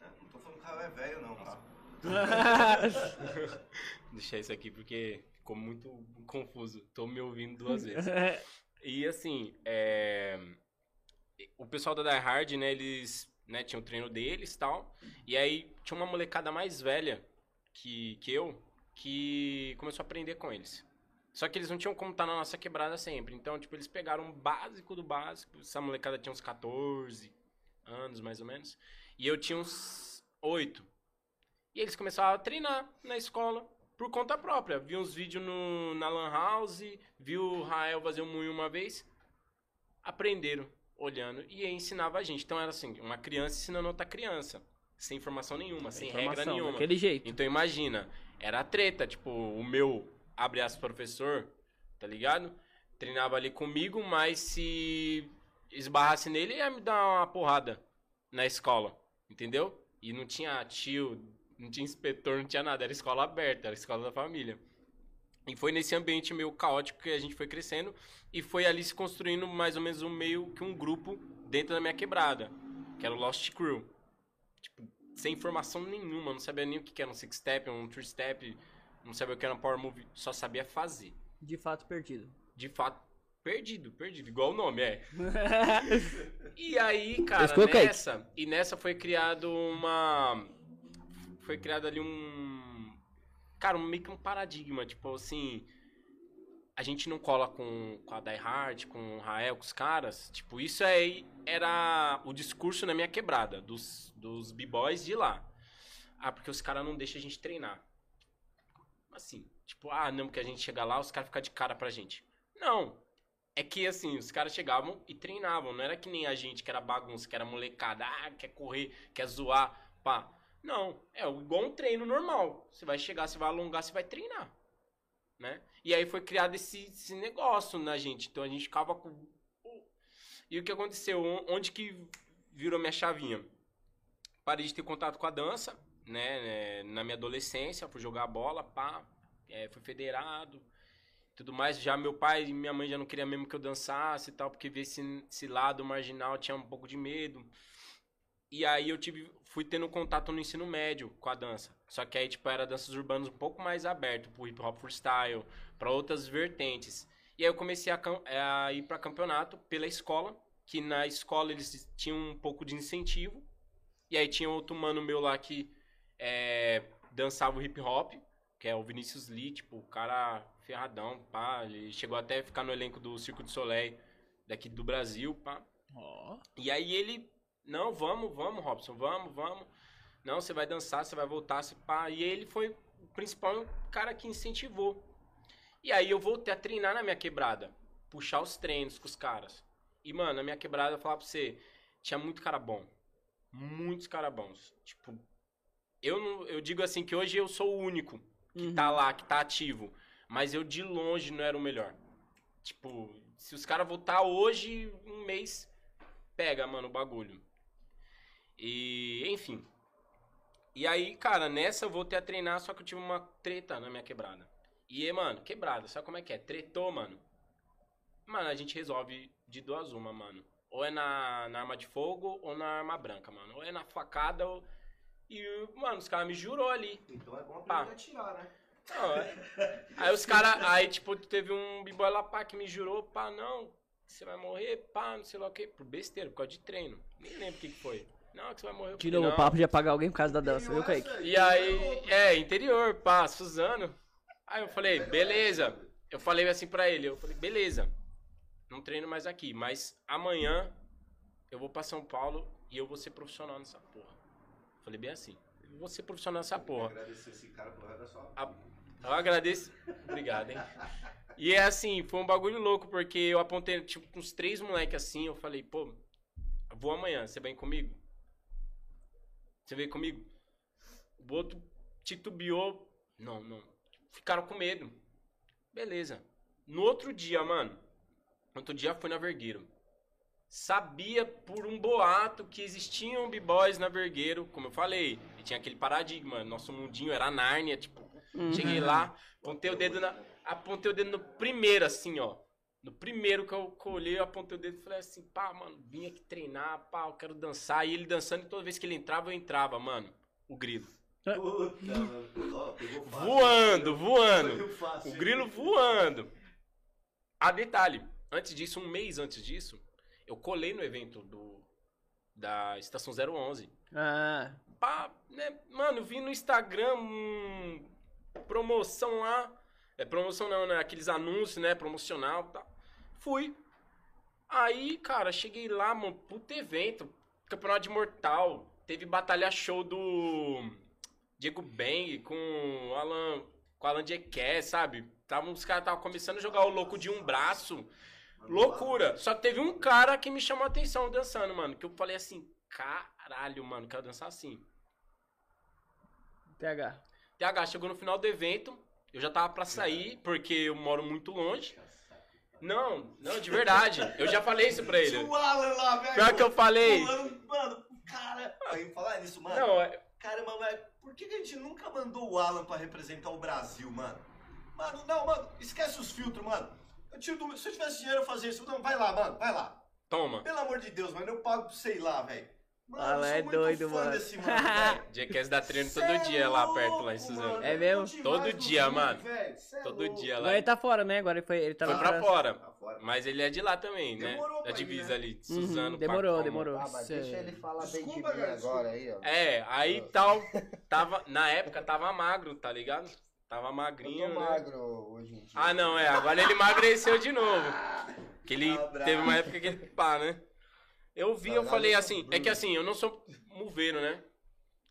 É, não tô falando que o Rael é velho, não, tá? Deixar isso aqui porque ficou muito confuso. Tô me ouvindo duas vezes. E assim, é, o pessoal da Die Hard, né, eles né, tinham o treino deles e tal. E aí tinha uma molecada mais velha que, que eu, que começou a aprender com eles. Só que eles não tinham como estar na nossa quebrada sempre. Então, tipo, eles pegaram o básico do básico. Essa molecada tinha uns 14 anos, mais ou menos. E eu tinha uns 8. E eles começaram a treinar na escola por conta própria. Vi uns vídeos no, na Lan House, viu o Rael fazer um munho uma vez. Aprenderam olhando e ensinava a gente. Então era assim, uma criança ensinando outra criança. Sem informação nenhuma, sem regra Informação, nenhuma. Daquele jeito. Então imagina, era treta, tipo, o meu, abre as professor, tá ligado? Treinava ali comigo, mas se esbarrasse nele, ia me dar uma porrada na escola, entendeu? E não tinha tio, não tinha inspetor, não tinha nada, era escola aberta, era escola da família. E foi nesse ambiente meio caótico que a gente foi crescendo e foi ali se construindo mais ou menos um meio que um grupo dentro da minha quebrada, que era o Lost Crew. Tipo, sem informação nenhuma, não sabia nem o que era um six step, um three step, não sabia o que era um power move, só sabia fazer. De fato perdido. De fato, perdido, perdido, igual o nome, é. E aí, cara, nessa, e nessa foi criado uma foi criado ali um cara, meio que um paradigma, tipo assim, a gente não cola com, com a Die Hard, com o Rael, com os caras, tipo, isso aí era o discurso na minha quebrada, dos, dos b-boys de lá. Ah, porque os caras não deixam a gente treinar. Assim, tipo, ah, não, porque a gente chega lá, os caras ficam de cara pra gente. Não, é que assim, os caras chegavam e treinavam. Não era que nem a gente que era bagunça, que era molecada, ah, quer correr, quer zoar, pá. Não, é igual um treino normal. Você vai chegar, você vai alongar, você vai treinar. Né? E aí foi criado esse, esse negócio na gente. Então a gente ficava com. E o que aconteceu? Onde que virou minha chavinha? Parei de ter contato com a dança, né? é, Na minha adolescência, fui jogar bola, pá. é, fui federado tudo mais. Já meu pai e minha mãe já não queriam mesmo que eu dançasse e tal, porque ver esse, esse lado marginal tinha um pouco de medo. E aí eu tive, fui tendo contato no ensino médio com a dança. Só que aí, tipo, era danças urbanas um pouco mais aberto, pro hip hop freestyle, para outras vertentes. E aí eu comecei a, cam- a ir para campeonato pela escola, que na escola eles tinham um pouco de incentivo. E aí tinha outro mano meu lá que é, dançava o hip hop, que é o Vinícius Lee, tipo, o cara ferradão, pá. Ele chegou até a ficar no elenco do Circo de Soleil daqui do Brasil, pá. Ó. E aí ele, não, vamos, vamos, Robson, vamos, vamos. Não, você vai dançar, você vai voltar, se pá. E ele foi o principal cara que incentivou. E aí eu voltei a treinar na minha quebrada. Puxar os treinos com os caras. E, mano, na minha quebrada, eu falar pra você, tinha muito cara bom. Muitos cara bons. Tipo, eu, não, eu digo assim que hoje eu sou o único que tá lá, que tá ativo. Mas eu de longe não era o melhor. Tipo, se os caras voltar hoje, um mês, pega, mano, o bagulho. E, enfim. E aí, cara, nessa eu voltei a treinar, só que eu tive uma treta na minha quebrada. E, mano, quebrada, sabe como é que é? Tretou, mano. Mano, a gente resolve de duas uma, mano. Ou é na, na arma de fogo ou na arma branca, mano. Ou é na facada ou... E, mano, os caras me jurou ali. Então é bom Pá. aprender a tirar, né? Não, é. Aí os caras, aí tipo, teve um b-boy lá, pá, que me jurou, pá, não, você vai morrer, pá, não sei lá o que, por besteira, por causa de treino. Nem lembro o que que foi. Não, que você vai morrer. eu novo, o não. papo de apagar alguém por causa da dança, viu, Kaique? E aí, é, interior, pá, Suzano. Aí eu falei, beleza. Eu falei assim pra ele, eu falei, beleza. Não treino mais aqui, mas amanhã eu vou pra São Paulo e eu vou ser profissional nessa porra. Falei bem assim, eu vou ser profissional nessa porra. Agradecer esse cara por da sua A- Eu agradeço. Obrigado, hein? E é assim, foi um bagulho louco, porque eu apontei, tipo, uns três moleques assim, eu falei, pô, eu vou amanhã, você vem comigo? Você vem comigo? O outro titubeou. Não, não. Ficaram com medo. Beleza. No outro dia, mano. No outro dia fui na Vergueiro. Sabia por um boato que existiam b-boys na Vergueiro, como eu falei. E tinha aquele paradigma. Nosso mundinho era Nárnia, tipo. Cheguei lá, apontei o dedo na. Apontei o dedo no primeiro, assim, ó. No primeiro que eu que eu apontei o dedo e falei assim, pá, mano, vim aqui treinar, pá, eu quero dançar. E ele dançando, e toda vez que ele entrava, eu entrava, mano. O grilo. Puta, mano. Ó, pegou fácil. Voando, voando. Pegou fácil. O grilo voando. Ah, detalhe. Antes disso, um mês antes disso, eu colei no evento do da Estação 011. Ah, Pá, né? Mano, vi no Instagram um, promoção lá. É promoção não, né? Aqueles anúncios, né? Promocional e tal. Fui. Aí, cara, cheguei lá, mano, puto evento. Campeonato de Mortal. Teve batalha show do Diego Bang com o Alan, com Alan Jequé, sabe? Tava, os caras estavam começando a jogar o louco de um braço. Loucura. Só que teve um cara que me chamou a atenção dançando, mano. Que eu falei assim, caralho, mano, quero dançar assim. TH. TH chegou no final do evento, eu já tava pra sair, porque eu moro muito longe. Não, não, de verdade. Eu já falei isso pra ele. O Alan lá, velho. Pior que eu falei. Pulando, Mano, cara. Aí, falar nisso, mano. Não, é- Caramba, velho, por que, que a gente nunca mandou o Alan pra representar o Brasil, mano? Mano, não, mano, esquece os filtros, mano. Eu tiro do... Se eu tivesse dinheiro, eu fazia isso. Não, vai lá, mano, vai lá. toma. Pelo amor de Deus, mano, eu pago, sei lá, velho. Mano, eu sou é muito doido, fã mano. desse mano. Jackass dá treino todo é dia lá perto, lá em Suzano. mano, É mesmo? Todo dia, Rio, mano. é Todo louco. dia lá. Agora ele tá fora, né? Agora ele foi, ele tá Foi lá pra fora. Tá fora. Mas ele é de lá também, né? Demorou Da pra ir, divisa né? ali, de Suzano. Uhum, demorou, Pacoma. demorou. Ah, mas deixa ele falar bem de mim Desculpa, agora aí, ó. É, aí tal, tava, na época tava magro, tá ligado? Tava Eu magrinho, tô né? magro hoje em dia. Ah, não, é, agora ele emagreceu de novo. Que ele teve uma época que ele, pá, né? Eu vi, eu falei assim, é que assim, eu não sou moveiro, né?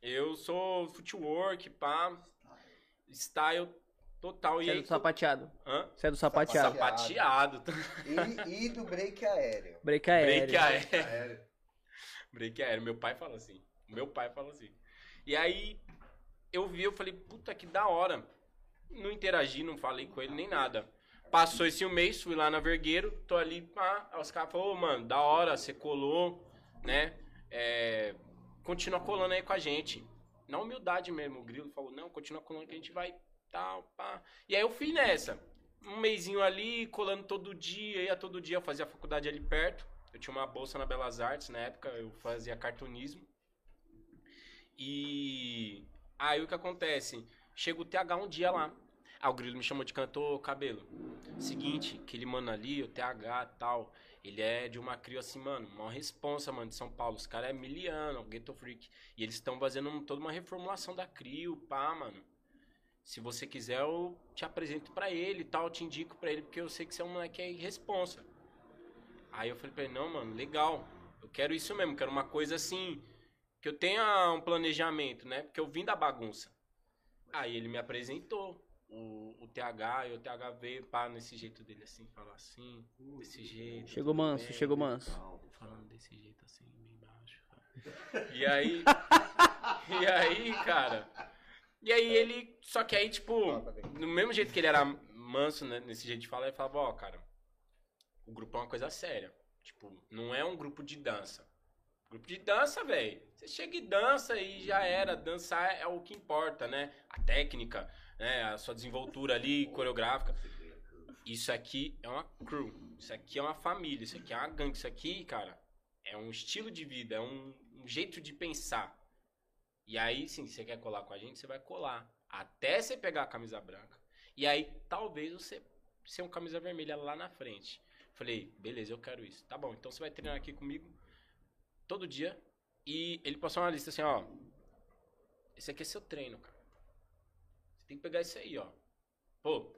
Eu sou footwork, pá, style total. Você E é aí, do sapateado. hã? Você é do sapateado. Sapateado. E, e do break aéreo. Break aéreo. Break aéreo. Sério. Break aéreo. Meu pai fala assim. Meu pai fala assim. E aí, eu vi, eu falei, puta que da hora. Não interagi, não falei com ele nem nada. Passou esse mês, fui lá na Vergueiro, tô ali, pá. Os caras falaram, ô, mano, da hora, você colou, né? É, continua colando aí com a gente. Na humildade mesmo, o Grilo falou, não, continua colando que a gente vai, tal, pá. E aí eu fui nessa. Um mêsinho ali, colando todo dia, ia todo dia, eu fazia faculdade ali perto. Eu tinha uma bolsa na Belas Artes na época, eu fazia cartunismo. E aí o que acontece? Chega o TH um dia lá. Ah, o Grilo me chamou de cantor, cabelo. Seguinte, aquele mano ali, o TH tal, ele é de uma crio assim, mano, uma responsa, mano, de São Paulo. Os caras é miliano, Ghetto Freak. E eles estão fazendo toda uma reformulação da crio, pá, mano. Se você quiser, eu te apresento pra ele tal, te indico pra ele, porque eu sei que você é um moleque aí responsa. Aí eu falei pra ele, não, mano, legal. Eu quero isso mesmo, quero uma coisa assim, que eu tenha um planejamento, né? Porque eu vim da bagunça. Aí ele me apresentou o, o TH, e o TH veio, pá, nesse jeito dele assim, falar assim, desse jeito. Chegou manso, bem, chegou manso. Falando desse jeito assim, bem baixo. E aí. e aí, cara. E aí ele. Só que aí, tipo, no mesmo jeito que ele era manso, né, nesse jeito de falar, ele falava, ó, cara, o grupo é uma coisa séria. Tipo, não é um grupo de dança. Grupo de dança, velho. Você chega e dança e já era. Dançar é o que importa, né? A técnica, né? A sua desenvoltura ali, coreográfica. Isso aqui é uma crew. Isso aqui é uma família. Isso aqui é uma gangue. Isso aqui, cara, é um estilo de vida. É um, um jeito de pensar. E aí, sim, se você quer colar com a gente, você vai colar. Até você pegar a camisa branca. E aí, talvez você ser um camisa vermelha lá na frente. Falei, beleza, eu quero isso. Tá bom, então você vai treinar aqui comigo todo dia. E ele passou uma lista assim, ó. Esse aqui é seu treino, cara. Tem que pegar isso aí, ó. Pô,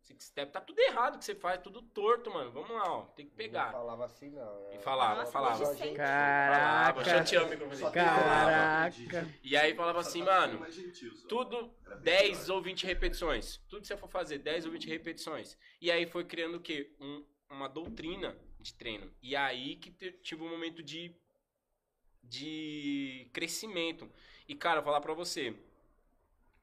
six step tá tudo errado que você faz, tudo torto, mano. Vamos lá, ó. Tem que Não pegar. falava assim, não. E falava, Nossa, falava. sempre. Falava, Caraca. chateando o microfone. Caraca. E aí falava assim, mano, gentil, só. tudo Era bem 10 pior. ou 20 repetições. Tudo que você for fazer, 10 ou 20 repetições. E aí foi criando o quê? Um- uma doutrina de treino. E aí que tive um momento de, de crescimento. E, cara, falar pra você,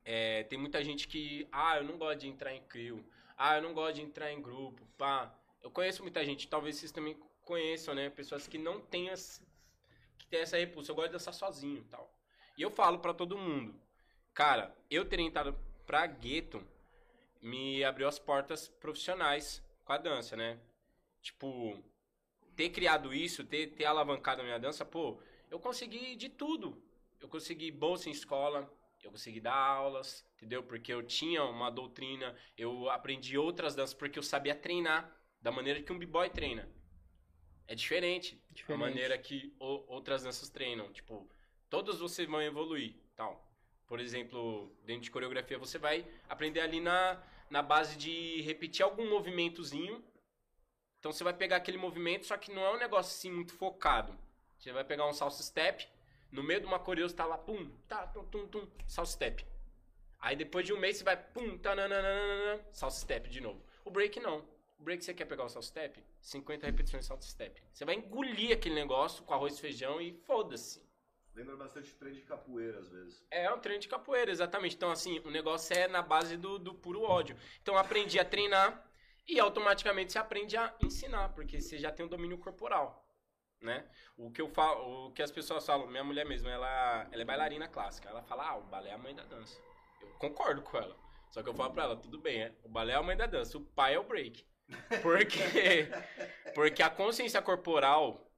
é, tem muita gente que, ah, eu não gosto de entrar em crio. Ah, eu não gosto de entrar em grupo, pá. Eu conheço muita gente, talvez vocês também conheçam, né? Pessoas que não têm essa, que tem essa repulsa. Eu gosto de dançar sozinho e tal. E eu falo pra todo mundo, cara, eu ter entrado pra gueto me abriu as portas profissionais com a dança, né? Tipo, ter criado isso, ter, ter alavancado a minha dança, pô, eu consegui de tudo. Eu consegui bolsa em escola, eu consegui dar aulas, entendeu? Porque eu tinha uma doutrina, eu aprendi outras danças porque eu sabia treinar da maneira que um b-boy treina. É diferente, Diferente. a maneira que o- outras danças treinam. Tipo, todas vocês vão evoluir, tal. Por exemplo, dentro de coreografia, você vai aprender ali na, na base de repetir algum movimentozinho. Então você vai pegar aquele movimento, só que não é um negócio assim muito focado. Você vai pegar um salsa step, no meio de uma você tá lá, pum, tá, tum, tum, tum, salsa step. Aí depois de um mês você vai, pum, tá, nananana, salsa step de novo. O break não. O break você quer pegar o salsa step? 50 repetições de salsa step. Você vai engolir aquele negócio com arroz e feijão e foda-se. Lembra bastante treino de capoeira, às vezes. É um treino de capoeira, exatamente. Então, assim, o negócio é na base do, do puro ódio. Então, aprendi a treinar e automaticamente você aprende a ensinar, porque você já tem um domínio corporal, né? O que eu falo, o que as pessoas falam, minha mulher mesmo, ela, ela é bailarina clássica. Ela fala, ah, o balé é a mãe da dança. Eu concordo com ela. Só que eu falo pra ela, tudo bem, é, o balé é a mãe da dança, o pai é o break. Porque, porque a consciência corporal,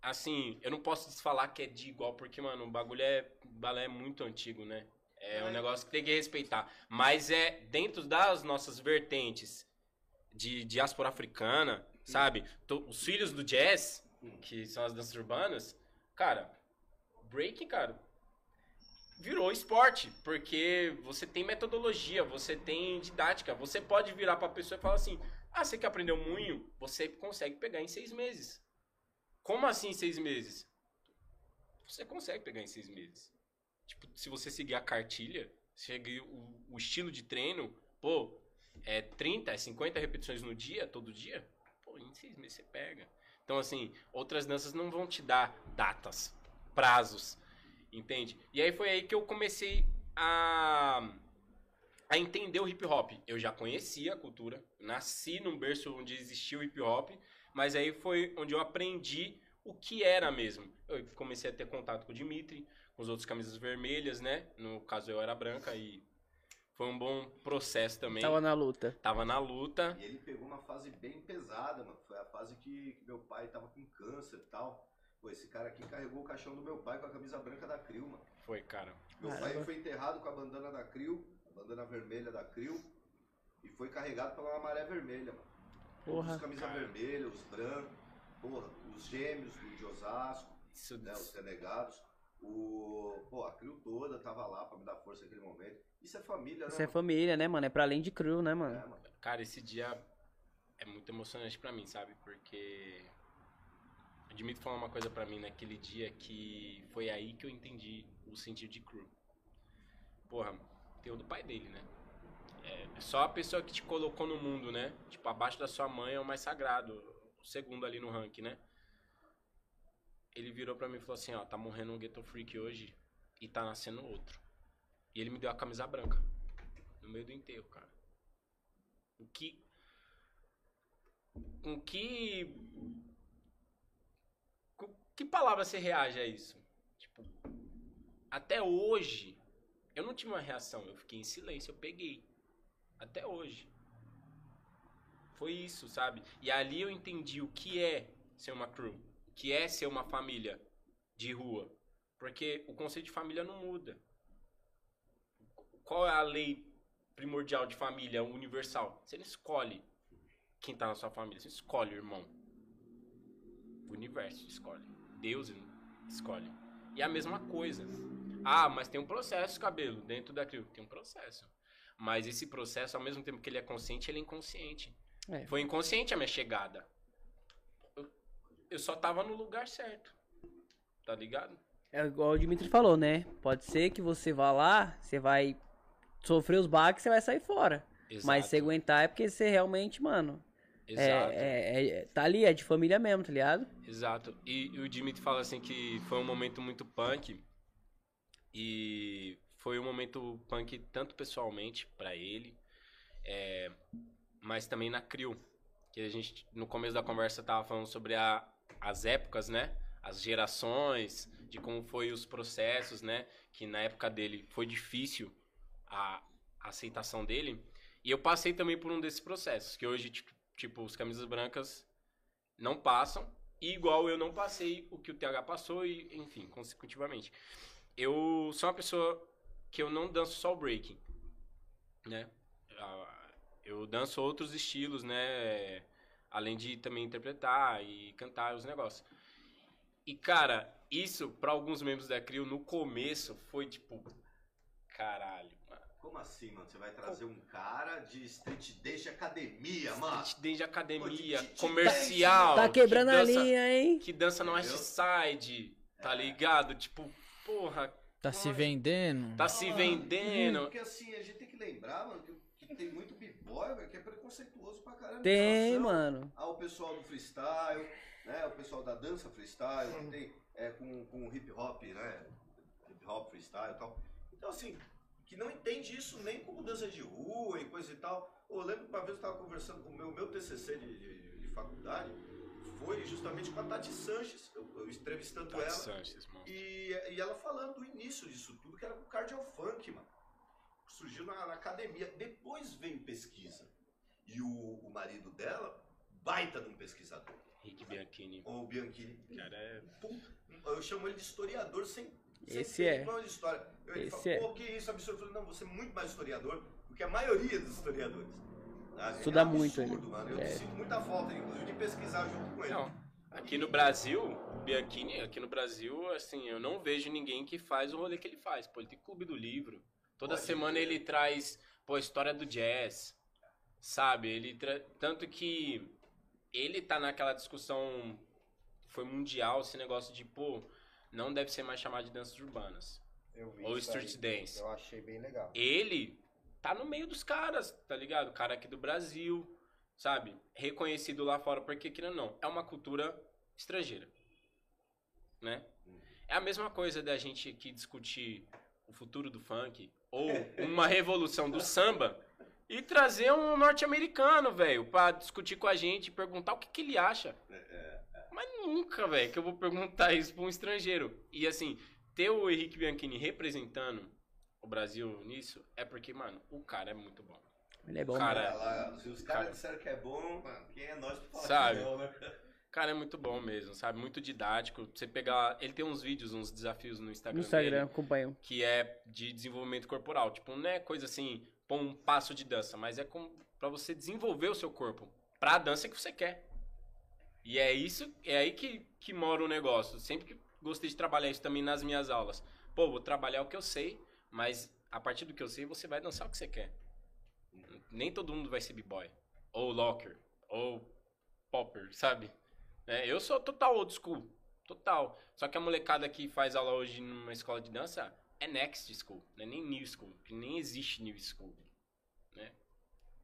assim, eu não posso falar que é de igual, porque, mano, o bagulho é. O balé é muito antigo, né? É um negócio que tem que respeitar. Mas é dentro das nossas vertentes de diáspora africana, sabe? Os filhos do jazz, que são as danças urbanas, cara, break, cara, virou esporte, porque você tem metodologia, você tem didática, você pode virar pra pessoa e falar assim, ah, você quer aprender um moinho? Você consegue pegar em seis meses. Como assim seis meses? Você consegue pegar em seis meses. Tipo, se você seguir a cartilha, seguir o, o estilo de treino, pô, é 30, é 50 repetições no dia, todo dia, pô, em seis meses você pega. Então, assim, outras danças não vão te dar datas, prazos, entende? E aí foi aí que eu comecei a, a entender o hip hop. Eu já conhecia a cultura, nasci num berço onde existia o hip hop, mas aí foi onde eu aprendi o que era mesmo. Eu comecei a ter contato com o Dimitri, com os outros camisas vermelhas, né? No caso eu era branca e foi um bom processo também. Tava na luta. Tava na luta. E ele pegou uma fase bem pesada, mano. Foi a fase que, que meu pai tava com câncer e tal. Pô, esse cara aqui carregou o caixão do meu pai com a camisa branca da Crio, mano. Foi, cara. Meu pai Caramba. foi enterrado com a bandana da Crio, a bandana vermelha da Crio, e foi carregado pela maré vermelha, mano. Porra. os camisa Cara. vermelha, os brancos, porra, os gêmeos de Osasco, Isso, né, os renegados. O, pô, a Crio toda tava lá pra me dar força naquele momento. Isso é família, Isso né? é família, né, mano? É pra além de cru, né, mano? mano? É, mano. Cara, esse dia é muito emocionante pra mim, sabe? Porque o Dimitri falou uma coisa pra mim naquele dia que foi aí que eu entendi o sentido de crew. Porra, tem o do pai dele, né? É só a pessoa que te colocou no mundo, né? Tipo, abaixo da sua mãe é o mais sagrado, o segundo ali no ranking, né? Ele virou pra mim e falou assim, ó, tá morrendo um Ghetto Freak hoje e tá nascendo outro. E ele me deu a camisa branca no meio do enterro, cara. O que. Com que. Com que palavra você reage a isso? Tipo, até hoje, eu não tive uma reação, eu fiquei em silêncio, eu peguei. Até hoje. Foi isso, sabe? E ali eu entendi o que é ser uma crew, que é ser uma família de rua. Porque o conceito de família não muda. Qual é a lei primordial de família universal? Você não escolhe quem tá na sua família, você escolhe o irmão. O universo escolhe. Deus escolhe. E a mesma coisa. Ah, mas tem um processo, cabelo, dentro daquilo. Tem um processo. Mas esse processo, ao mesmo tempo que ele é consciente, ele é inconsciente. É. Foi inconsciente a minha chegada. Eu, só tava no lugar certo. Tá ligado? É igual o Dimitri falou, né? Pode ser que você vá lá, você vai sofrer os baques, você vai sair fora. Mas se você aguentar é porque você realmente, mano, é, Exato. é- é- tá ali, é de família mesmo, tá ligado? Exato. E, e o Dimitri fala assim que foi um momento muito punk. E foi um momento punk tanto pessoalmente pra ele, é, mas também na Crio. Que a gente, no começo da conversa, tava falando sobre a, as épocas, né? As gerações, de como foi os processos, né? Que na época dele foi difícil a, aceitação dele. E eu passei também por um desses processos, que hoje, tipo, tipo os camisas brancas não passam, e igual eu não passei o que o TH passou, e enfim, consecutivamente. Eu sou uma pessoa que eu não danço só o breaking, né? Ah, Eu danço outros estilos, né? Além de também interpretar e cantar os negócios. E, cara, isso, para alguns membros da CRIO, no começo, foi tipo. caralho, mano. Como assim, mano? Você vai trazer um cara de street dance de academia, mano? Street dance de academia, Pô, de- de- de comercial. Tá quebrando que a linha, hein? Que dança no Entendeu? Side, tá ligado? Tipo, porra, Tá se vendendo? tá se vendendo. Porque assim, a gente tem que lembrar, mano, que, que tem muito b-boy, velho, que é pra caramba. Tem, mano. Ao pessoal do freestyle, né? O pessoal da dança freestyle, que tem é, com, com hip hop, né? Hip hop freestyle e tal. Então, assim, que não entende isso nem como dança de rua e coisa e tal. Eu lembro que uma vez eu tava conversando com o meu, meu TCC de, de, de faculdade, foi justamente com a Tati Sanches, eu, eu entrevistando Tati ela. Sanches, mano. E, e ela falando do início disso tudo, que era com o cardio funk, mano. Surgiu na, na academia. Depois veio pesquisa. E o, o marido dela, baita de um pesquisador. Rick Bianchini. O Bianchini. Cara, é... Puta, eu chamo ele de historiador sem, sem Esse é. diploma de história. Eu, ele Esse fala, é. pô, que isso, absurdo. Eu falei, não, você é muito mais historiador do que a maioria dos historiadores. Ah, Estuda é muito absurdo, ele. mano. Eu É. sinto muita falta, inclusive, de pesquisar junto com ele. Não, aqui no Brasil, o Bianchini, aqui no Brasil, assim, eu não vejo ninguém que faz o rolê que ele faz. Pô, ele tem clube do livro. Toda Pode semana crer. ele traz, pô, a história do jazz, sabe? Ele tra... Tanto que ele tá naquela discussão, foi mundial, esse negócio de, pô, não deve ser mais chamado de danças urbanas. Ou street aí. dance. Eu achei bem legal. Ele tá no meio dos caras, tá ligado? O cara aqui do Brasil, sabe? Reconhecido lá fora, porque querendo não, é uma cultura estrangeira, né? É a mesma coisa da gente aqui discutir o futuro do funk ou uma revolução do samba e trazer um norte-americano, velho, pra discutir com a gente e perguntar o que, que ele acha. Mas nunca, velho, que eu vou perguntar isso pra um estrangeiro. E assim, ter o Henrique Bianchini representando o Brasil nisso é porque, mano, o cara é muito bom. Ele é bom, Cara, mano. Lá, se os caras Cara. disseram que é bom, mano, quem é nós pra falar Sabe? que não, né? O cara é muito bom mesmo, sabe? Muito didático. Você pegar. Ele tem uns vídeos, uns desafios no Instagram. No Instagram, dele, acompanho. que é de desenvolvimento corporal. Tipo, não é coisa assim, pôr um passo de dança, mas é pra você desenvolver o seu corpo pra dança que você quer. E é isso, é aí que, que mora o negócio. Sempre que gostei de trabalhar isso também nas minhas aulas. Pô, vou trabalhar o que eu sei, mas a partir do que eu sei, você vai dançar o que você quer. Nem todo mundo vai ser b-boy, ou locker, ou popper, sabe? É, eu sou total old school, total. Só que a molecada que faz aula hoje numa escola de dança é next school, não é nem new school, que nem existe new school, né?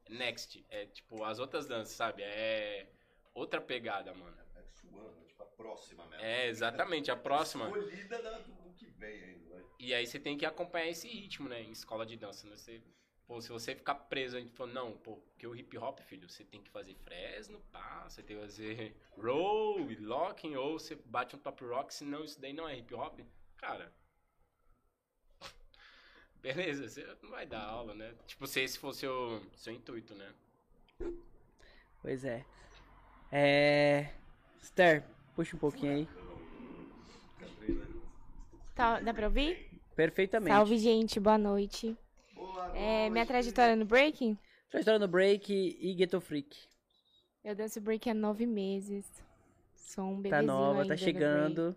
Next, é tipo as outras danças, sabe? É outra pegada, mano. É suando, tipo a próxima mesmo. É, exatamente, a próxima. Escolhida da- do que vem ainda, né? E aí você tem que acompanhar esse ritmo, né? Em escola de dança, né? Você, pô, se você ficar preso, a gente falou, não, pô, porque o hip hop, filho, você tem que fazer fresno, pá, você tem que fazer roll, locking, ou você bate um top rock, senão isso daí não é hip hop. Cara, beleza, você não vai dar aula, né? Tipo, se esse fosse o seu intuito, né? Pois é. É. Esther, puxa um pouquinho aí. Tá, dá pra ouvir? Perfeitamente. Salve, gente. Boa noite. Boa É, minha noite. trajetória no breaking? Trajetória no break e Ghetto Freak. Eu danço break há nove meses. Sou um bebezinho Tá nova, ainda tá do chegando.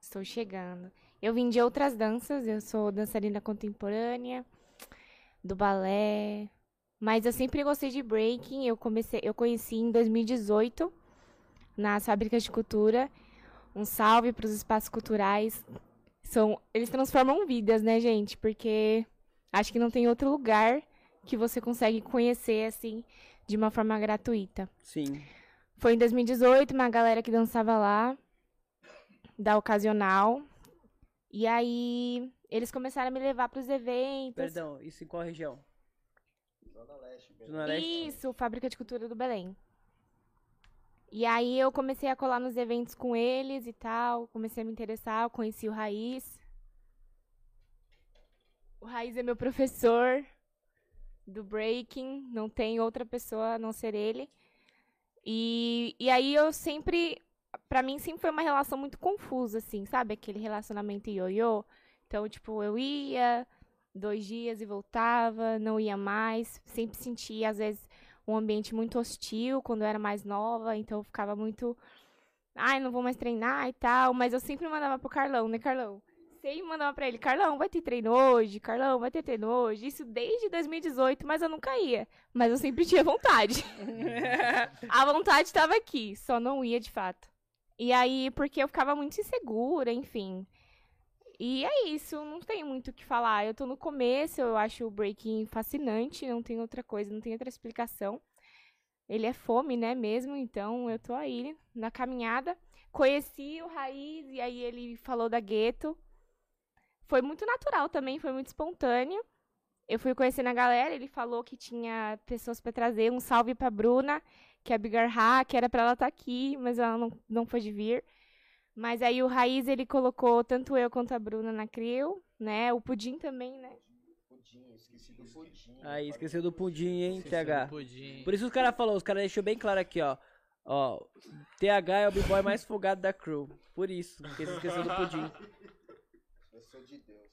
Estou chegando. Eu vim de outras danças. Eu sou dançarina contemporânea, do balé. Mas eu sempre gostei de breaking. Eu comecei, eu conheci em 2018 nas fábricas de cultura. Um salve para os espaços culturais. São, eles transformam vidas, né, gente? Porque acho que não tem outro lugar que você consegue conhecer assim de uma forma gratuita. Sim. Foi em 2018, uma galera que dançava lá, da ocasional. E aí eles começaram a me levar para os eventos. Perdão, isso em qual região? Zona Leste, Belém. Zona Leste? Isso, Fábrica de Cultura do Belém. E aí eu comecei a colar nos eventos com eles e tal, comecei a me interessar, eu conheci o Raiz. O Raiz é meu professor do breaking, não tem outra pessoa a não ser ele. E, e aí eu sempre, pra mim sempre foi uma relação muito confusa, assim, sabe? Aquele relacionamento ioiô. Então, tipo, eu ia dois dias e voltava, não ia mais. Sempre sentia, às vezes, um ambiente muito hostil quando eu era mais nova, então eu ficava muito. Ai, não vou mais treinar e tal. Mas eu sempre mandava pro Carlão, né, Carlão? sempre mandava pra ele, Carlão, vai ter treino hoje? Carlão, vai ter treino hoje? Isso desde 2018, mas eu nunca ia. Mas eu sempre tinha vontade. a vontade tava aqui, só não ia de fato. E aí, porque eu ficava muito insegura, enfim. E é isso, não tem muito o que falar. Eu tô no começo, eu acho o breaking fascinante, não tem outra coisa, não tem outra explicação. Ele é fome, né, mesmo, então eu tô aí na caminhada. Conheci o Raiz e aí ele falou da gueto. Foi muito natural também, foi muito espontâneo. Eu fui conhecendo a galera, ele falou que tinha pessoas para trazer. Um salve pra Bruna, que é a Bigarra, que era pra ela estar tá aqui, mas ela não, não pôde vir. Mas aí o Raiz, ele colocou tanto eu quanto a Bruna na Crio, né? O Pudim também, né? Pudim, esqueci do pudim. Aí, esqueceu do pudim, hein, TH. pudim. Por isso os caras falaram, os caras deixou bem claro aqui, ó. Ó, TH é o b-boy mais folgado da crew. Por isso, porque você esqueceu do pudim. Eu sou de Deus.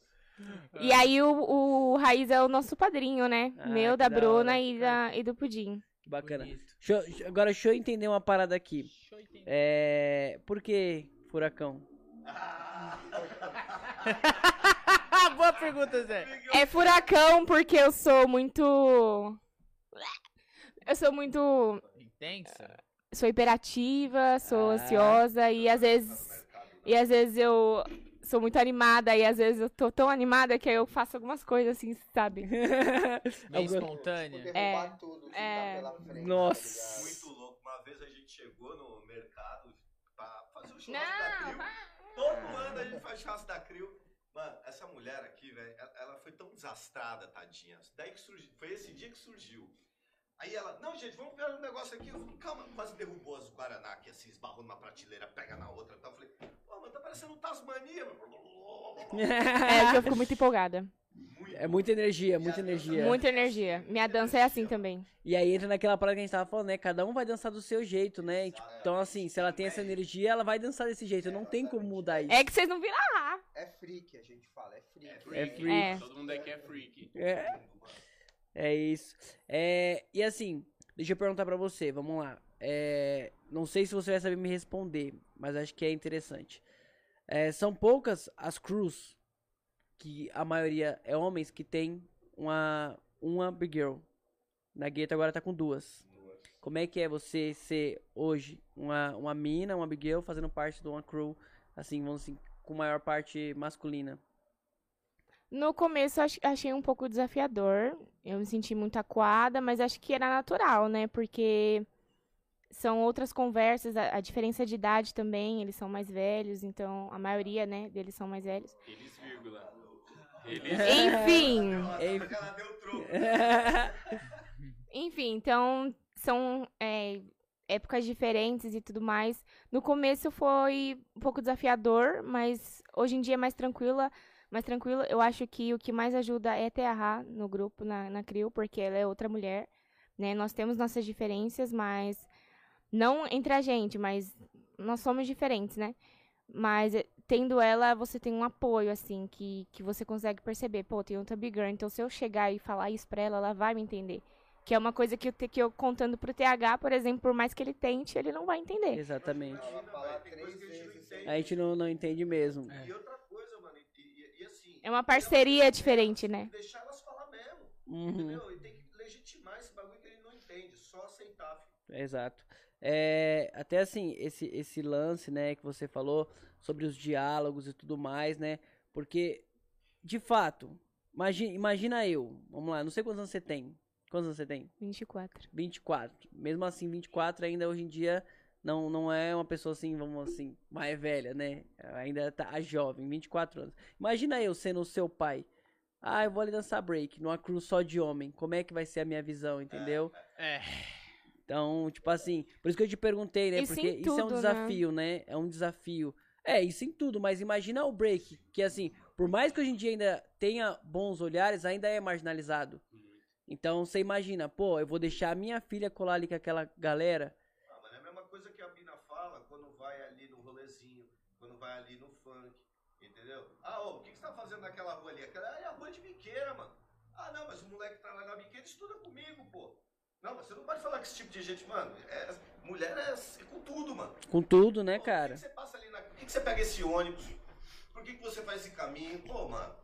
E aí o, o Raiz é o nosso padrinho, né? Ah, Meu, da da Bruna hora. e, da, e do Pudim. Que Bacana. Bonito. Deixa eu- agora, deixa eu entender uma parada aqui. Deixa eu entender. É. Por que furacão? Boa pergunta, Zé. É furacão porque eu sou muito. Eu sou muito. Intensa? Sou hiperativa, sou Ah. ansiosa e às vezes. E às vezes eu sou muito animada e às vezes eu tô tão animada que aí eu faço algumas coisas assim, sabe? Meio espontânea? Derrubar É, tudo, que é. tá pela frente. Nossa. Muito louco. Uma vez a gente chegou no mercado pra fazer o churrasco Não, da Crio. Todo ano a gente faz churrasco da Crio. Mano, essa mulher aqui, velho, ela, ela foi tão desastrada, tadinha. Daí que surgiu, foi esse dia que surgiu. Aí ela, não, gente, vamos ver um negócio aqui. Eu falei, calma, quase derrubou as Guaraná aqui, assim, esbarrou numa prateleira, pega na outra. Então eu falei, pô, mas tá parecendo um Tasmania. É que eu fico muito empolgada. É muita energia, muita energia. Muita energia. Minha dança é assim também. E aí entra naquela parada que a gente tava falando, né? Cada um vai dançar do seu jeito, né? E, tipo, então, assim, se ela tem essa energia, ela vai dançar desse jeito. Não tem como mudar isso. É que vocês não viram lá. É freak, a gente fala, é freak. É free. É. Todo mundo aqui é freak. É. É isso. É, e assim, deixa eu perguntar pra você, vamos lá. É, não sei se você vai saber me responder, mas acho que é interessante. É, são poucas as crews que a maioria é homens que tem uma uma big girl. Na gueto agora tá com duas. Como é que é você ser hoje uma, uma mina, uma big girl fazendo parte de uma crew assim, vamos assim, com maior parte masculina? No começo ach- achei um pouco desafiador. Eu me senti muito acuada, mas acho que era natural, né? Porque são outras conversas, a, a diferença de idade também, eles são mais velhos, então a maioria, né, deles são mais velhos. Eles, vírgula. Eles. Enfim, enfim, então são é, épocas diferentes e tudo mais. No começo foi um pouco desafiador, mas hoje em dia é mais tranquila. Mais tranquila, eu acho que o que mais ajuda é ter a Ra no grupo, na, na CRIO, porque ela é outra mulher, né? Nós temos nossas diferenças, mas não entre a gente, mas nós somos diferentes, né? Mas eh, tendo ela, você tem um apoio, assim, que, que você consegue perceber. Pô, tem outra Big Girl, então se eu chegar e falar isso pra ela, ela vai me entender. Que é uma coisa que eu, que eu contando pro TH, por exemplo, por mais que ele tente, ele não vai entender. Exatamente. A gente não não, entende mesmo. E outra coisa, mano, e, e- e assim. É uma parceria diferente, né? Deixar elas falar mesmo. Uhum. Entendeu? E tem que legitimar esse bagulho que ele não entende. Só aceitar, filho. Exato. É, até assim, esse, esse lance, né, que você falou sobre os diálogos e tudo mais, né? Porque, de fato, imagina, imagina eu, vamos lá, não sei quantos anos você tem. Quantos anos você tem? 24. 24. Mesmo assim, 24 ainda hoje em dia não, não é uma pessoa assim, vamos assim, mais velha, né? Ainda tá jovem, 24 anos. Imagina eu sendo o seu pai. Ah, eu vou ali dançar break numa crew só de homem. Como é que vai ser a minha visão, entendeu? É. Então, tipo assim, por isso que eu te perguntei, né? Isso Porque em isso é um né? desafio, né? É um desafio. É, isso em tudo, mas imagina o break, que assim, por mais que hoje em dia ainda tenha bons olhares, ainda é marginalizado. Então, você imagina, pô, eu vou deixar a minha filha colar ali com aquela galera. Ah, mas é a mesma coisa que a Bina fala quando vai ali no rolezinho, quando vai ali no funk, entendeu? Ah, ô, o que, que você tá fazendo naquela rua ali? Aquela é a rua de biqueira, mano. Ah, não, mas o moleque que trabalha na biqueira estuda comigo, pô. Não, mas você não pode falar com esse tipo de gente, mano. É, mulher é, é com tudo, mano. Com tudo, né, Pô, cara? Por que, que você passa ali na. Por que, que você pega esse ônibus? Por que, que você faz esse caminho? Pô, mano.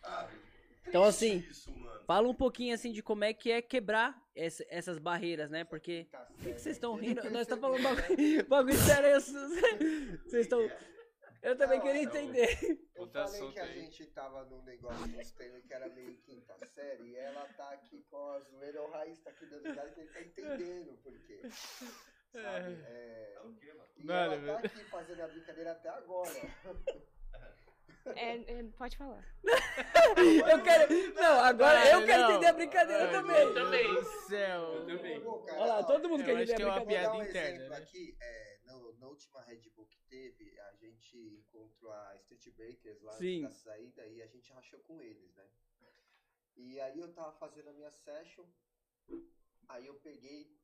Sabe? Então, assim, Isso. Fala um pouquinho assim de como é que é quebrar esse- essas barreiras, né? Porque. Tá Por que que vocês estão rindo? Nós estamos falando bagulho, bagulho sério. Vocês estão. Eu também Não, queria não. entender. Eu Puta falei que a gente tava num negócio mostrando que era meio quinta série e ela tá aqui com a zoeira, o Raiz tá aqui dando risada que ele tá entendendo por quê. Sabe? É... O quê, mano? E ela tá aqui fazendo a brincadeira até agora. É, é, pode falar. Eu quero. Não, agora eu Ah, quero não. entender a brincadeira Ah, também. Eu também. Céu. Eu também. Cara, Olha lá, todo mundo Eu quer entender que é a uma brincadeira. Vou dar um piada interna, exemplo né? aqui. É, no, na última Red Bull que teve, a gente encontrou a Street Breakers lá Sim. antes da saída e a gente rachou com eles, né? E aí eu tava fazendo a minha session, aí eu peguei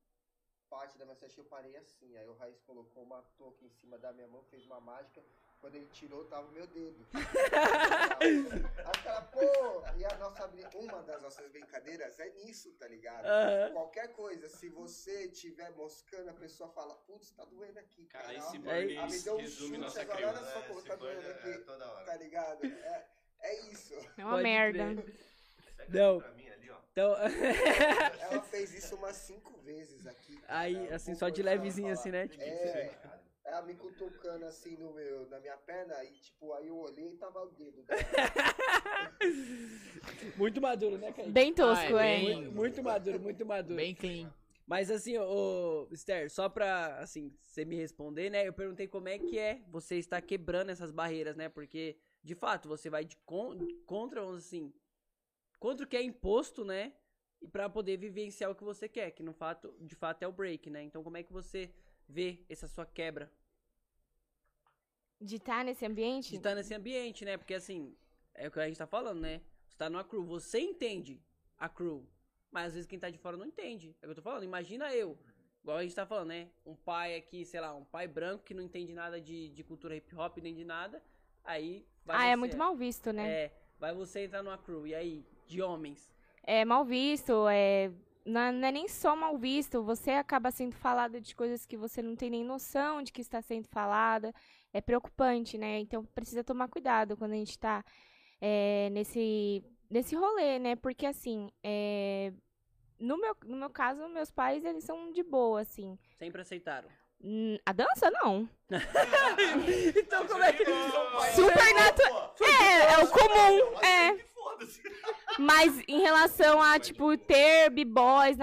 parte da minha session e eu parei assim. Aí o Raiz colocou uma touca em cima da minha mão, fez uma mágica. Quando ele tirou, tava o meu dedo. aí o cara, pô! E a nossa, uma das nossas brincadeiras é nisso, tá ligado? Qualquer coisa, se você tiver moscando, a pessoa fala, putz, tá doendo aqui, Cara, cara. esse burn Ah, me deu um resume chute nossa agora, crio. olha só como tá doendo é aqui, toda hora. tá ligado? É, é isso. É uma Pode merda. Pega Não. pra mim ali, ó. Então. Ela fez isso umas cinco vezes aqui. Aí, cara. assim, só de começar a levezinho, assim, né? Tipo, É, ela me cutucando assim no meu, na minha perna, e tipo, aí eu olhei e tava o dedo dela. Muito maduro, né, Kaique? Bem tosco, Ah, é bem- Muito, muito maduro, muito maduro. Bem clean. Mas assim, ô, Esther, só pra, assim, você me responder, né? Eu perguntei como é que é você estar quebrando essas barreiras, né? Porque, de fato, você vai de con contra, assim, contra o que é imposto, né? E pra poder vivenciar o que você quer, que no fato, de fato é o break, né? Então como é que você vê essa sua quebra De estar nesse ambiente? de estar nesse ambiente, né? Porque assim, é o que a gente tá falando, né? Você tá numa crew, você entende a crew, mas às vezes quem tá de fora não entende. É o que eu tô falando. Imagina eu, igual a gente tá falando, né? Um pai aqui, sei lá, um pai branco que não entende nada de, de cultura hip hop, nem de nada. Aí vai Ah, é você- muito mal visto, né? É, vai você entrar numa crew, e aí? De homens. É mal visto, é. Não, não é nem só mal visto, você acaba sendo falado de coisas que você não tem nem noção de que está sendo falada. É preocupante, né? Então precisa tomar cuidado quando a gente tá é, nesse, nesse rolê, né? Porque assim, é, no, meu, no meu caso, meus pais, eles são de boa, assim. Sempre aceitaram. Hum, A dança, não. então como é que. Super natural. É, é o comum, é. Mas em relação a, tipo, ter b-boys,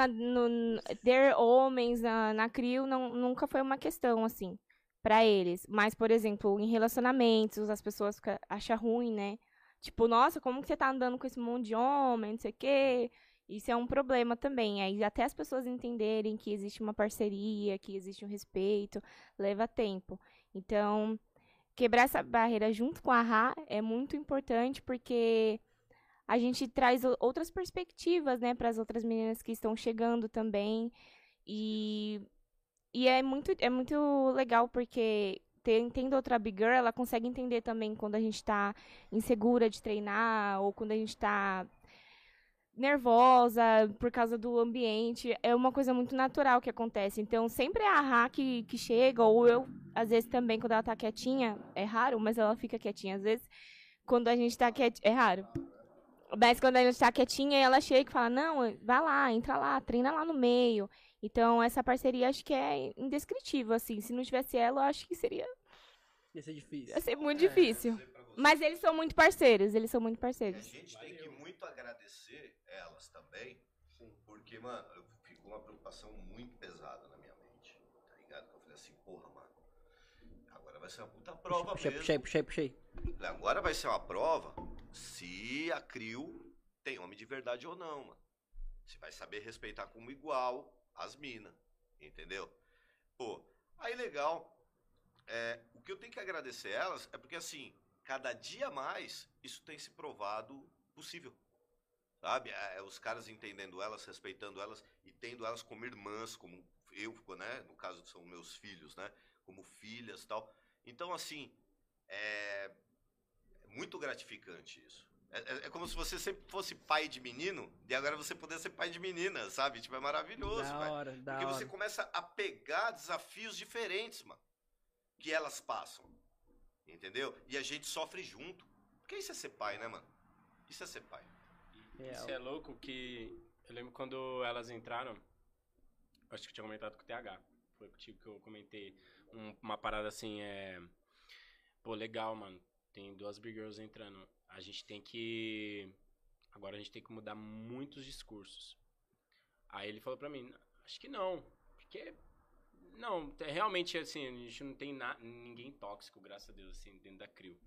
ter homens na, na CRIO, não, nunca foi uma questão, assim, pra eles. Mas, por exemplo, em relacionamentos, as pessoas acham ruim, né? Tipo, nossa, como que você tá andando com esse monte de homem, não sei o quê. Isso é um problema também. Aí até as pessoas entenderem que existe uma parceria, que existe um respeito, leva tempo. Então, quebrar essa barreira junto com a Ra é muito importante, porque a gente traz outras perspectivas, né, para as outras meninas que estão chegando também. E, e é muito é muito legal porque tem- tendo outra big girl, ela consegue entender também quando a gente tá insegura de treinar ou quando a gente tá nervosa por causa do ambiente. É uma coisa muito natural que acontece. Então, sempre é a Ra que, que chega, ou eu, às vezes também, quando ela tá quietinha, é raro, mas ela fica quietinha. Às vezes, quando a gente tá quietinha, é raro. Mas quando a gente tá quietinha, ela chega e fala, não, vai lá, entra lá, treina lá no meio. Então, essa parceria acho que é indescritível, assim. Se não tivesse ela, eu acho que seria Ia ser difícil. ia ser muito É, difícil. você. Mas eles são muito parceiros, eles são muito A parceiros. gente tem que muito agradecer elas também, porque, mano, eu fico uma preocupação muito pesada na minha mente, tá ligado? Eu falei assim, porra, mano, agora vai ser uma puta prova Puxei, mesmo. puxei, puxei, puxei. Agora vai ser uma prova se a CRIO tem homem de verdade ou não, mano. Se vai saber respeitar como igual as minas, entendeu? Pô, aí legal. É, o que eu tenho que agradecer elas é porque, assim, cada dia mais isso tem se provado possível. Sabe? É, os caras entendendo elas, respeitando elas e tendo elas como irmãs, como eu, né? No caso são meus filhos, né? Como filhas tal. Então, assim, é, é muito gratificante isso. É, é- é como se você sempre fosse pai de menino e agora você pudesse ser pai de menina, sabe? Tipo, é maravilhoso, Da velho. hora, da Porque hora. você começa a pegar desafios diferentes, mano, que elas passam. Entendeu? E a gente sofre junto. Porque isso é ser pai, né, mano? Isso é ser pai. É, Isso é louco que. Eu lembro quando elas entraram. Acho que eu tinha comentado com o TH. Foi contigo que eu comentei. um- uma parada assim, é. Pô, legal, mano. Tem duas Big Girls entrando. A gente tem que. Agora a gente tem que mudar muitos discursos. Aí ele falou pra mim: Acho que não. Porque. Não, é realmente assim, a gente não tem na, ninguém tóxico, graças a Deus, assim, dentro da CRIO.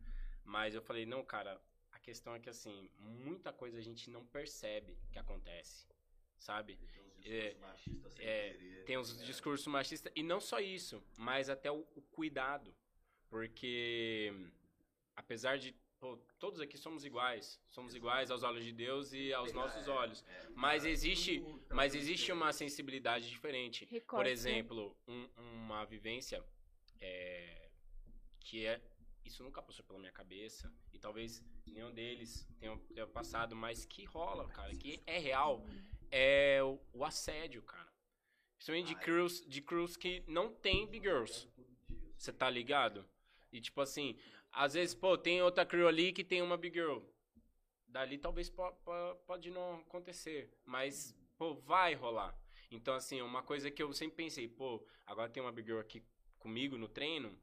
Mas eu falei: Não, cara, a questão é que, assim, muita coisa a gente não percebe que acontece, sabe? É, é, tem os discursos machistas, e não só isso, mas até o, o cuidado. Porque, apesar de. Pô, todos aqui somos iguais. Somos iguais aos olhos de Deus e aos nossos olhos. Mas existe, mas existe uma sensibilidade diferente. Por Recorte, né? exemplo, um- uma vivência é, que é. Isso nunca passou pela minha cabeça. E talvez nenhum deles tenha, tenha passado, mas que rola, cara, que é real. É o, o assédio, cara. Principalmente de crews, de crews que não tem big girls. Você tá ligado? E tipo assim, às vezes, pô, tem outra crew ali que tem uma big girl. Dali talvez po- po- pode não acontecer, mas, pô, vai rolar. Então, assim, uma coisa que eu sempre pensei, pô, agora tem uma big girl aqui comigo no treino,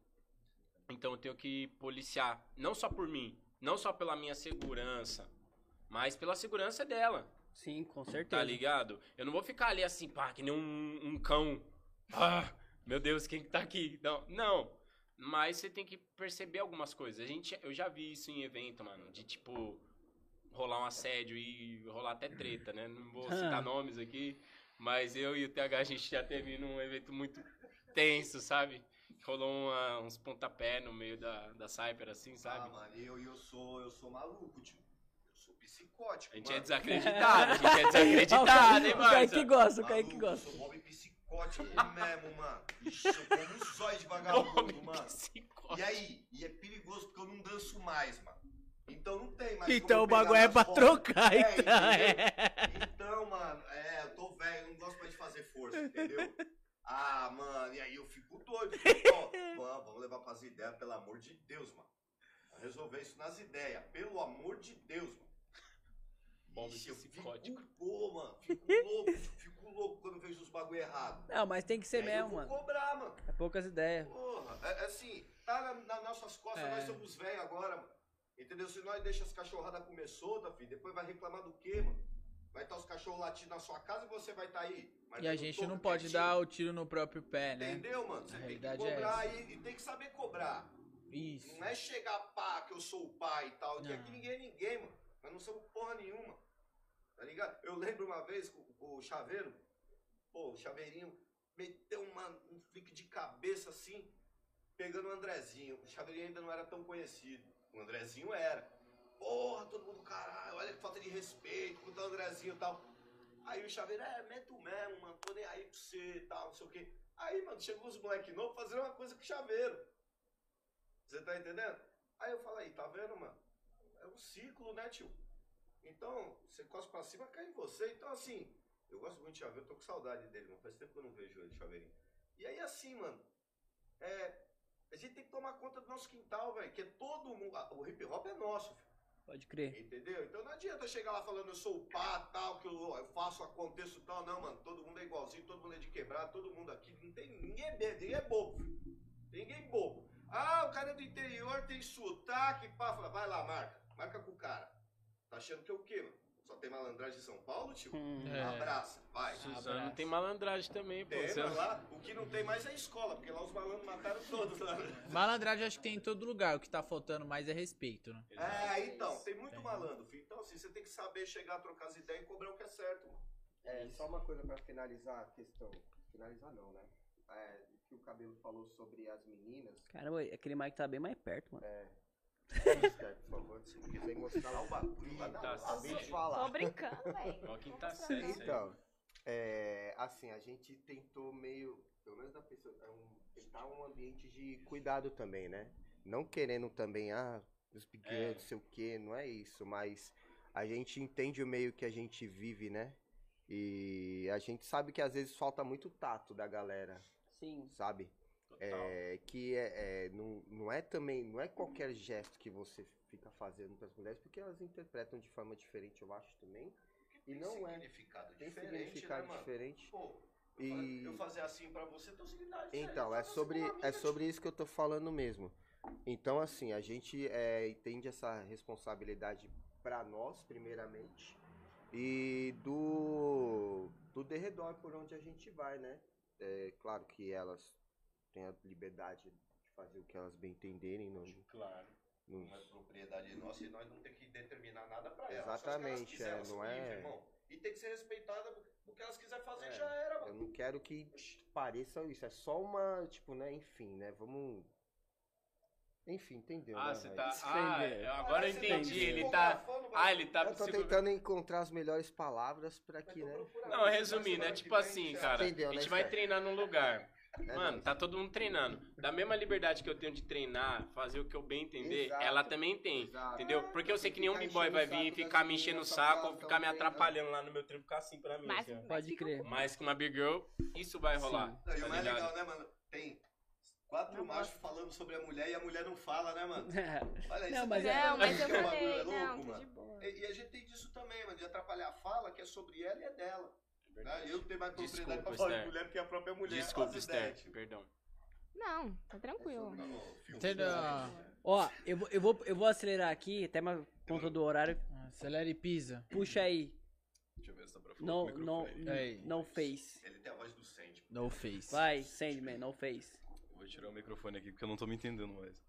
então eu tenho que policiar, não só por mim, não só pela minha segurança, mas pela segurança dela. Sim, com certeza. Tá ligado? Eu não vou ficar ali assim, pá, que nem um, um cão. Ah, meu Deus, quem que tá aqui? Não, não. Mas você tem que perceber algumas coisas. A gente, eu já vi isso em evento, mano, de tipo rolar um assédio e rolar até treta, né? Não vou citar nomes aqui, mas eu e o TH a gente já teve num evento muito tenso, sabe? Rolou uma- uns pontapé no meio da, da Cyper, assim, Ah, sabe? mano, eu, eu, sou, eu sou maluco, tio. Eu sou psicótico, A gente mano. é desacreditado, a gente é desacreditado, hein, O Kaique gosta, o Kaique Maluco, gosta. Eu sou homem psicótico mesmo, mano. Ixi, eu como zóio de vagabundo, mano. E aí? E é perigoso porque eu não danço mais, mano. Então não tem mais Então o bagulho é pra fotos. trocar, É, então. entendeu? Então, mano, é, eu tô velho, eu não gosto mais de fazer força, entendeu? Ah, mano, e aí eu fico doido. Ó, mano, vamos levar pras ideias, pelo amor de Deus, mano. Vamos resolver isso nas ideias, pelo amor de Deus, mano. Homem Ixi, psicótico. Fico, pô, mano, fico louco, fico louco quando vejo os bagulho errado. Não, mas tem que ser E mesmo, vou mano. cobrar, mano. É poucas ideias. Porra, é, é assim, tá na- nas nossas costas, É. nós somos velhos agora, mano. Entendeu? Se nós deixamos as cachorradas comer solta, filho, depois vai reclamar do quê, mano? Vai estar os cachorros latindo na sua casa e você vai estar aí. E a gente não pode quietinho. dar o tiro no próprio pé, né? Entendeu, mano? Você A tem que realidade é cobrar essa. e, e tem que saber cobrar. Isso. Não é chegar pá, que eu sou o pai e tal. Que aqui ninguém é ninguém, mano. Nós não somos porra nenhuma. Tá ligado? Eu lembro uma vez com o chaveiro, pô, o chaveirinho meteu uma, um flick de cabeça assim, pegando o Andrezinho. O chaveirinho ainda não era tão conhecido. O Andrezinho era. Porra, todo mundo, caralho, olha que falta de respeito com o Andrezinho e tal. Aí o chaveiro, é, meto mesmo, mano, tô nem aí pra você e tal, não sei o quê. Aí, mano, chegou os moleque novos fazendo uma coisa com o chaveiro. Você tá entendendo? Aí eu falei, tá vendo, mano? É um ciclo, né, tio? Então, você cospe pra cima, cai em você. Então, assim, eu gosto muito de chaveiro, tô com saudade dele, mano. Faz tempo que eu não vejo ele, chaveirinho. E aí, assim, mano, é, a gente tem que tomar conta do nosso quintal, velho, que é todo mundo. ah, O hip hop é nosso, filho. Pode crer. Entendeu? Então não adianta chegar lá falando eu sou o pá, tal, que eu, eu faço, aconteço tal. Não, mano, todo mundo é igualzinho, todo mundo é de quebrar, todo mundo aqui. Não tem ninguém é, ninguém é bobo, filho. Tem ninguém bobo. Ah, o cara é do interior, tem sotaque, pá. Fala, vai lá, marca. Marca com o cara. Tá achando que é o quê, mano? Só tem malandragem em São Paulo, tio? Hum. É. Abraça, vai. Suzano tem malandragem também, pô. Tem, Você- mas lá, o que não tem mais é a escola, porque lá os malandros mataram todos lá. né? Malandragem acho que tem em todo lugar. O que tá faltando mais é respeito, né? É, então, tem muito Tem. malandro, filho. Então, assim, você tem que saber chegar, trocar as ideias e cobrar o que é certo, mano. É, só uma coisa pra finalizar a questão. Finalizar não, né? É, o que o Cabelo falou sobre as meninas. Caramba, aquele Mike tá bem mais perto, mano. É. Por favor, se quiser mostrar o bagulho. Tá de certo. falar. Tô brincando, velho. Ó, tá isso aí. Então, é, assim, a gente tentou meio, pelo menos da pessoa, é um, tentar um ambiente de cuidado também, né? Não querendo também, ah, os pequenos, É. não sei o que, não é isso, mas a gente entende o meio que a gente vive, né? E a gente sabe que às vezes falta muito tato da galera, Sim. sabe? É, que é, é, não, não é também, não é qualquer gesto que você fica fazendo para as mulheres, porque elas interpretam de forma diferente, eu acho também. E Tem não é. significado Tem diferente, significado né, diferente. Pô, eu E- eu fazer assim pra você tem significado diferente. Então, é faço sobre, assim é sobre isso que eu tô falando mesmo. Então, assim, a gente é, entende essa responsabilidade pra nós, primeiramente, e do, do derredor por onde a gente vai, né? É claro que elas têm a liberdade de fazer o que elas bem entenderem, não, Claro. não- é propriedade nossa e nós não temos que determinar nada pra elas. Exatamente, elas quiserem, é, não é- livres, irmão. E tem que ser respeitada o que elas quiserem fazer É, já era, eu mano. não quero que pareça isso. É só uma, tipo, né? Enfim, né? Vamos. Enfim, entendeu? Ah, né, você tá. Ah, agora eu você tá entendi. Ele tá. Ah, ele tá Eu tô tentando encontrar as melhores palavras pra Mas que, né? Não, Você resumindo, vai é semana tipo assim, cara. Entendeu, A gente né, vai treinar num lugar. É Mano, tá todo mundo treinando. Da mesma liberdade que eu tenho de treinar, fazer o que eu bem entender, Exato, ela também tem. exato. Entendeu? Porque eu sei que nenhum b-boy vai vir e ficar me enchendo o saco ou ficar me atrapalhando lá no meu treino, ficar assim pra mim. Mas, assim, Pode crer. Mas com uma big girl, isso vai rolar. Sim. Não, e tá o mais ligado? legal, né, mano? Tem quatro Não machos falando sobre a mulher e a mulher não fala, né, mano? Olha Não, isso. mas tá é-? Não, mas eu bagulho falei, é louco, não, mano. E, e a gente tem disso também, mano, de atrapalhar a fala que é sobre ela e é dela. Né? Eu tenho mais propriedade Desculpa, pra falar de Esther. mulher porque é a própria mulher. Desculpa, As Esther. ideias. Perdão. Não, tá tranquilo. Não, não, filme, Entendeu? filme. Ó, eu, vou- eu, vou, eu vou acelerar aqui, até mais conta do horário. Acelera e pisa. Puxa aí. Deixa eu ver se dá pra falar Não, com o não, microfone. Aí. não fez. Ele tem a voz do Sandy. No face. Vai, Sandman, não fez. Vou tirar o microfone aqui porque eu não tô me entendendo mais.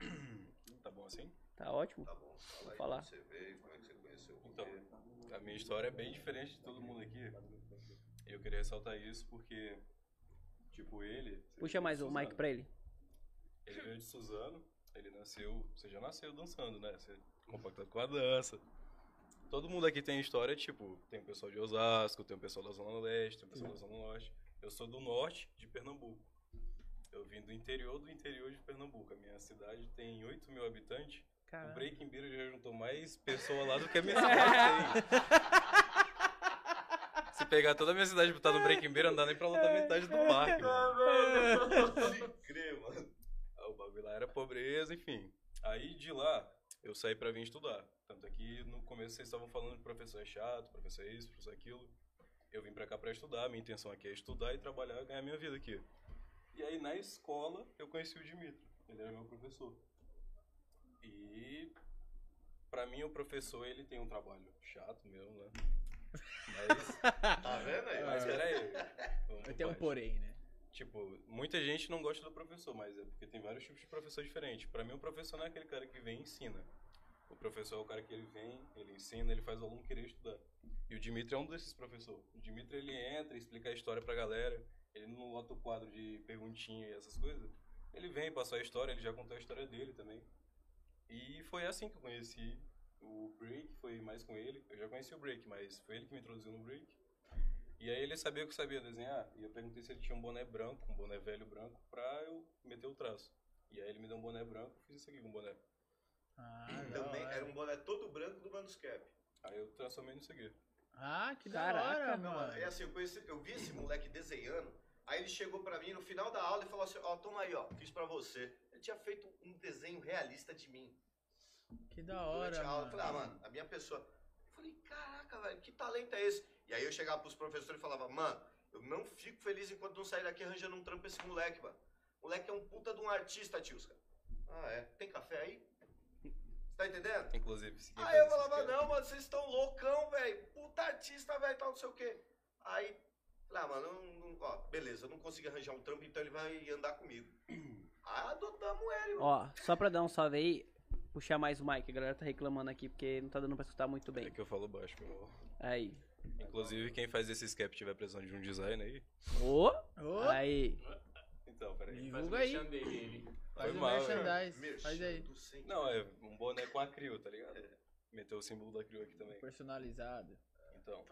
Tá bom assim? Tá ótimo. Tá bom, fala aí falar. como você veio, como é que você conheceu o Então. A minha história é bem diferente de todo mundo aqui. Eu queria ressaltar isso porque, tipo, ele. Puxa mais o mic pra ele. Ele veio de Suzano, ele nasceu. Você já nasceu dançando, né? Você compactado com a dança. Todo mundo aqui tem história, tipo, tem o pessoal de Osasco, tem o pessoal da Zona Leste, tem o pessoal da Zona Norte. Eu sou do norte de Pernambuco. Eu vim do interior do interior de Pernambuco. A minha cidade tem 8 mil habitantes. O Caramba. Breaking Beer já juntou mais pessoas lá do que a minha cidade tem. Se pegar toda a minha cidade e botar no Breaking Beer, não dá nem pra lotar metade do parque, mano. Pode crer, mano. Ah, O bagulho lá era pobreza, enfim. Aí de lá, eu saí pra vir estudar. Tanto é que no começo vocês estavam falando que professor é chato, professor é isso, professor é aquilo. Eu vim pra cá pra estudar, minha intenção aqui é estudar e trabalhar e ganhar minha vida aqui. E aí na escola eu conheci o Dimitri, ele era meu professor. E pra mim o professor ele tem um trabalho chato mesmo, né? Mas, Tá vendo aí? mas peraí. por ter um porém, né? Tipo, muita gente não gosta do professor, mas é porque tem vários tipos de professor diferentes. Pra mim, o professor não é aquele cara que vem e ensina. O professor é o cara que ele vem, ele ensina, ele faz o aluno querer estudar. E o Dimitri é um desses professores. O Dimitri, ele entra, explica a história pra galera, ele não lota o quadro de perguntinha e essas coisas. Ele vem passar a história, ele já contou a história dele também. E foi assim que eu conheci o break, foi mais com ele. Eu já conheci o break, mas foi ele que me introduziu no break. E aí ele sabia que eu sabia desenhar, e eu perguntei se ele tinha um boné branco, um boné velho branco, pra eu meter o traço. E aí ele me deu um boné branco, eu fiz isso aqui com o boné. Ah, Também hora. era um boné todo branco do Manuscap. Aí eu transformei nisso aqui. Ah, que da hora, Não, mano. é assim, eu, conheci, eu vi esse moleque desenhando, aí ele chegou pra mim no final da aula e falou assim, ó, toma aí, ó, fiz pra você. Tinha feito um desenho realista de mim. Que da hora, a aula. Eu mano. falei, ah, mano, a minha pessoa. Eu falei, caraca, velho, que talento é esse? E aí eu chegava pros professores e falava, mano, eu não fico feliz enquanto não sair daqui arranjando um trampo esse moleque, mano. O moleque é um puta de um artista, tios, cara. Ah, é? Tem café aí? Você tá entendendo? Inclusive, se Aí eu falava, caras- não, mano, vocês estão loucão, velho. Puta artista, velho, tal, não sei o quê. Aí, falei, ah, mano, não, não- ó, beleza, eu não consegui arranjar um trampo, então ele vai andar comigo. Adotamos ele, mano. Ó, só pra dar um salve aí, puxar mais o mic, a galera tá reclamando aqui porque não tá dando pra escutar muito É bem. que eu falo baixo, meu irmão. Aí. Inclusive, quem faz esse cap tiver precisando de um design aí. Ô! Ô, Aí. Então, peraí. Divulga aí. Faz Foi o mal, merchandise. Merchan Faz aí. Não, é um boné com a Crio, tá ligado? Meteu o símbolo da Crio aqui também. Personalizado. Então,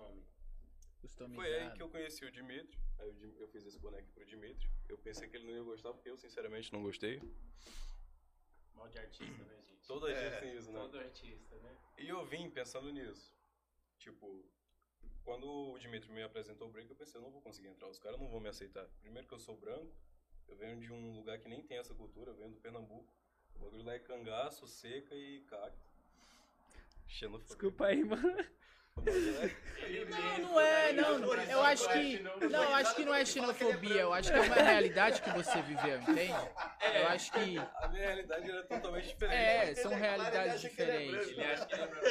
Customizado. foi aí que eu conheci o Dimitri. Aí Dim- eu fiz esse boneco pro Dimitri. Eu pensei que ele não ia gostar, porque eu sinceramente não gostei. Mal de artista, né, gente? Toda É, gente tem isso, né? Todo artista, né? E eu vim pensando nisso. Tipo, quando o Dimitri me apresentou o break, eu pensei, eu não vou conseguir entrar, os caras não vão me aceitar. Primeiro que eu sou branco, Eu venho de um lugar que nem tem essa cultura, eu venho do Pernambuco. O bagulho lá é cangaço, seca e cacto. Xenofobia. Desculpa aí, mano. Não, não é, não. Eu acho que. Não, eu acho que não é xenofobia. Eu acho que é uma realidade que você viveu, entende? Eu acho que. A minha realidade era totalmente diferente. É, são realidades diferentes. Ele acha que ele é branco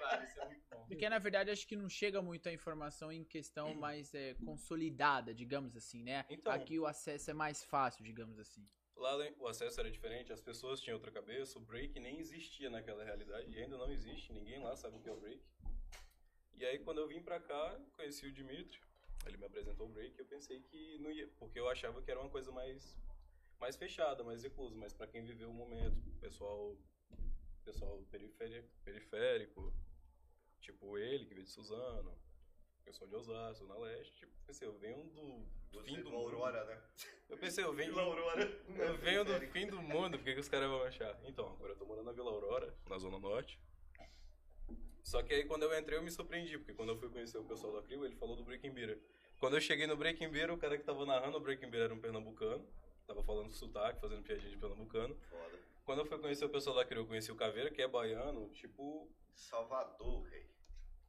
tá isso é muito bom. Porque na verdade acho que não chega muito a informação em questão mais é, consolidada, digamos assim, né? Então. Aqui o acesso é mais fácil, digamos assim. Lá o acesso era diferente, as pessoas tinham outra cabeça, o break nem existia naquela realidade e ainda não existe, ninguém lá sabe o que é o break. E aí quando eu vim pra cá, conheci o Dimitri, ele me apresentou o break e eu pensei que não ia, porque eu achava que era uma coisa mais mais fechada, mais reclusa, mas pra quem viveu o momento, pessoal pessoal periférico, periférico, tipo ele que veio de Suzano, pessoal de Osasco, Zona Leste, tipo, pensei, eu venho do Você fim do do mundo. Aurora, né? Eu pensei, eu venho Vila Aurora. eu venho do fim do mundo, por que, que os caras vão achar? Então, agora eu tô morando na Vila Aurora, na Zona Norte. Só que aí quando eu entrei eu me surpreendi, porque quando eu fui conhecer o pessoal da Crio, ele falou do Breaking Beer. Quando eu cheguei no Breaking Beer, o cara que tava narrando o Breaking Beer era um pernambucano. Tava falando sotaque, fazendo piadinha de pernambucano. Foda. Quando eu fui conhecer o pessoal da Crio, eu conheci o Caveira, que é baiano, tipo... Salvador, rei.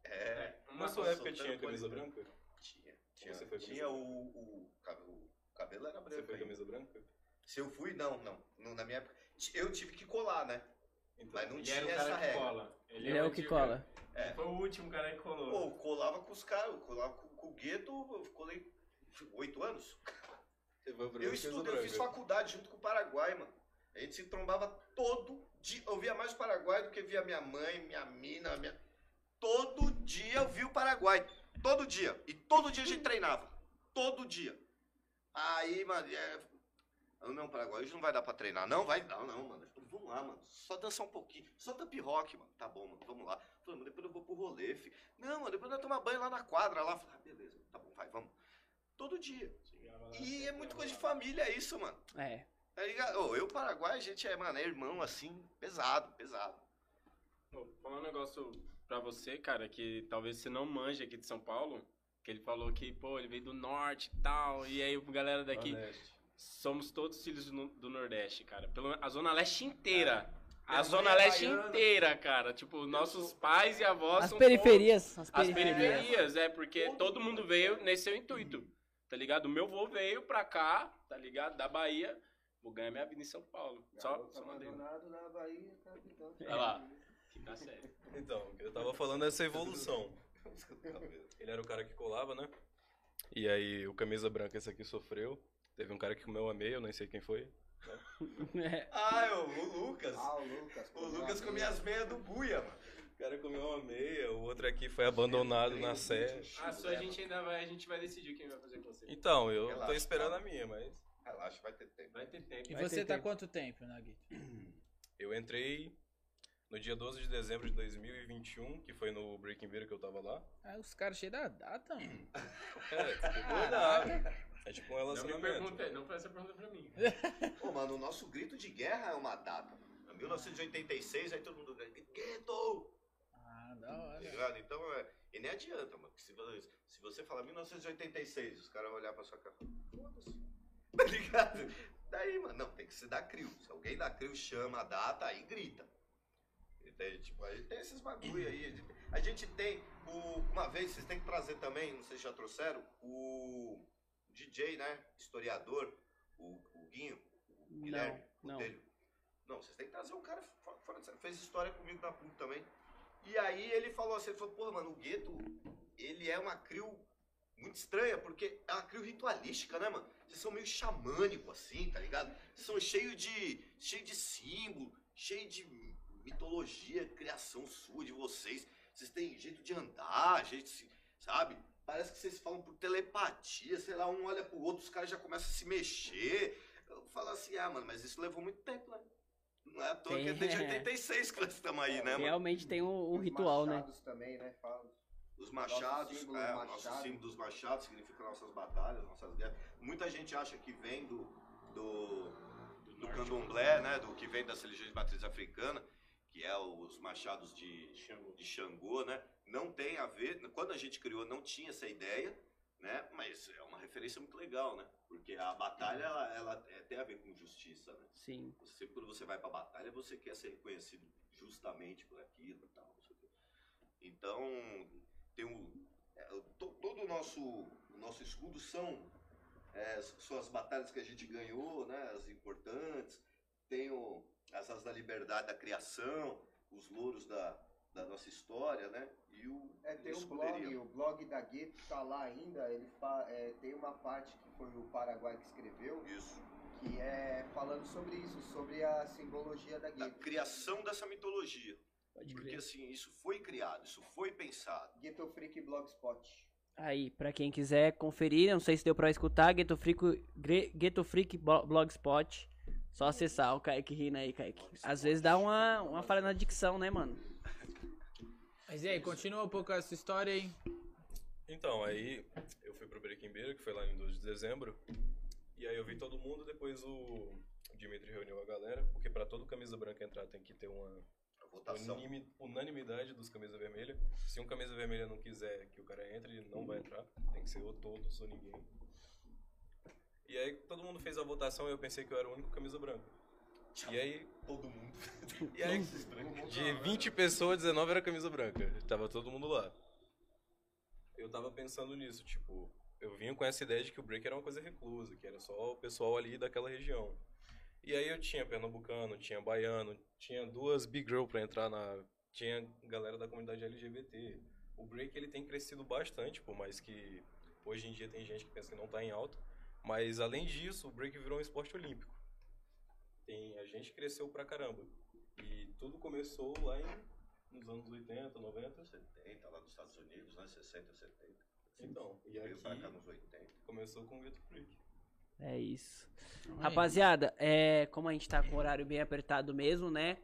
É. Na sua época tinha camisa branca? Tinha. Tinha, Você foi tinha o, o, o cabelo era Você branco. foi ainda. camisa branca? Se eu fui, não. Não, Na minha época. Eu tive que colar, né? Então, Mas não Ele tinha era o essa regra. cola. Ele é o que cola. É. Foi o último cara que colou. Pô, eu colava com os caras, eu colava com, com o gueto, eu colei oito anos. Eu estudei, eu fiz faculdade junto com o Paraguai, mano. A gente se trombava todo dia. Eu via mais o Paraguai do que via minha mãe, minha mina, minha. Todo dia eu vi o Paraguai. Todo dia. E todo dia a gente treinava. Todo dia. Aí, mano, é... Eu, não, Paraguai, hoje não vai dar pra treinar. Não, vai não, não, mano. Eu falei, vamos lá, mano. Só dançar um pouquinho. Só dump rock, mano. Tá bom, mano. Vamos lá. Eu falei, mano, depois eu vou pro rolê, fi. Não, mano, depois nós tomar banho lá na quadra lá. Eu falei, ah, beleza. Tá bom, vai, vamos. Todo dia. E é muito coisa de família isso, mano. É. Tá ligado? Ô, eu, Paraguai, a gente é, mano, é irmão, assim, pesado, pesado. Falar um negócio pra você, cara, que talvez você não manje aqui de São Paulo. Que ele falou que, pô, ele veio do norte e tal. E aí, a galera daqui. Honeste. Somos todos filhos do, no- do Nordeste, cara. Pelo, a Zona Leste inteira. A Zona é Leste baiana. inteira, cara. Tipo, nossos pais e avós As são periferias. As As periferias. periferias, é, porque todo mundo veio nesse seu intuito, tá ligado? O meu vô veio pra cá, tá ligado? Da Bahia, vou ganhar minha vida em São Paulo. Só, só mandei. na Bahia, capitão. Olha lá, que tá sério. Então, eu tava falando dessa evolução. Ele era o cara que colava, né? E aí o camisa branca esse aqui sofreu. Teve um cara que comeu a meia, eu nem sei quem foi. É. Ah, eu, o Lucas. Ah, o Lucas. o Lucas comia as meias do Buia, mano. O cara comeu uma meia, o outro aqui foi abandonado na sé. Ah, só a gente ainda vai, a gente vai decidir quem vai fazer com você. Então, eu tô Relaxa, esperando tá? a minha, mas Relaxa, vai ter tempo. Vai ter tempo. E Vai você tá tempo. quanto tempo, Naguito? eu entrei no dia 12 de dezembro de 2021, que foi no Breaking Beer que eu tava lá. Ah, os caras cheios da data, mano. É, tipo. É tipo um Não me relacionamento. pergunta, não faz essa pergunta pra mim. Pô, mano, o nosso grito de guerra é uma data. Em 1986, aí todo mundo grita, Gueto! Ah, da Tá hora. ligado? Então, é, e nem adianta, mano. Se você, se você falar 1986, os caras vão olhar pra sua cara e foda-se. Tá ligado? Daí, mano, não, tem que ser da CRIO. Se alguém da CRIO chama a data, aí grita. Entende? Tipo, a gente tem esses bagulho aí. A gente, a gente tem, o, uma vez, vocês têm que trazer também, não sei se já trouxeram, o DJ, né? Historiador, o, o Guinho, o Guilherme, o não. dele. Não, vocês têm que trazer um cara fora. Fez história comigo na PUC também. E aí ele falou assim, ele falou, pô, mano, o Gueto, ele é uma crio muito estranha, porque é uma crio ritualística, né, mano? Vocês são meio xamânico, assim, tá ligado? Vocês são cheios de, cheio de símbolo, cheio de mitologia, criação sua, de vocês. Vocês têm jeito de andar, jeito, de, sabe? Parece que vocês falam por telepatia, sei lá, um olha pro outro, os caras já começam a se mexer. Eu falo assim, ah, mano, mas isso levou muito tempo, né? Não é à toa que é desde Tem. 86 que nós estamos aí, né, mano? Realmente tem um, um Os ritual, né? machados também, né? Fala. Os machados, Nosso símbolo é, o machado. nosso símbolo dos machados significa nossas batalhas, nossas guerras. Muita gente acha que vem do, do, do candomblé, né? Do que vem das religiões de matriz africana, que é os machados de, Xangô. de Xangô, né? Não tem a ver. Quando a gente criou, não tinha essa ideia, né? Mas é uma referência muito legal, né? Porque a batalha, ela, ela é- tem a ver com justiça, né? Sim. Você, quando você vai pra batalha, você quer ser reconhecido justamente por aquilo e tal. não sei o quê. Então, tem um, é, todo o nosso, o nosso escudo são, é, são as batalhas que a gente ganhou, né? As importantes. Tem o, as asas da liberdade da criação, os louros da, da nossa história, né? E o É, tem um blog, o blog da Gueto tá lá ainda, ele fa- é, tem uma parte que foi o Paraguai que escreveu, Isso. que é falando sobre isso, sobre a simbologia da Da Gueto. criação dessa mitologia. Pode Porque crer. assim, isso foi criado, isso foi pensado. Ghetto Freak Blogspot. Aí, pra quem quiser conferir, não sei se deu pra escutar, Ghetto Freak, Ghetto Freak Blo- Blogspot. Só acessar o Kaique rindo aí, Kaique. Às vezes dá uma, uma falha na dicção, né, mano? Mas e aí, continua um pouco essa história aí. Então, aí eu fui pro Breaking Beer, que foi lá em 2 de dezembro. E aí eu vi todo mundo, depois o Dimitri reuniu a galera, porque pra todo camisa branca entrar tem que ter uma votação. unanimi- unanimidade dos camisa vermelha. Se um camisa vermelha não quiser que o cara entre, ele não vai entrar. Tem que ser ou todos ou ninguém. E aí todo mundo fez a votação e eu pensei que eu era o único camisa branca. E aí, Todo mundo. e aí de 20 pessoas, 19 era camisa branca. Tava todo mundo lá. Eu tava pensando nisso, tipo, eu vinha com essa ideia de que o break era uma coisa reclusa, que era só o pessoal ali daquela região. E aí eu tinha pernambucano, tinha baiano, tinha duas big girl pra entrar na. Tinha galera da comunidade LGBT. O break ele tem crescido bastante, por mais que hoje em dia tem gente que pensa que não tá em alta. Mas além disso, o break virou um esporte olímpico. Tem, a gente cresceu pra caramba. E tudo começou lá em, nos anos 80, 90. 70 lá nos Estados Unidos, né? 60, 70. Então, e Veio pra cá aqui nos 80. começou com o Ghetto Freak. É isso. Aí. Rapaziada, é, como a gente tá com o horário bem apertado mesmo, né?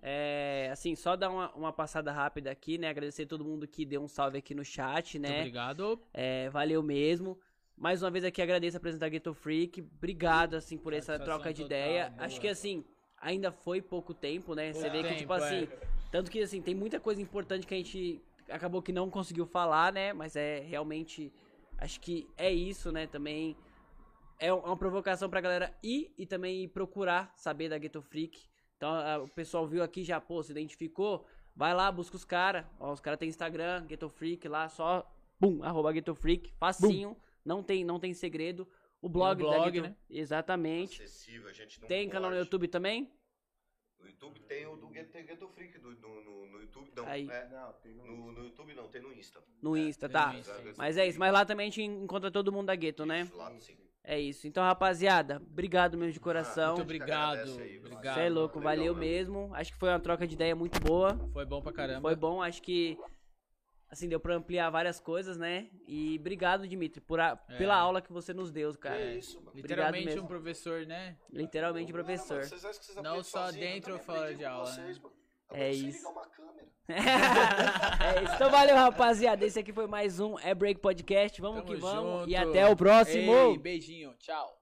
É, assim, só dar uma, uma passada rápida aqui, né? Agradecer todo mundo que deu um salve aqui no chat, Muito né? obrigado. É, valeu mesmo. Mais uma vez aqui agradeço a presença da Ghetto Freak. Obrigado, assim, por essa troca de ideia. boa. Acho que, assim, ainda foi pouco tempo, né? Você vê que, tempo, tipo assim, é. tanto que, assim, tem muita coisa importante que a gente acabou que não conseguiu falar, né? Mas é realmente, acho que é isso, né? Também é um- uma provocação pra galera ir e também ir procurar saber da Ghetto Freak. Então, a- o pessoal viu aqui já, pô, se identificou, vai lá, busca os caras. Ó, os caras têm Instagram, Ghetto Freak lá, só, bum, arroba Ghetto Freak, facinho, não tem, não tem segredo. O blog, da blog, né? exatamente. Acessível, a gente não Tem canal no pode. YouTube também? No YouTube tem o do Ghetto, Ghetto Freak. Do, no, no, no YouTube não. Aí. É, Não, tem no, no, no YouTube não, tem no Insta. No É, Insta, tá? no Insta, Mas é isso, mas lá também a gente encontra todo mundo da Ghetto, né? Isso, lá, sim. É isso. Então, rapaziada, obrigado mesmo de coração. Muito obrigado. aí. Você é louco, Legal, valeu mesmo. Acho que foi uma troca de ideia muito boa. Foi bom pra caramba. Foi bom, acho que assim deu pra ampliar várias coisas, né? E obrigado, Dimitri, por a- É. pela aula que você nos deu, cara. É isso, mano. Literalmente mesmo. um professor, né? Literalmente, Cara, professor. mano, vocês acham que vocês Não só sozinho, dentro ou fora de aula, vocês, né? É isso. ligar uma câmera. é isso. Então valeu, rapaziada. Esse aqui foi mais um É Break Podcast. Vamos Tamo que vamos. E junto. até o próximo. Ei, beijinho. Tchau.